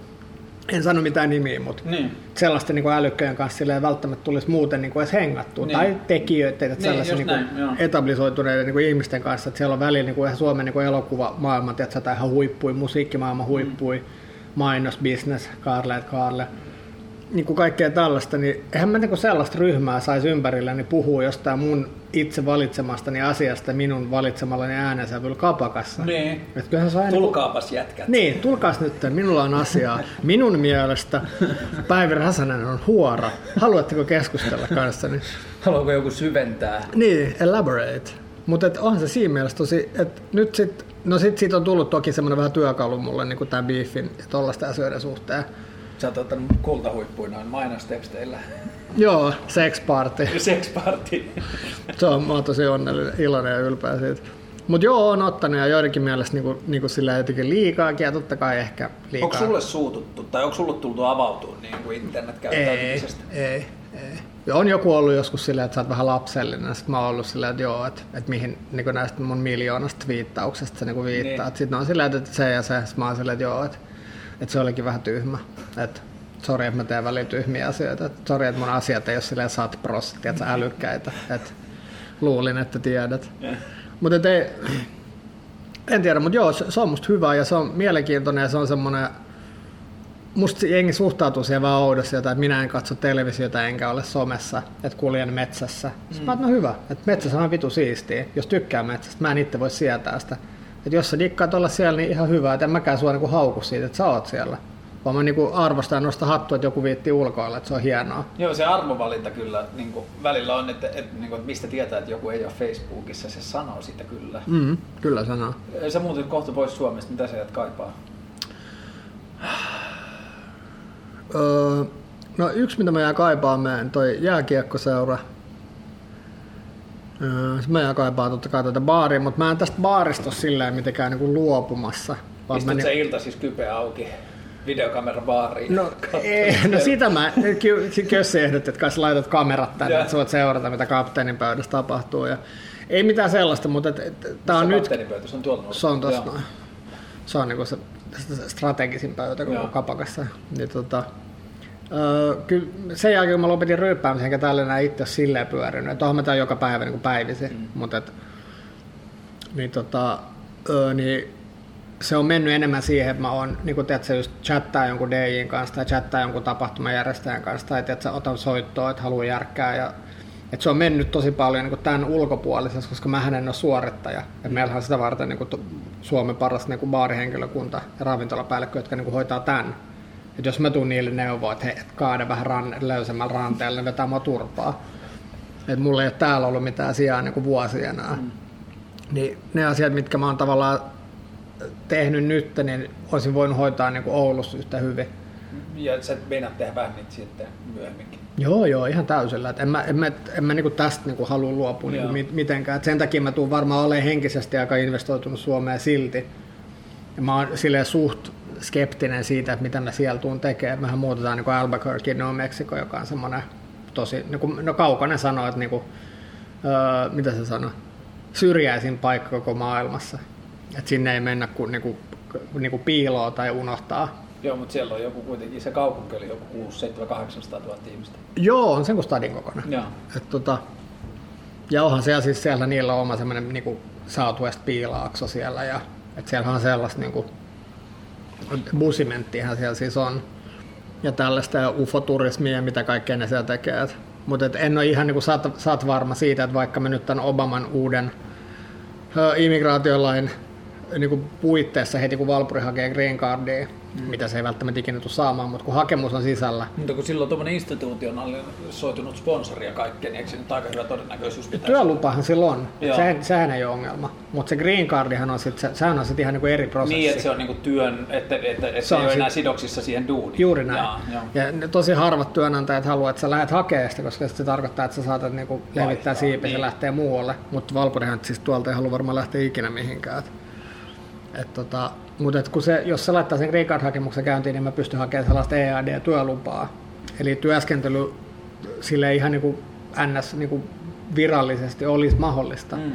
en sano mitään nimiä, mutta Niin. sellaisten niin älykköjen kanssa sille ei välttämättä tulisi muuten niin kuin edes hengattua. Niin. Tai tekijöiden, että Niin, sellaisen niin kuin näin, etablisoituneiden niin kuin ihmisten kanssa, että siellä on välillä niin kuin ihan Suomen niin kuin elokuvamaailma, tiedätkö, tai ihan huippui, musiikkimaailma huippui, mm. mainosbusiness, Karle Karle, niin kuin kaikkea tällaista, niin eihän mä niin kuin sellaista ryhmää saisi ympärillä niin puhua jostain mun itse valitsemastani asiasta minun valitsemallani äänensävyllä kapakassa. Niin. Että kyllähän se aina- Tulkaapas jätkät. niin, tulkaas nyt, minulla on asiaa. Minun mielestä Päivi Räsänen on huora. Haluatteko keskustella kanssani? Haluaako joku syventää? Niin, elaborate. Mutta onhan se siinä mielessä tosi, että nyt sit, no sit siitä on tullut toki semmoinen vähän työkalu mulle, niin kuin tämä beefin ja tollaisten asioiden suhteen. Sä oot ottanut kultahuippuja noin mainosteksteillä. Joo, sex party. Sex party. Se on, mä oon tosi onnellinen, iloinen ja ylpeä siitä. Mutta joo, on ottanut ja joidenkin mielestä niinku, niinku sillä jotenkin liikaakin ja totta kai ehkä liikaa. Onko sulle suututtu tai onko sulle tultu avautua niin kuin Ei, internetkäyttäytymisestä? ei, ei. Ja on joku ollut joskus silleen, että sä oot vähän lapsellinen. Sitten mä oon ollut silleen, että joo, että, että mihin niin näistä mun miljoonasta viittauksesta sä niin viittaat. Niin. Sitten on silleen, että se ja se. Sitten mä oon silleen, että joo, että, että se olikin vähän tyhmä. Että sori, että mä teen välillä tyhmiä asioita. Että sori, että mun asiat ei ole silleen sat prosenttia, että älykkäitä. Että luulin, että tiedät. Mutta ei, en tiedä, mutta joo, se, on musta hyvä ja se on mielenkiintoinen ja se on semmoinen musta jengi suhtautuu siihen vähän oudosti, että minä en katso televisiota enkä ole somessa, että kuljen metsässä. Mm. Mä no hyvä, että metsässä on vitu siistiä, jos tykkää metsästä, mä en itse voi sietää sitä. Että jos sä dikkaat olla siellä, niin ihan hyvä, että en mäkään sua niinku hauku siitä, että sä oot siellä. Vaan mä niinku arvostan ja nostan hattua, että joku viitti ulkoilla, että se on hienoa. Joo, se arvovalinta kyllä niin kuin, välillä on, että, että, niin kuin, että mistä tietää, että joku ei ole Facebookissa, se sanoo sitä kyllä. Mm, kyllä sanoo. Sä muutit kohta pois Suomesta, mitä sä jäät kaipaa? Öö, no yksi, mitä mä jää kaipaamaan, toi jääkiekkoseura. Öö, mä jää kaipaa totta kai tuota baaria, mutta mä en tästä baarista ole sillä mitenkään niinku luopumassa. Vaan Istut mä se ilta siis kype auki videokamera baariin. No, ei, no sitä mä, ky- Kössi ehdotti, että kai sä laitat kamerat tänne, että sä voit seurata, mitä kapteenin pöydässä tapahtuu. Ja ei mitään sellaista, mutta et, et, tää on Se nyt, se on tuolla se on tossa noin. Se on niinku se, se strategisin pöytä koko kapakassa. Niin tota, öö, kyllä sen jälkeen kun mä lopetin ryyppäämisen, enkä täällä enää itse ole silleen pyörinyt. Että onhan mä joka päivä niin päivisin. Mm. Mutta et, niin tota, öö, niin se on mennyt enemmän siihen, että mä oon, niin kuin tiedät, just chattaa jonkun DJin kanssa tai chattaa jonkun tapahtumajärjestäjän kanssa tai tiedät, otan soittoa, että haluaa järkkää ja että se on mennyt tosi paljon niin kuin tämän ulkopuolisessa, koska mä en ole suorittaja. Et meillähän on sitä varten niin kuin Suomen paras niin kuin baarihenkilökunta ja ravintolapäällikkö, jotka niin kuin hoitaa tämän. Et jos mä tuun niille neuvoa, että hei, et kaada vähän ran, löysemmällä ranteella, niin vetää mua turpaa. Et mulla ei ole täällä ollut mitään sijaa niin kuin vuosia enää. Mm. Niin ne asiat, mitkä mä oon tavallaan tehnyt nyt, niin olisin voinut hoitaa niin kuin Oulussa yhtä hyvin. Ja sä meinaat tehdä vähän niitä sitten myöhemminkin. Joo, joo, ihan täysillä. Et en mä, en mä, en mä niinku tästä niinku halua luopua niinku Joo. mit- mitenkään. Et sen takia mä tuun varmaan olemaan henkisesti aika investoitunut Suomeen silti. Ja mä oon silleen suht skeptinen siitä, että mitä mä siellä tuun tekemään. Mehän muutetaan niinku Albuquerque, New Mexico, joka on semmoinen tosi, niinku, no Kaukonen sanoi, että niinku, öö, mitä se sanoi, syrjäisin paikka koko maailmassa. Et sinne ei mennä kuin niinku, niinku piiloa tai unohtaa. Joo, mutta siellä on joku kuitenkin, se kaupunki oli joku 6 7 800 000 ihmistä. Joo, on sen kuin stadin kokoinen. Joo. Et tota, ja onhan siellä siis siellä niillä on oma semmoinen niinku Southwest piilaakso siellä ja et siellä on sellaista niinku busimenttihan siellä siis on ja tällaista ja ufoturismia ja mitä kaikkea ne siellä tekee. Mutta en ole ihan niinku saat, saat varma siitä, että vaikka me nyt tämän Obaman uuden immigraatiolain niin kuin puitteissa heti kun Valpuri hakee green cardia. Mitä se ei välttämättä ikinä tule saamaan, mutta kun hakemus on sisällä, Mutta kun silloin tuommoinen institutionaalinen soitunut sponsori ja kaikkea, niin eikö se nyt aika hyvä todennäköisyys pitäisi Työlupahan sillä on, sehän, sehän ei ole ongelma. Mutta se green cardihan on sit, se, sehän on sit ihan niinku eri prosessi. Niin, että se on niinku työn, että, että, että Se se on ei ole sit- enää sidoksissa siihen duuniin. Juuri näin. Jaa, ja ne tosi harvat työnantajat haluaa, että sä lähdet hakemaan sitä, koska se tarkoittaa, että sä saatat niinku levittää ja niin. se lähtee muualle. Mutta Valpurihan siis tuolta ei halua varmaan lähteä ikinä mihinkään. Et tota, mutta kun se, jos se laittaa sen green card-hakemuksen käyntiin, niin mä pystyn hakemaan sellaista EAD-työlupaa. Eli työskentely sille ihan niinku ns. Niinku virallisesti olisi mahdollista. Mm.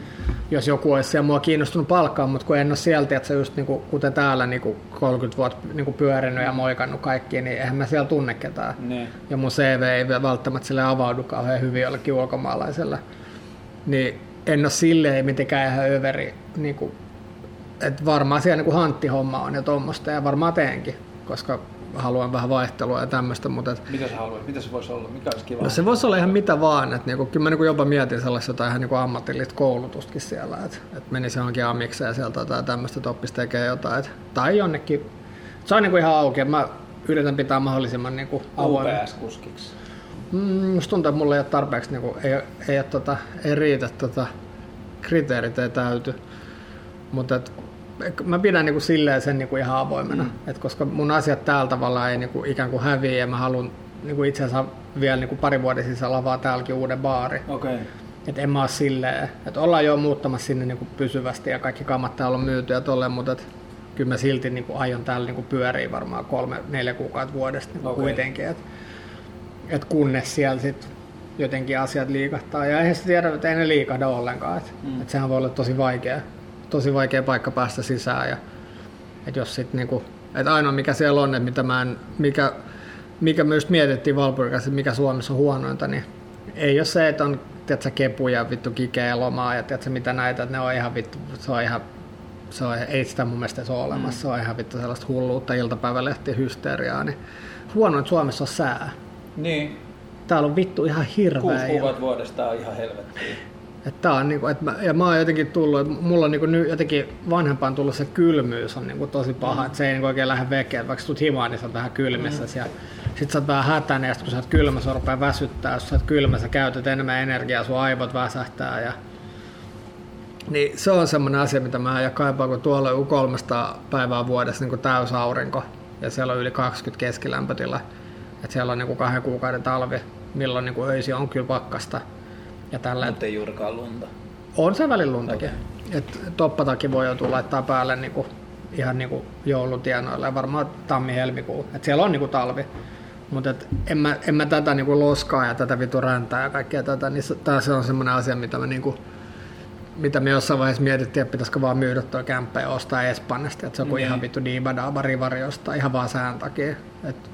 Jos joku olisi siellä mua kiinnostunut palkkaa, mutta kun en ole sieltä, että se just niinku, kuten täällä niinku 30 vuotta niinku pyörinyt ja moikannut kaikki, niin eihän mä siellä tunne ketään. Niin. Ja mun CV ei välttämättä sille avaudu kauhean hyvin jollekin ulkomaalaiselle. Niin en ole silleen mitenkään ihan överi. Niinku, et varmaan siellä niinku hanttihomma on ja tuommoista ja varmaan teenkin, koska haluan vähän vaihtelua ja tämmöistä, mutta et, Mitä sä haluat? Mitä se voisi olla? Mikä olisi kiva? No se voisi olla ihan mitä vaan, että niinku, kyllä mä niinku jopa mietin sellaista jotain ihan niinku ammatillista koulutustakin siellä, että et menisi johonkin amikseen sieltä tai tämmöistä, että oppisi tekee jotain, et, tai jonnekin, se on niinku ihan auki, mä yritän pitää mahdollisimman niinku avoin. UPS-kuskiksi. Mm, musta tuntuu, että mulla ei ole tarpeeksi, niinku, ei, ei, ole, tota, ei riitä, tota, kriteerit ei täyty, mutta mä pidän niinku silleen sen niinku ihan avoimena, mm. et koska mun asiat täällä tavalla ei niinku ikään kuin häviä ja mä haluan niinku itse asiassa vielä niinku pari vuoden sisällä avaa täälläkin uuden baari. Okay. Et en mä oo silleen, että ollaan jo muuttamassa sinne niinku pysyvästi ja kaikki kammat täällä on myyty ja tolleen, mutta et, kyllä mä silti niinku aion täällä niinku pyöriä varmaan kolme, neljä kuukautta vuodesta niinku Okei. kuitenkin. Et, et kunnes siellä sit jotenkin asiat liikahtaa. Ja eihän se tiedä, että ei ne liikahda ollenkaan. Et, mm. et sehän voi olla tosi vaikea, tosi vaikea paikka päästä sisään. Ja, et jos sit niinku, et ainoa mikä siellä on, että mitä mä en, mikä, mikä myös mietittiin Valpurikassa, että mikä Suomessa on huonointa, niin ei ole se, että on tiedätkö, kepuja, vittu kikeä lomaa ja tiedätkö, mitä näitä, että ne on ihan vittu, se on ihan se on, ei sitä mun mielestä se ole olemassa, se on ihan vittu sellaista hulluutta, iltapäivälehtien hysteriaa, niin huono, että Suomessa on sää. Niin. Täällä on vittu ihan hirveä. Kuusi kuukautta vuodesta on ihan helvettiä. Että tää on niinku, että mä, ja mä oon jotenkin tullut, että mulla on niinku nyt jotenkin vanhempaan tullut se kylmyys on niinku tosi paha, mm. että se ei niinku oikein lähde vekeen, vaikka sä tulet himaan, niin sä oot vähän kylmässä mm. ja sit sä oot vähän hätäinen, ja sit kun sä oot kylmä, se rupeaa väsyttää, jos sä oot kylmä, sä käytät enemmän energiaa, sun aivot väsähtää ja niin se on semmoinen asia, mitä mä ja kaipaan, kun tuolla on 300 päivää vuodessa niin täysaurinko ja siellä on yli 20 keskilämpötila, Et siellä on niinku kahden kuukauden talvi, milloin niinku öisi on kyllä pakkasta. Ja tällä, Mutta ei juurikaan lunta. on se välillä luntakin. Et toppatakin voi joutua laittaa päälle niinku, ihan niinku joulutienoille ja varmaan tammi-helmikuu. Et siellä on niinku talvi. Mutta en mä, en mä tätä niinku loskaa ja tätä vitu räntää ja kaikkea tätä, niin tää se on semmoinen asia, mitä mä niinku, mitä me jossain vaiheessa mietittiin, että pitäisikö vaan myydä tuo kämppä ja ostaa Espanjasta, että se on kuin Niin. ihan vittu diibadaaba rivari jostain, ihan vaan sään takia. Että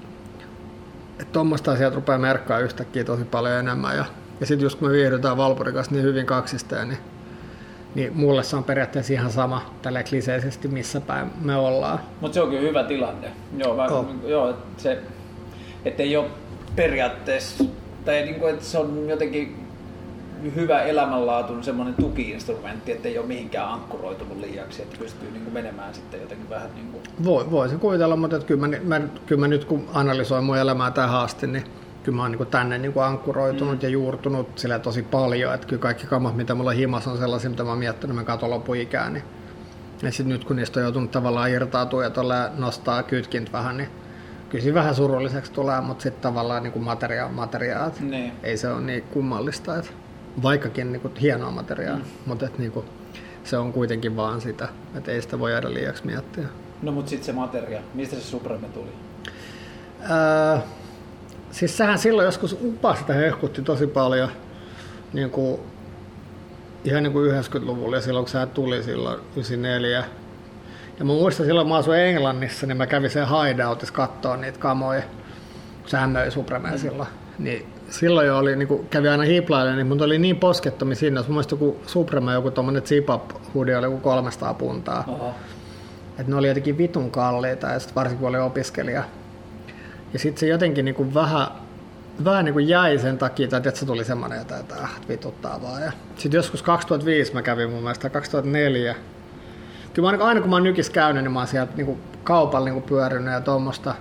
et tuommoista asiat rupeaa merkkaa yhtäkkiä tosi paljon enemmän. Ja, ja sitten just kun me viihdytään Valpurin kanssa niin hyvin kaksisteen, niin, niin mulle se on periaatteessa ihan sama tällä kliseisesti, missä päin me ollaan. Mutta se on kyllä hyvä tilanne. Joo, mä, On. joo se, ettei ole periaatteessa, tai niinku, että se on jotenkin hyvä elämänlaatun semmoinen tukiinstrumentti, ettei ole mihinkään ankkuroitunut liiaksi, että pystyy niinku menemään sitten jotenkin vähän niinku... Voi, voisin kuvitella, mutta että kyllä, mä, mä, kyllä mä nyt kun analysoin mun elämää tähän asti, niin kyllä mä oon niin tänne niin ankkuroitunut mm. ja juurtunut sillä tosi paljon. Että kyllä kaikki kamat, mitä mulla himas on sellaisia, mitä mä oon miettinyt, mä katon lopuikään. Niin. Ja sitten nyt kun niistä on joutunut tavallaan irtautua ja tuolla nostaa kytkint vähän, niin kyllä siinä vähän surulliseksi tulee, mutta sitten tavallaan niin kuin materiaa. Niin. Ei se ole niin kummallista, että vaikkakin niin kuin hienoa materiaa, mm. mutta että niin kuin, se on kuitenkin vaan sitä, että ei sitä voi jäädä liiaksi miettiä. No mut sitten se materia, mistä se Supreme tuli? Öö, siis sehän silloin joskus upa sitä hehkutti tosi paljon niin kuin, ihan niin kuin 90-luvulla ja silloin kun se tuli silloin 94. Ja mä muistan silloin mä asuin Englannissa, niin mä kävin sen hideoutissa katsoa niitä kamoja, kun sehän möi Supremea silloin. Niin silloin jo oli, niin kuin kävi aina hiplailemaan, niin mun oli niin poskettomia sinne, jos mielestä joku Supreme, joku tommonen zip-up hoodie oli joku 300 puntaa. Oho. Että ne oli jotenkin vitun kalliita, ja sit varsinkin kun oli opiskelija. Ja sitten se jotenkin niinku vähän, vähän niinku jäi sen takia, että se tuli semmoinen, että, että ah, vituttaa vaan. Ja sitten joskus 2005 mä kävin mun mielestä, 2004. Kyllä mä aina, kun mä oon nykis käynyt, niin mä oon siellä niinku kaupalla niinku pyörinyt ja tuommoista.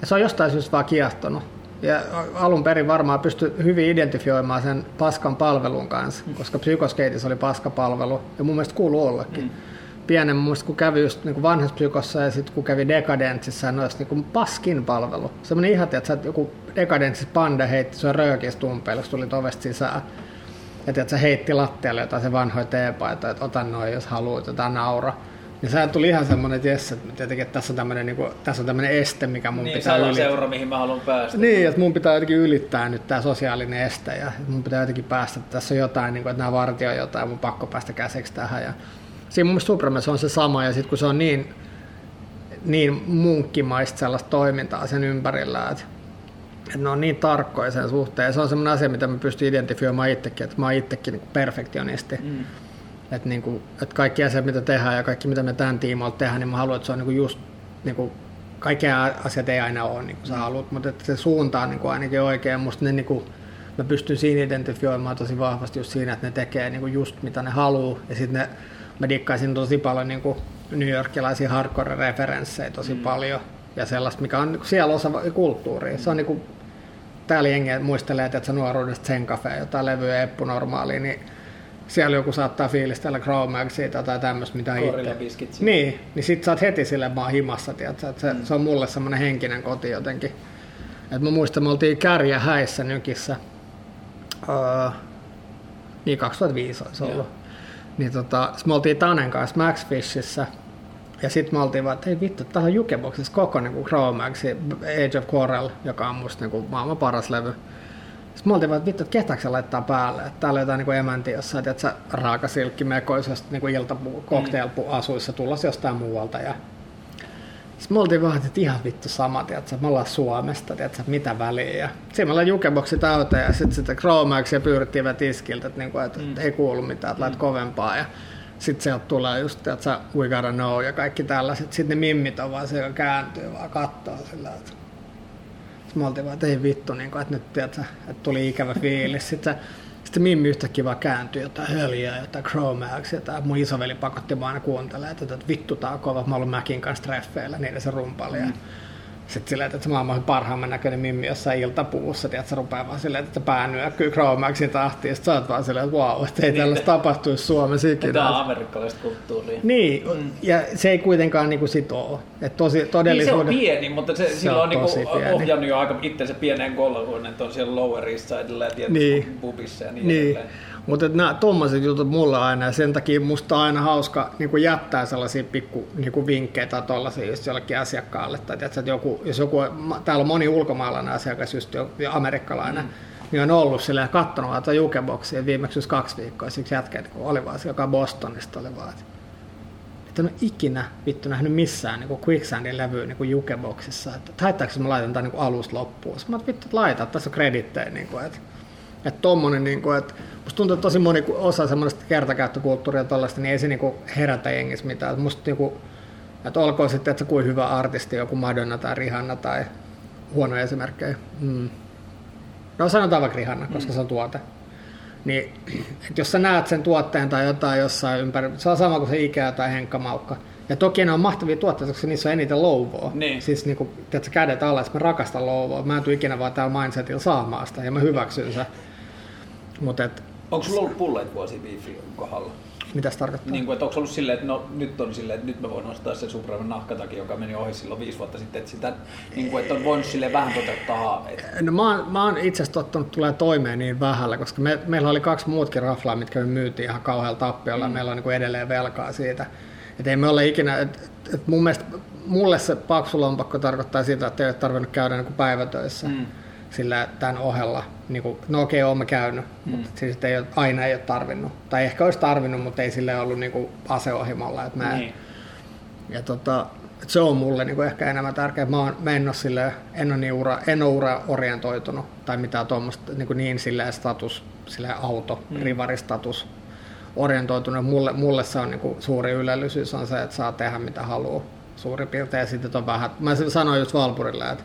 Ja se on jostain syystä vaan kiehtonut. Ja alun perin varmaan pystyi hyvin identifioimaan sen paskan palvelun kanssa, koska psykoskeitis oli paskapalvelu, ja mun mielestä kuuluu ollakin. Mm pienen, mielestä kun kävi just niin vanhassa psykossa ja sitten kun kävi Dekadentsissa, ne olisi niin paskin palvelu. Semmoinen ihan, että sä joku Dekadentsissa panda heitti sua röökistä tumpeille, jos tuli ovesta sisään. Ja tiedät, sä heitti lattialle jotain se vanhoja teepaita, että ota noin, jos haluat, jotain naura. Ja sehän tuli ihan semmoinen, että jes, että jotenkin, että tässä on tämmöinen, niin kuin, tässä on tämmöinen este, mikä mun Niin, pitää ylittää. seura, mihin mä haluan päästä. Niin, että mun pitää jotenkin ylittää nyt tämä sosiaalinen este ja että mun pitää jotenkin päästä, että tässä on jotain, niin kuin, että nämä vartio jotain, mun pakko päästä käsiksi tähän. Ja siinä mun mielestä Supremessa on se sama ja sitten kun se on niin, niin munkkimaista sellaista toimintaa sen ympärillä, että, että ne on niin tarkkoja sen suhteen. Ja se on semmoinen asia, mitä mä pystyn identifioimaan itsekin, että mä oon itsekin niin perfektionisti. Mm. Että, niin kuin, että kaikki asiat, mitä tehdään ja kaikki, mitä me tämän tiimoilta tehdään, niin mä haluan, että se on niin kuin just niin kuin, kaikkea asiat ei aina ole niin kuin sä haluat, mutta että se suunta on niin kuin ainakin oikein. Musta ne, niin kuin, mä pystyn siinä identifioimaan tosi vahvasti just siinä, että ne tekee niin kuin just mitä ne haluaa. Ja sitten ne, mä dikkaisin tosi paljon niin kuin New Yorkilaisia hardcore-referenssejä tosi mm. paljon. Ja sellaista, mikä on niin siellä osa kulttuuria. Se on niin kuin, täällä jengi muistelee, että sä nuoruudesta sen cafe, jotain levyä Eppu normaalia, niin siellä joku saattaa fiilistellä siitä tai tämmöistä, mitä itse. Niin, niin sit sä oot heti sille oon himassa, tiedätkö? että se, mm. se, on mulle semmoinen henkinen koti jotenkin. Et mä muistan, me oltiin kärjä häissä nykissä. Öö, niin 2005 olisi ollut. Joo. Niin tota, me oltiin Tanen kanssa Max Fishissä. Ja sitten me oltiin vaan, että ei vittu, tää on Jukeboxissa koko niinku Chromax, Age of Quarrel, joka on musta niinku maailman paras levy. Sitten me oltiin vaan, että vittu, että kehtääkö se laittaa päälle? Että täällä on jotain niinku emäntiä jossain, että sä raakasilkkimekoisesta niinku iltapu, cocktailasuissa tullas jostain muualta. Ja sitten me oltiin vaan, että ihan vittu sama, tiedätkö, me ollaan Suomesta, tiedätkö, mitä väliä. Ja siinä me ollaan jukeboksi täyteen ja sitten sitä Chromaxia pyydettiin vähän tiskiltä, että, niinku, että mm. ei kuulu mitään, että lait kovempaa. Ja sitten sieltä tulee just, tiedätkö, we gotta know ja kaikki tällaiset. Sitten ne mimmit on vaan se, joka kääntyy vaan kattoo sillä, että sitten me oltiin vaan, että ei vittu, niin kuin, että nyt tiedätkö, että tuli ikävä fiilis. Sitten, sitten Mimmi yhtäkkiä vaan kääntyi jotain höljää, jotain Chromax, jotain mun isoveli pakotti vaan aina kuuntelemaan, että, että vittu tää on kova, mä oon Mäkin kanssa treffeillä, niiden se rumpali. Ja sitten silleen, että se maailman parhaimman näköinen mimmi jossain iltapuussa, tiedät, se rupeaa vaan silleen, että pää nyökkyy Chromaxin tahtiin, ja sitten sä oot vaan silleen, että vau, että ei Niin, tällaista tapahtuisi Suomessa ikinä. Tämä on amerikkalaista kulttuuria. Niin, ja se ei kuitenkaan niinku sit oo. Et tosi, Niin se on todellisuuden... pieni, mutta se, Se sillä on niinku tosi pieni. ohjannut jo aika itsensä pieneen kolloon, että on siellä Lower East Sidella ja tietysti Niin. pubissa ja niin, Niin, edelleen. Mutta nämä tuommoiset jutut mulle aina, ja sen takia musta on aina hauska niin jättää sellaisia pikku niin vinkkejä tai tollaisia just jollekin asiakkaalle. Tai tiedätkö, että joku, jos joku, täällä on moni ulkomaalainen asiakas, just jo, ja amerikkalainen, mm. niin on ollut silleen, kattonut vaan tuota jukeboksia viimeksi just kaksi viikkoa, siksi jätkä, kun oli vaan se, joka Bostonista oli vaan, että että en ole ikinä vittu nähnyt missään niin Quicksandin levyä niin jukeboksissa, että haittaako se mä laitan tämän niin alusta loppuun. Mä oon, vittu, että laita, tässä on kredittejä. Niin kuin, että, että tommonen, niin kuin, että musta tuntuu, että tosi moni osa semmoista kertakäyttökulttuuria ja tollaista, niin ei se niin kuin herätä jengissä mitään. Että musta niin kuin, että olkoon sitten, että se kuin hyvä artisti, joku Madonna tai Rihanna tai huonoja esimerkkejä. Mm. No sanotaan vaikka Rihanna, koska se on tuote. Niin, että jos sä näet sen tuotteen tai jotain jossain ympäri, se on sama kuin se Ikea tai Henkka Maukka. Ja toki ne on mahtavia tuotteita, koska niissä on eniten louvoa. Niin. Siis niin kuin, tiedätkö, kädet alla, mä rakastan louvoa. Mä en tule ikinä vaan täällä mindsetillä saamaan sitä ja mä hyväksyn sen. Mutta et, Onko sulla ollut pulleet vuosia beefin kohdalla? mitä se tarkoittaa? Niin kuin, että onko ollut silleen, että no, nyt on silleen, että nyt mä voin ostaa sen Supremen nahkatakin, joka meni ohi silloin viisi vuotta sitten, että, sitä, niin kuin, että on voinut silleen vähän toteuttaa haaveita. No mä oon, mä oon itse asiassa tottunut tulee toimeen niin vähällä, koska me, meillä oli kaksi muutkin raflaa, mitkä me myytiin ihan kauhealla tappiolla, mm. meillä on niin kuin edelleen velkaa siitä. Et ei me ole ikinä, et, et mun mielestä mulle se paksu lompakko tarkoittaa sitä, että ei ole tarvinnut käydä niin kuin päivätöissä. Mm. Sillä tämän ohella, niin kuin, no okei, okay, oon käynyt, mm. mutta siis ei ole, aina ei ole tarvinnut. Tai ehkä olisi tarvinnut, mutta ei sille ollut niin kuin aseohimolla. Että mä en, Niin. ja tota, et se on mulle niinku ehkä enemmän tärkeää. Mä, oon, mä en ole, sille, en ole, niin ura, en ole ura-orientoitunut tai mitään tuommoista niin, niin silleen status, silleen auto, mm. rivaristatus orientoitunut. Mulle, mulle se on niinku suuri ylellisyys on se, että saa tehdä mitä haluaa suurin piirtein. Ja sitten on vähän, mä sanoin just Valpurille, että,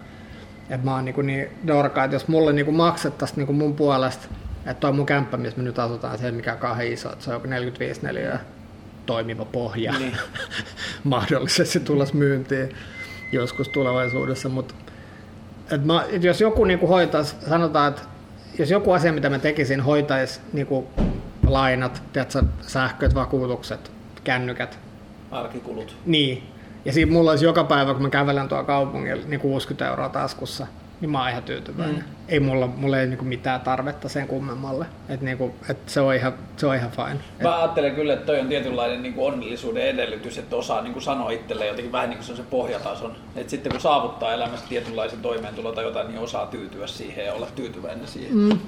että mä oon niinku niin dorka, että jos mulle niinku maksettaisiin niinku mun puolesta, että toi mun kämppä, missä me nyt asutaan, se ei mikään kauhean iso, että se on joku 45 neliöä toimiva pohja. Niin. mahdollisesti tulisi myyntiin joskus tulevaisuudessa, mutta et mä, et jos joku niinku hoitaisi, sanotaan, että jos joku asia, mitä mä tekisin, hoitaisi niinku lainat, tiedätkö, sähköt, vakuutukset, kännykät, Arkikulut. niin, ja siinä mulla olisi joka päivä, kun mä kävelen tuolla kaupungilla, niin 60 euroa taskussa, niin mä oon ihan tyytyväinen. Mm. Ei mulla, mulla ei niinku mitään tarvetta sen kummemmalle. Et niinku, et se, on ihan, se on ihan fine. Et, Mä ajattelen kyllä, että toi on tietynlainen niin kuin onnellisuuden edellytys, että osaa niin kuin sanoa itselleen jotenkin vähän niin kuin se on se pohjatason. Että sitten kun saavuttaa elämässä tietynlaisen toimeentulon tai jotain, niin osaa tyytyä siihen ja olla tyytyväinen siihen. Mm.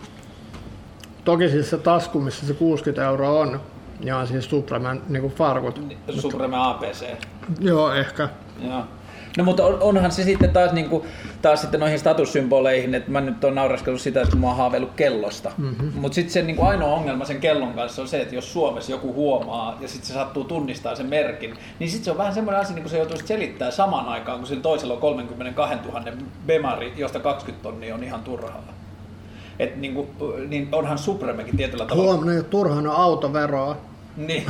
Toki siis se tasku, missä se 60 euroa on, ja on siis Supremen niinku farkut. Supreme APC. Joo, ehkä. Joo. No mutta on, onhan se sitten taas, niin kuin, taas sitten noihin statussymboleihin, että mä nyt oon nauraskellut sitä, että mä oon haaveillut kellosta. Mm-hmm. Mutta sitten se niin kuin ainoa ongelma sen kellon kanssa on se, että jos Suomessa joku huomaa ja sitten se sattuu tunnistaa sen merkin, niin sitten se on vähän semmoinen asia, niin kuin se joutuisi selittää samaan aikaan, kun sillä toisella on 32 000 bemari, josta 20 tonnia on ihan turhaa. Et niin, kuin, niin onhan Supremekin tietyllä tavalla Huomenna jo turhaan on autoveroa. niin,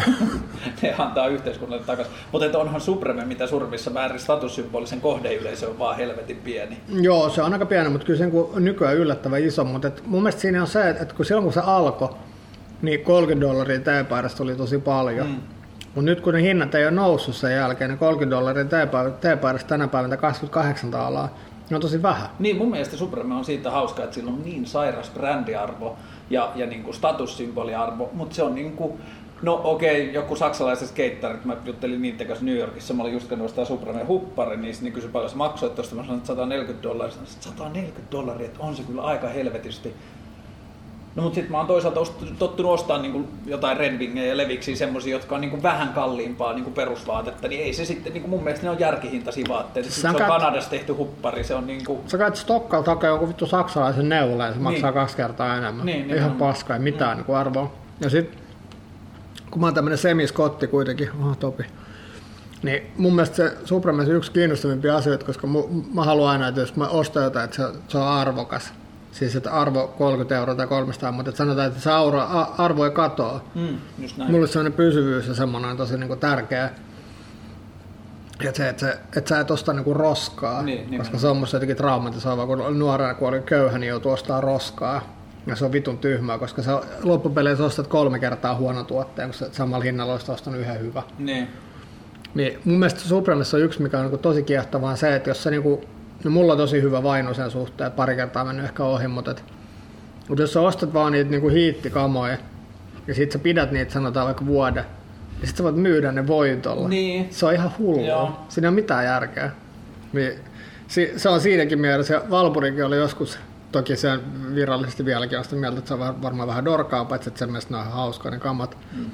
ne antaa yhteiskunnalle takaisin. Mutta onhan Supreme mitä suurimmissa määrin statussymbolisen kohdeyleisö on vaan helvetin pieni. Joo, se on aika pieni, mutta kyllä se kuin nykyään yllättävän iso. Mutta et mun mielestä siinä on se, että kun silloin kun se alkoi, niin 30 dollaria teepaidasta oli tosi paljon. Mm. Mutta nyt kun ne hinnat ei ole noussut sen jälkeen, niin 30 dollaria teepaidasta tänä päivänä 28 taalaa, on tosi vähän. Niin, mun mielestä Supreme on siitä hauska, että sillä on niin sairas brändiarvo ja, ja niin kuin statussymboliarvo, mutta se on niin kuin, no okei, okay, joku saksalaiset skeittarit, mä juttelin niiden kanssa New Yorkissa, mä olin just käynyt ostaa Supreme huppari, niin, niin kysyi paljon se maksoi tuosta, mä sanoin, että 140 dollaria, sanoin, että 140 dollaria, että on se kyllä aika helvetisti. No mutta sitten mä oon toisaalta ost- tottunut ostaa niinku jotain Redwingejä ja Leviksiä semmosia, jotka on niinku vähän kalliimpaa niinku perusvaatetta, niin ei se sitten, niinku mun mielestä ne on järkihintaisia vaatteita. Sä Sit se on kat- Kanadassa tehty huppari, se on niinku... Sä käyt Stokkalta hakea jonkun vittu saksalaisen neulan ja se maksaa Niin. kaksi kertaa enemmän. Niin, Ihan nimenomaan. paska, ei mitään niin arvoa. Ja sit, kun mä oon tämmönen semiskotti kuitenkin, oh, topi, niin mun mielestä se Supreme on yksi kiinnostavimpia asioita, koska mu, mä haluan aina, että jos mä ostan jotain, että se, se on arvokas. Siis että arvo 30 euroa tai 300, mutta että sanotaan, että se aura, arvo ei katoa. Mm, just näin. Mulle sellainen pysyvyys ja semmoinen on tosi niin tärkeä. että se, että, se, että sä et osta niinku roskaa, Niin, nimenomaan. koska se on musta jotenkin traumatisoivaa, kun nuorena kun oli köyhä, niin joutuu ostaa roskaa. Ja se on vitun tyhmää, koska sä loppupeleissä ostat kolme kertaa huono tuotteen, kun sä samalla hinnalla olisit ostanut yhden hyvä. Niin. Niin mun mielestä Supremessa on yksi, mikä on niin tosi kiehtovaa, se, että jos sä niinku, no mulla on tosi hyvä vaino sen suhteen, pari kertaa mennyt ehkä ohi, mutta, et, mutta jos sä ostat vaan niitä niinku hiittikamoja, ja sit sä pidät niitä sanotaan vaikka vuoden, ja sit sä voit myydä ne voitolla. Niin. Se on ihan hullu. Joo. Siinä ei ole mitään järkeä. Niin, se on siinäkin mielessä, ja Valpurikin oli joskus, toki se virallisesti vieläkin on sitä mieltä, että se on var- varmaan vähän dorkaa, paitsi että sen mielestä ne on hauskaa ne kamat. Mm.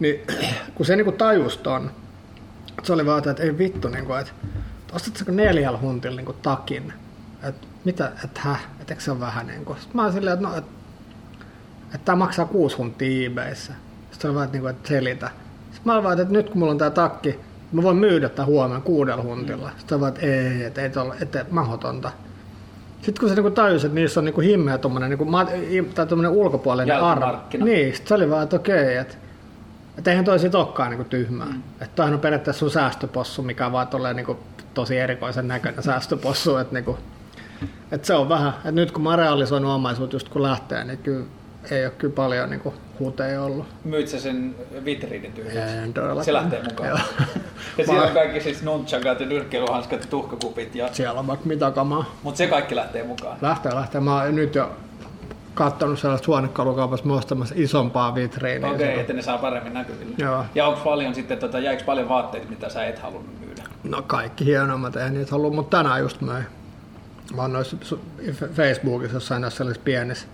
Niin kun se niinku tajus ton, se oli vaan, että ei vittu, niin kuin, että ostatko neljällä huntilla niin kuin, takin? Että mitä, että häh, että eikö se ole vähän niin kuin. Sitten mä olin silleen, että no, että, että tämä maksaa kuusi huntia eBayssä. Sitten se oli vaan, että, niin kuin, että selitä. Sitten mä olin vaan, että nyt kun mulla on tämä takki, mä voin myydä tämän huomenna kuudella huntilla. Sitten se oli vaan, että ei, että ei tolle, että mahdotonta. Sitten kun se niinku tajusi, että niissä on niinku himmeä tommonen, niinku, tai tommonen ulkopuolinen arvo. Niin, sit se oli vaan, että okei, että että eihän toi sit olekaan niinku tyhmää. Mm. Että toihan on periaatteessa sun säästöpossu, mikä on vaan tolleen niinku tosi erikoisen näköinen säästöpossu. Että niinku, et se on vähän, että nyt kun mä oon realisoinut omaisuutta just kun lähtee, niin kyllä ei ole kyllä paljon niinku huteja ollut. Myyt sä sen vitriinin tyhjäksi? En todellakaan. Se lähtee mukaan. Joo. ja siellä on kaikki siis nunchakat ja nyrkkeilyhanskat ja tuhkakupit. Ja... Siellä on vaikka mitä kamaa. Mutta se kaikki lähtee mukaan. Lähtee, lähtee. Mä oon nyt jo kattonut sellaista huonekalukaupassa ostamassa isompaa vitriiniä. Okei, okay, että ne saa paremmin näkyville. Joo. Ja onko paljon sitten, tota, jäikö paljon vaatteita, mitä sä et halunnut myydä? No kaikki hienommat, eihän niitä halua, mutta tänään just möin. Mä oon noissa Facebookissa jossain noissa sellaisissa pienissä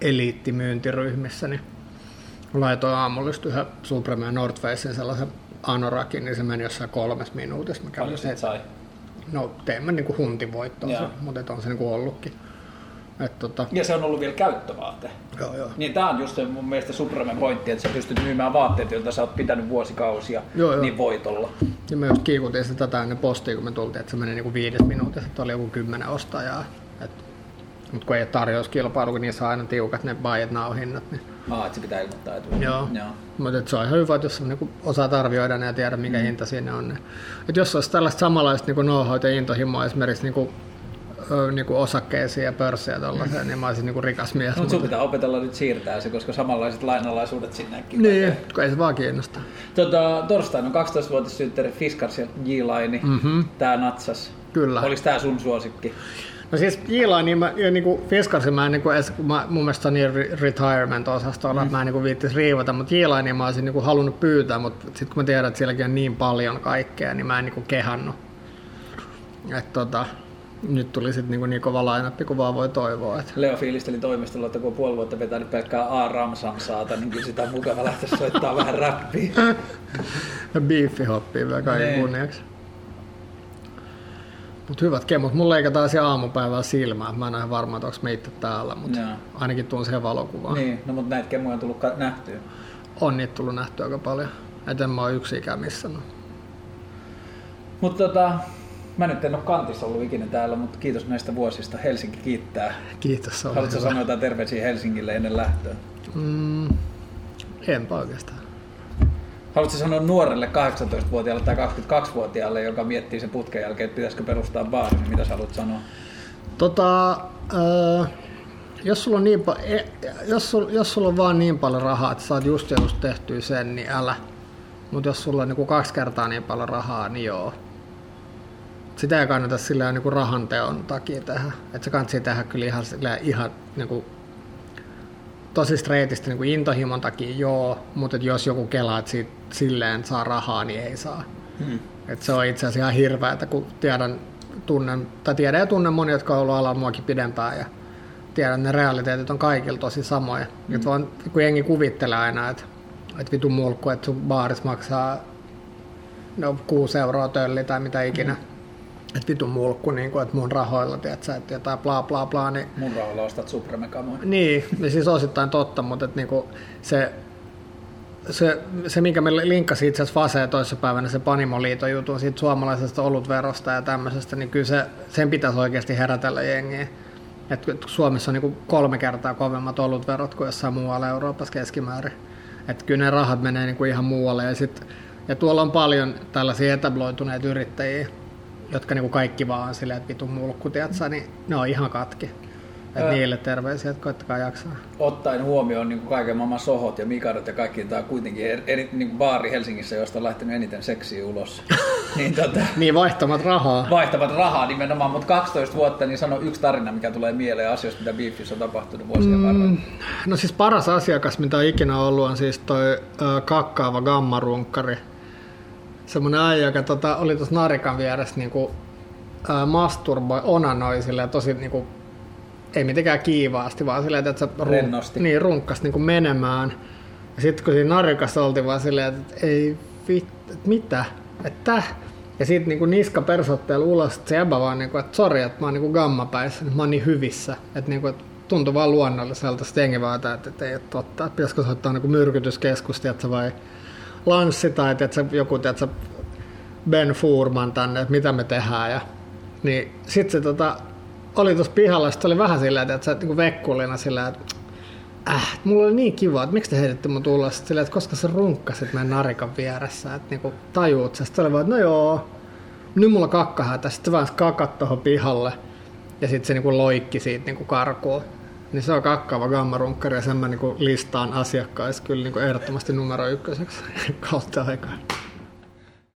eliittimyyntiryhmissä, niin laitoin aamulla just yhden Supreme ja North Facein sellaisen anorakin, niin se meni jossain kolmes minuutissa. Mä Paljon sit sen, sai? no tein mä niinku huntivoittoa, Joo. se, mutta on se niinku ollutkin. Et tota, Ja se on ollut vielä käyttövaate. joo, joo. Niin tää on just se mun mielestä Supremen pointti, että sä pystyt myymään vaatteet, joita sä oot pitänyt vuosikausia, Joo, joo. niin voitolla. Ja me just kiikutin sitä tätä ennen postia, kun me tultiin, että se meni niinku viides minuutissa, että oli joku kymmenen ostajaa. Et, mutta kun ei tarjouskilpailu, niissä on aina tiukat ne buy it now hinnat, niin Aa, että se pitää ilmoittaa etukäteen. Joo. Joo. Mutta se on ihan hyvä, että jos niinku osaat arvioida ne ja tiedä, mikä mm. hinta siinä on. Niin. Et jos olisi tällaista samanlaista niinku know ja intohimoa esimerkiksi niinku, ö, niinku osakkeisiin ja pörssejä tollaiseen, niin mä olisin niinku rikas mies. No, Mut- sun pitää opetella nyt siirtää se, koska samanlaiset lainalaisuudet sinnekin. niin, kun ei se vaan kiinnosta. Tota, torstaina on 12-vuotissynttäri Fiskars ja J-Line. Mhm. Tää natsas. Kyllä. Oliko tää sun suosikki? No siis Jiila, niin mä, ja niinku Fiskarsin mä en niinku edes, kun mä, mun mielestä niin re- retirement-osastolla, mm. mä en niinku viittis riivata, mutta Jiila, niin mä olisin niinku halunnut pyytää, mutta sitten kun mä tiedän, että sielläkin on niin paljon kaikkea, niin mä en niinku kehannut. Et tota, nyt tuli sitten niinku niin kova lainappi kuin vaan voi toivoa. Et. Leo fiilisteli toimistolla, että kun on puoli vuotta vetänyt pelkkää A. Ramsan saata, niin kyllä sitä on mukava lähteä soittaa vähän räppiä. Ja biiffi hoppii vielä kaiken Niin. kunniaksi. Mutta hyvät kemut. Mulla leikataan siellä aamupäivällä silmää. Mä en ole ihan varma, että onko me itse täällä, mutta ainakin tuon siihen valokuvaan. niin, no mutta näitä kemuja on tullut ka- nähtyä. On niitä tullut nähtyä aika paljon. Et en mä ole yksikään missannut. Mutta tota, mä nyt en ole kantissa ollut ikinä täällä, mutta kiitos näistä vuosista. Helsinki kiittää. Kiitos, se Haluatko hyvä. sanoa jotain terveisiä Helsingille ennen lähtöä? Mm, enpä oikeastaan. Haluatko sanoa nuorelle 18-vuotiaalle tai 22-vuotiaalle, joka miettii sen putken jälkeen, että pitäisikö perustaa baari, niin mitä sä haluat sanoa? Tota, öö, jos, sulla on niin pa- e, jos, sul, jos sulla on vaan niin paljon rahaa, että saat just ja just tehtyä sen, niin älä. Mutta jos sulla on niinku kaksi kertaa niin paljon rahaa, niin joo. Sitä ei kannata sillä niinku rahan teon takia tehdä. Et se kannattaa tehdä kyllä ihan, ihan niinku, tosi streetisti niinku intohimon takia joo, mutta jos joku kelaa, että siitä silleen saa rahaa, niin ei saa. Hmm. Et se on itse asiassa ihan hirveä, että kun tiedän, tunnen, tai tiedän ja tunnen monia, jotka on ollut alalla muakin pidempään ja tiedän, ne realiteetit on kaikilla tosi samoja. Mm. Et vaan, kun jengi kuvittelee aina, että, että vitu mulkku, että sun baaris maksaa no, 6 euroa tölli tai mitä ikinä. Mm. Että vitu mulkku, niin kuin, että mun rahoilla, tiedätkö, että jotain bla bla bla, niin Mun rahalla ostat Supreme-kamoja. niin, ja siis osittain totta, mutta et niinku se, se, se, minkä me linkkasin itse asiassa Faseen toissapäivänä, se Panimoliiton jutun siitä suomalaisesta olutverosta ja tämmöisestä, niin kyllä se, sen pitäisi oikeasti herätellä jengiä. Et Suomessa on niinku kolme kertaa kovemmat olutverot kuin jossain muualla Euroopassa keskimäärin. Et kyllä ne rahat menee niinku ihan muualle ja sit Ja tuolla on paljon tällaisia etabloituneita yrittäjiä, jotka niinku kaikki vaan on silleen, että vitun mulkku, tiiätsä, niin ne on ihan katki. Et Ää. niille terveisiä, että koittakaa jaksaa. Ottaen huomioon niin kuin kaiken maailman sohot ja mikadot ja kaikki, tämä on kuitenkin eri, niin kuin baari Helsingissä, josta on lähtenyt eniten seksiä ulos. niin tota, Niin vaihtamat rahaa. vaihtavat rahaa nimenomaan, mutta 12 vuotta, niin sano yksi tarina, mikä tulee mieleen asioista, mitä Beefissä on tapahtunut vuosien varrella. No siis paras asiakas, mitä on ikinä ollut, on siis toi ö, kakkaava gammarunkkari. Semmoinen äijä, joka tota, oli tuossa narikan vieressä niinku, ö, masturboi, onanoi silleen, tosi niinku, ei mitenkään kiivaasti, vaan silleen, että se Rennosti. niin, runkkas niinku menemään. Ja sitten kun siinä narikassa oltiin vaan silleen, että ei vit, että mitä, että ja sitten niinku niska persotteella ulos, että se jäbä vaan niinku, että sori, että mä oon niinku gammapäissä, että mä oon niin hyvissä. Että niinku, että tuntui vaan luonnolliselta. Sitten jengi vaan, että, että ei ole totta. Että pitäisikö soittaa niinku myrkytyskeskus, tiedätkö, vai lanssi tai tiedätkö, joku tiedätkö, Ben Furman tänne, että mitä me tehdään. Ja, niin sitten se tota, oli tuossa pihalla, sitten oli vähän silleen, että se niinku vekkulina silleen, että äh, mulla oli niin kiva, että miksi te heititte mun tulla silleen, että koska sä runkkasit meidän narikan vieressä, että niinku tajuut sä. Sitten oli vaan, että no joo, nyt mulla kakkahätä. Sitten vaan kakat tohon pihalle ja sitten se niinku loikki siitä niinku karkuun. Niin se on kakkaava gammarunkkari ja sen mä niinku listaan asiakkaissa kyllä niinku ehdottomasti numero ykköseksi kautta aikaa.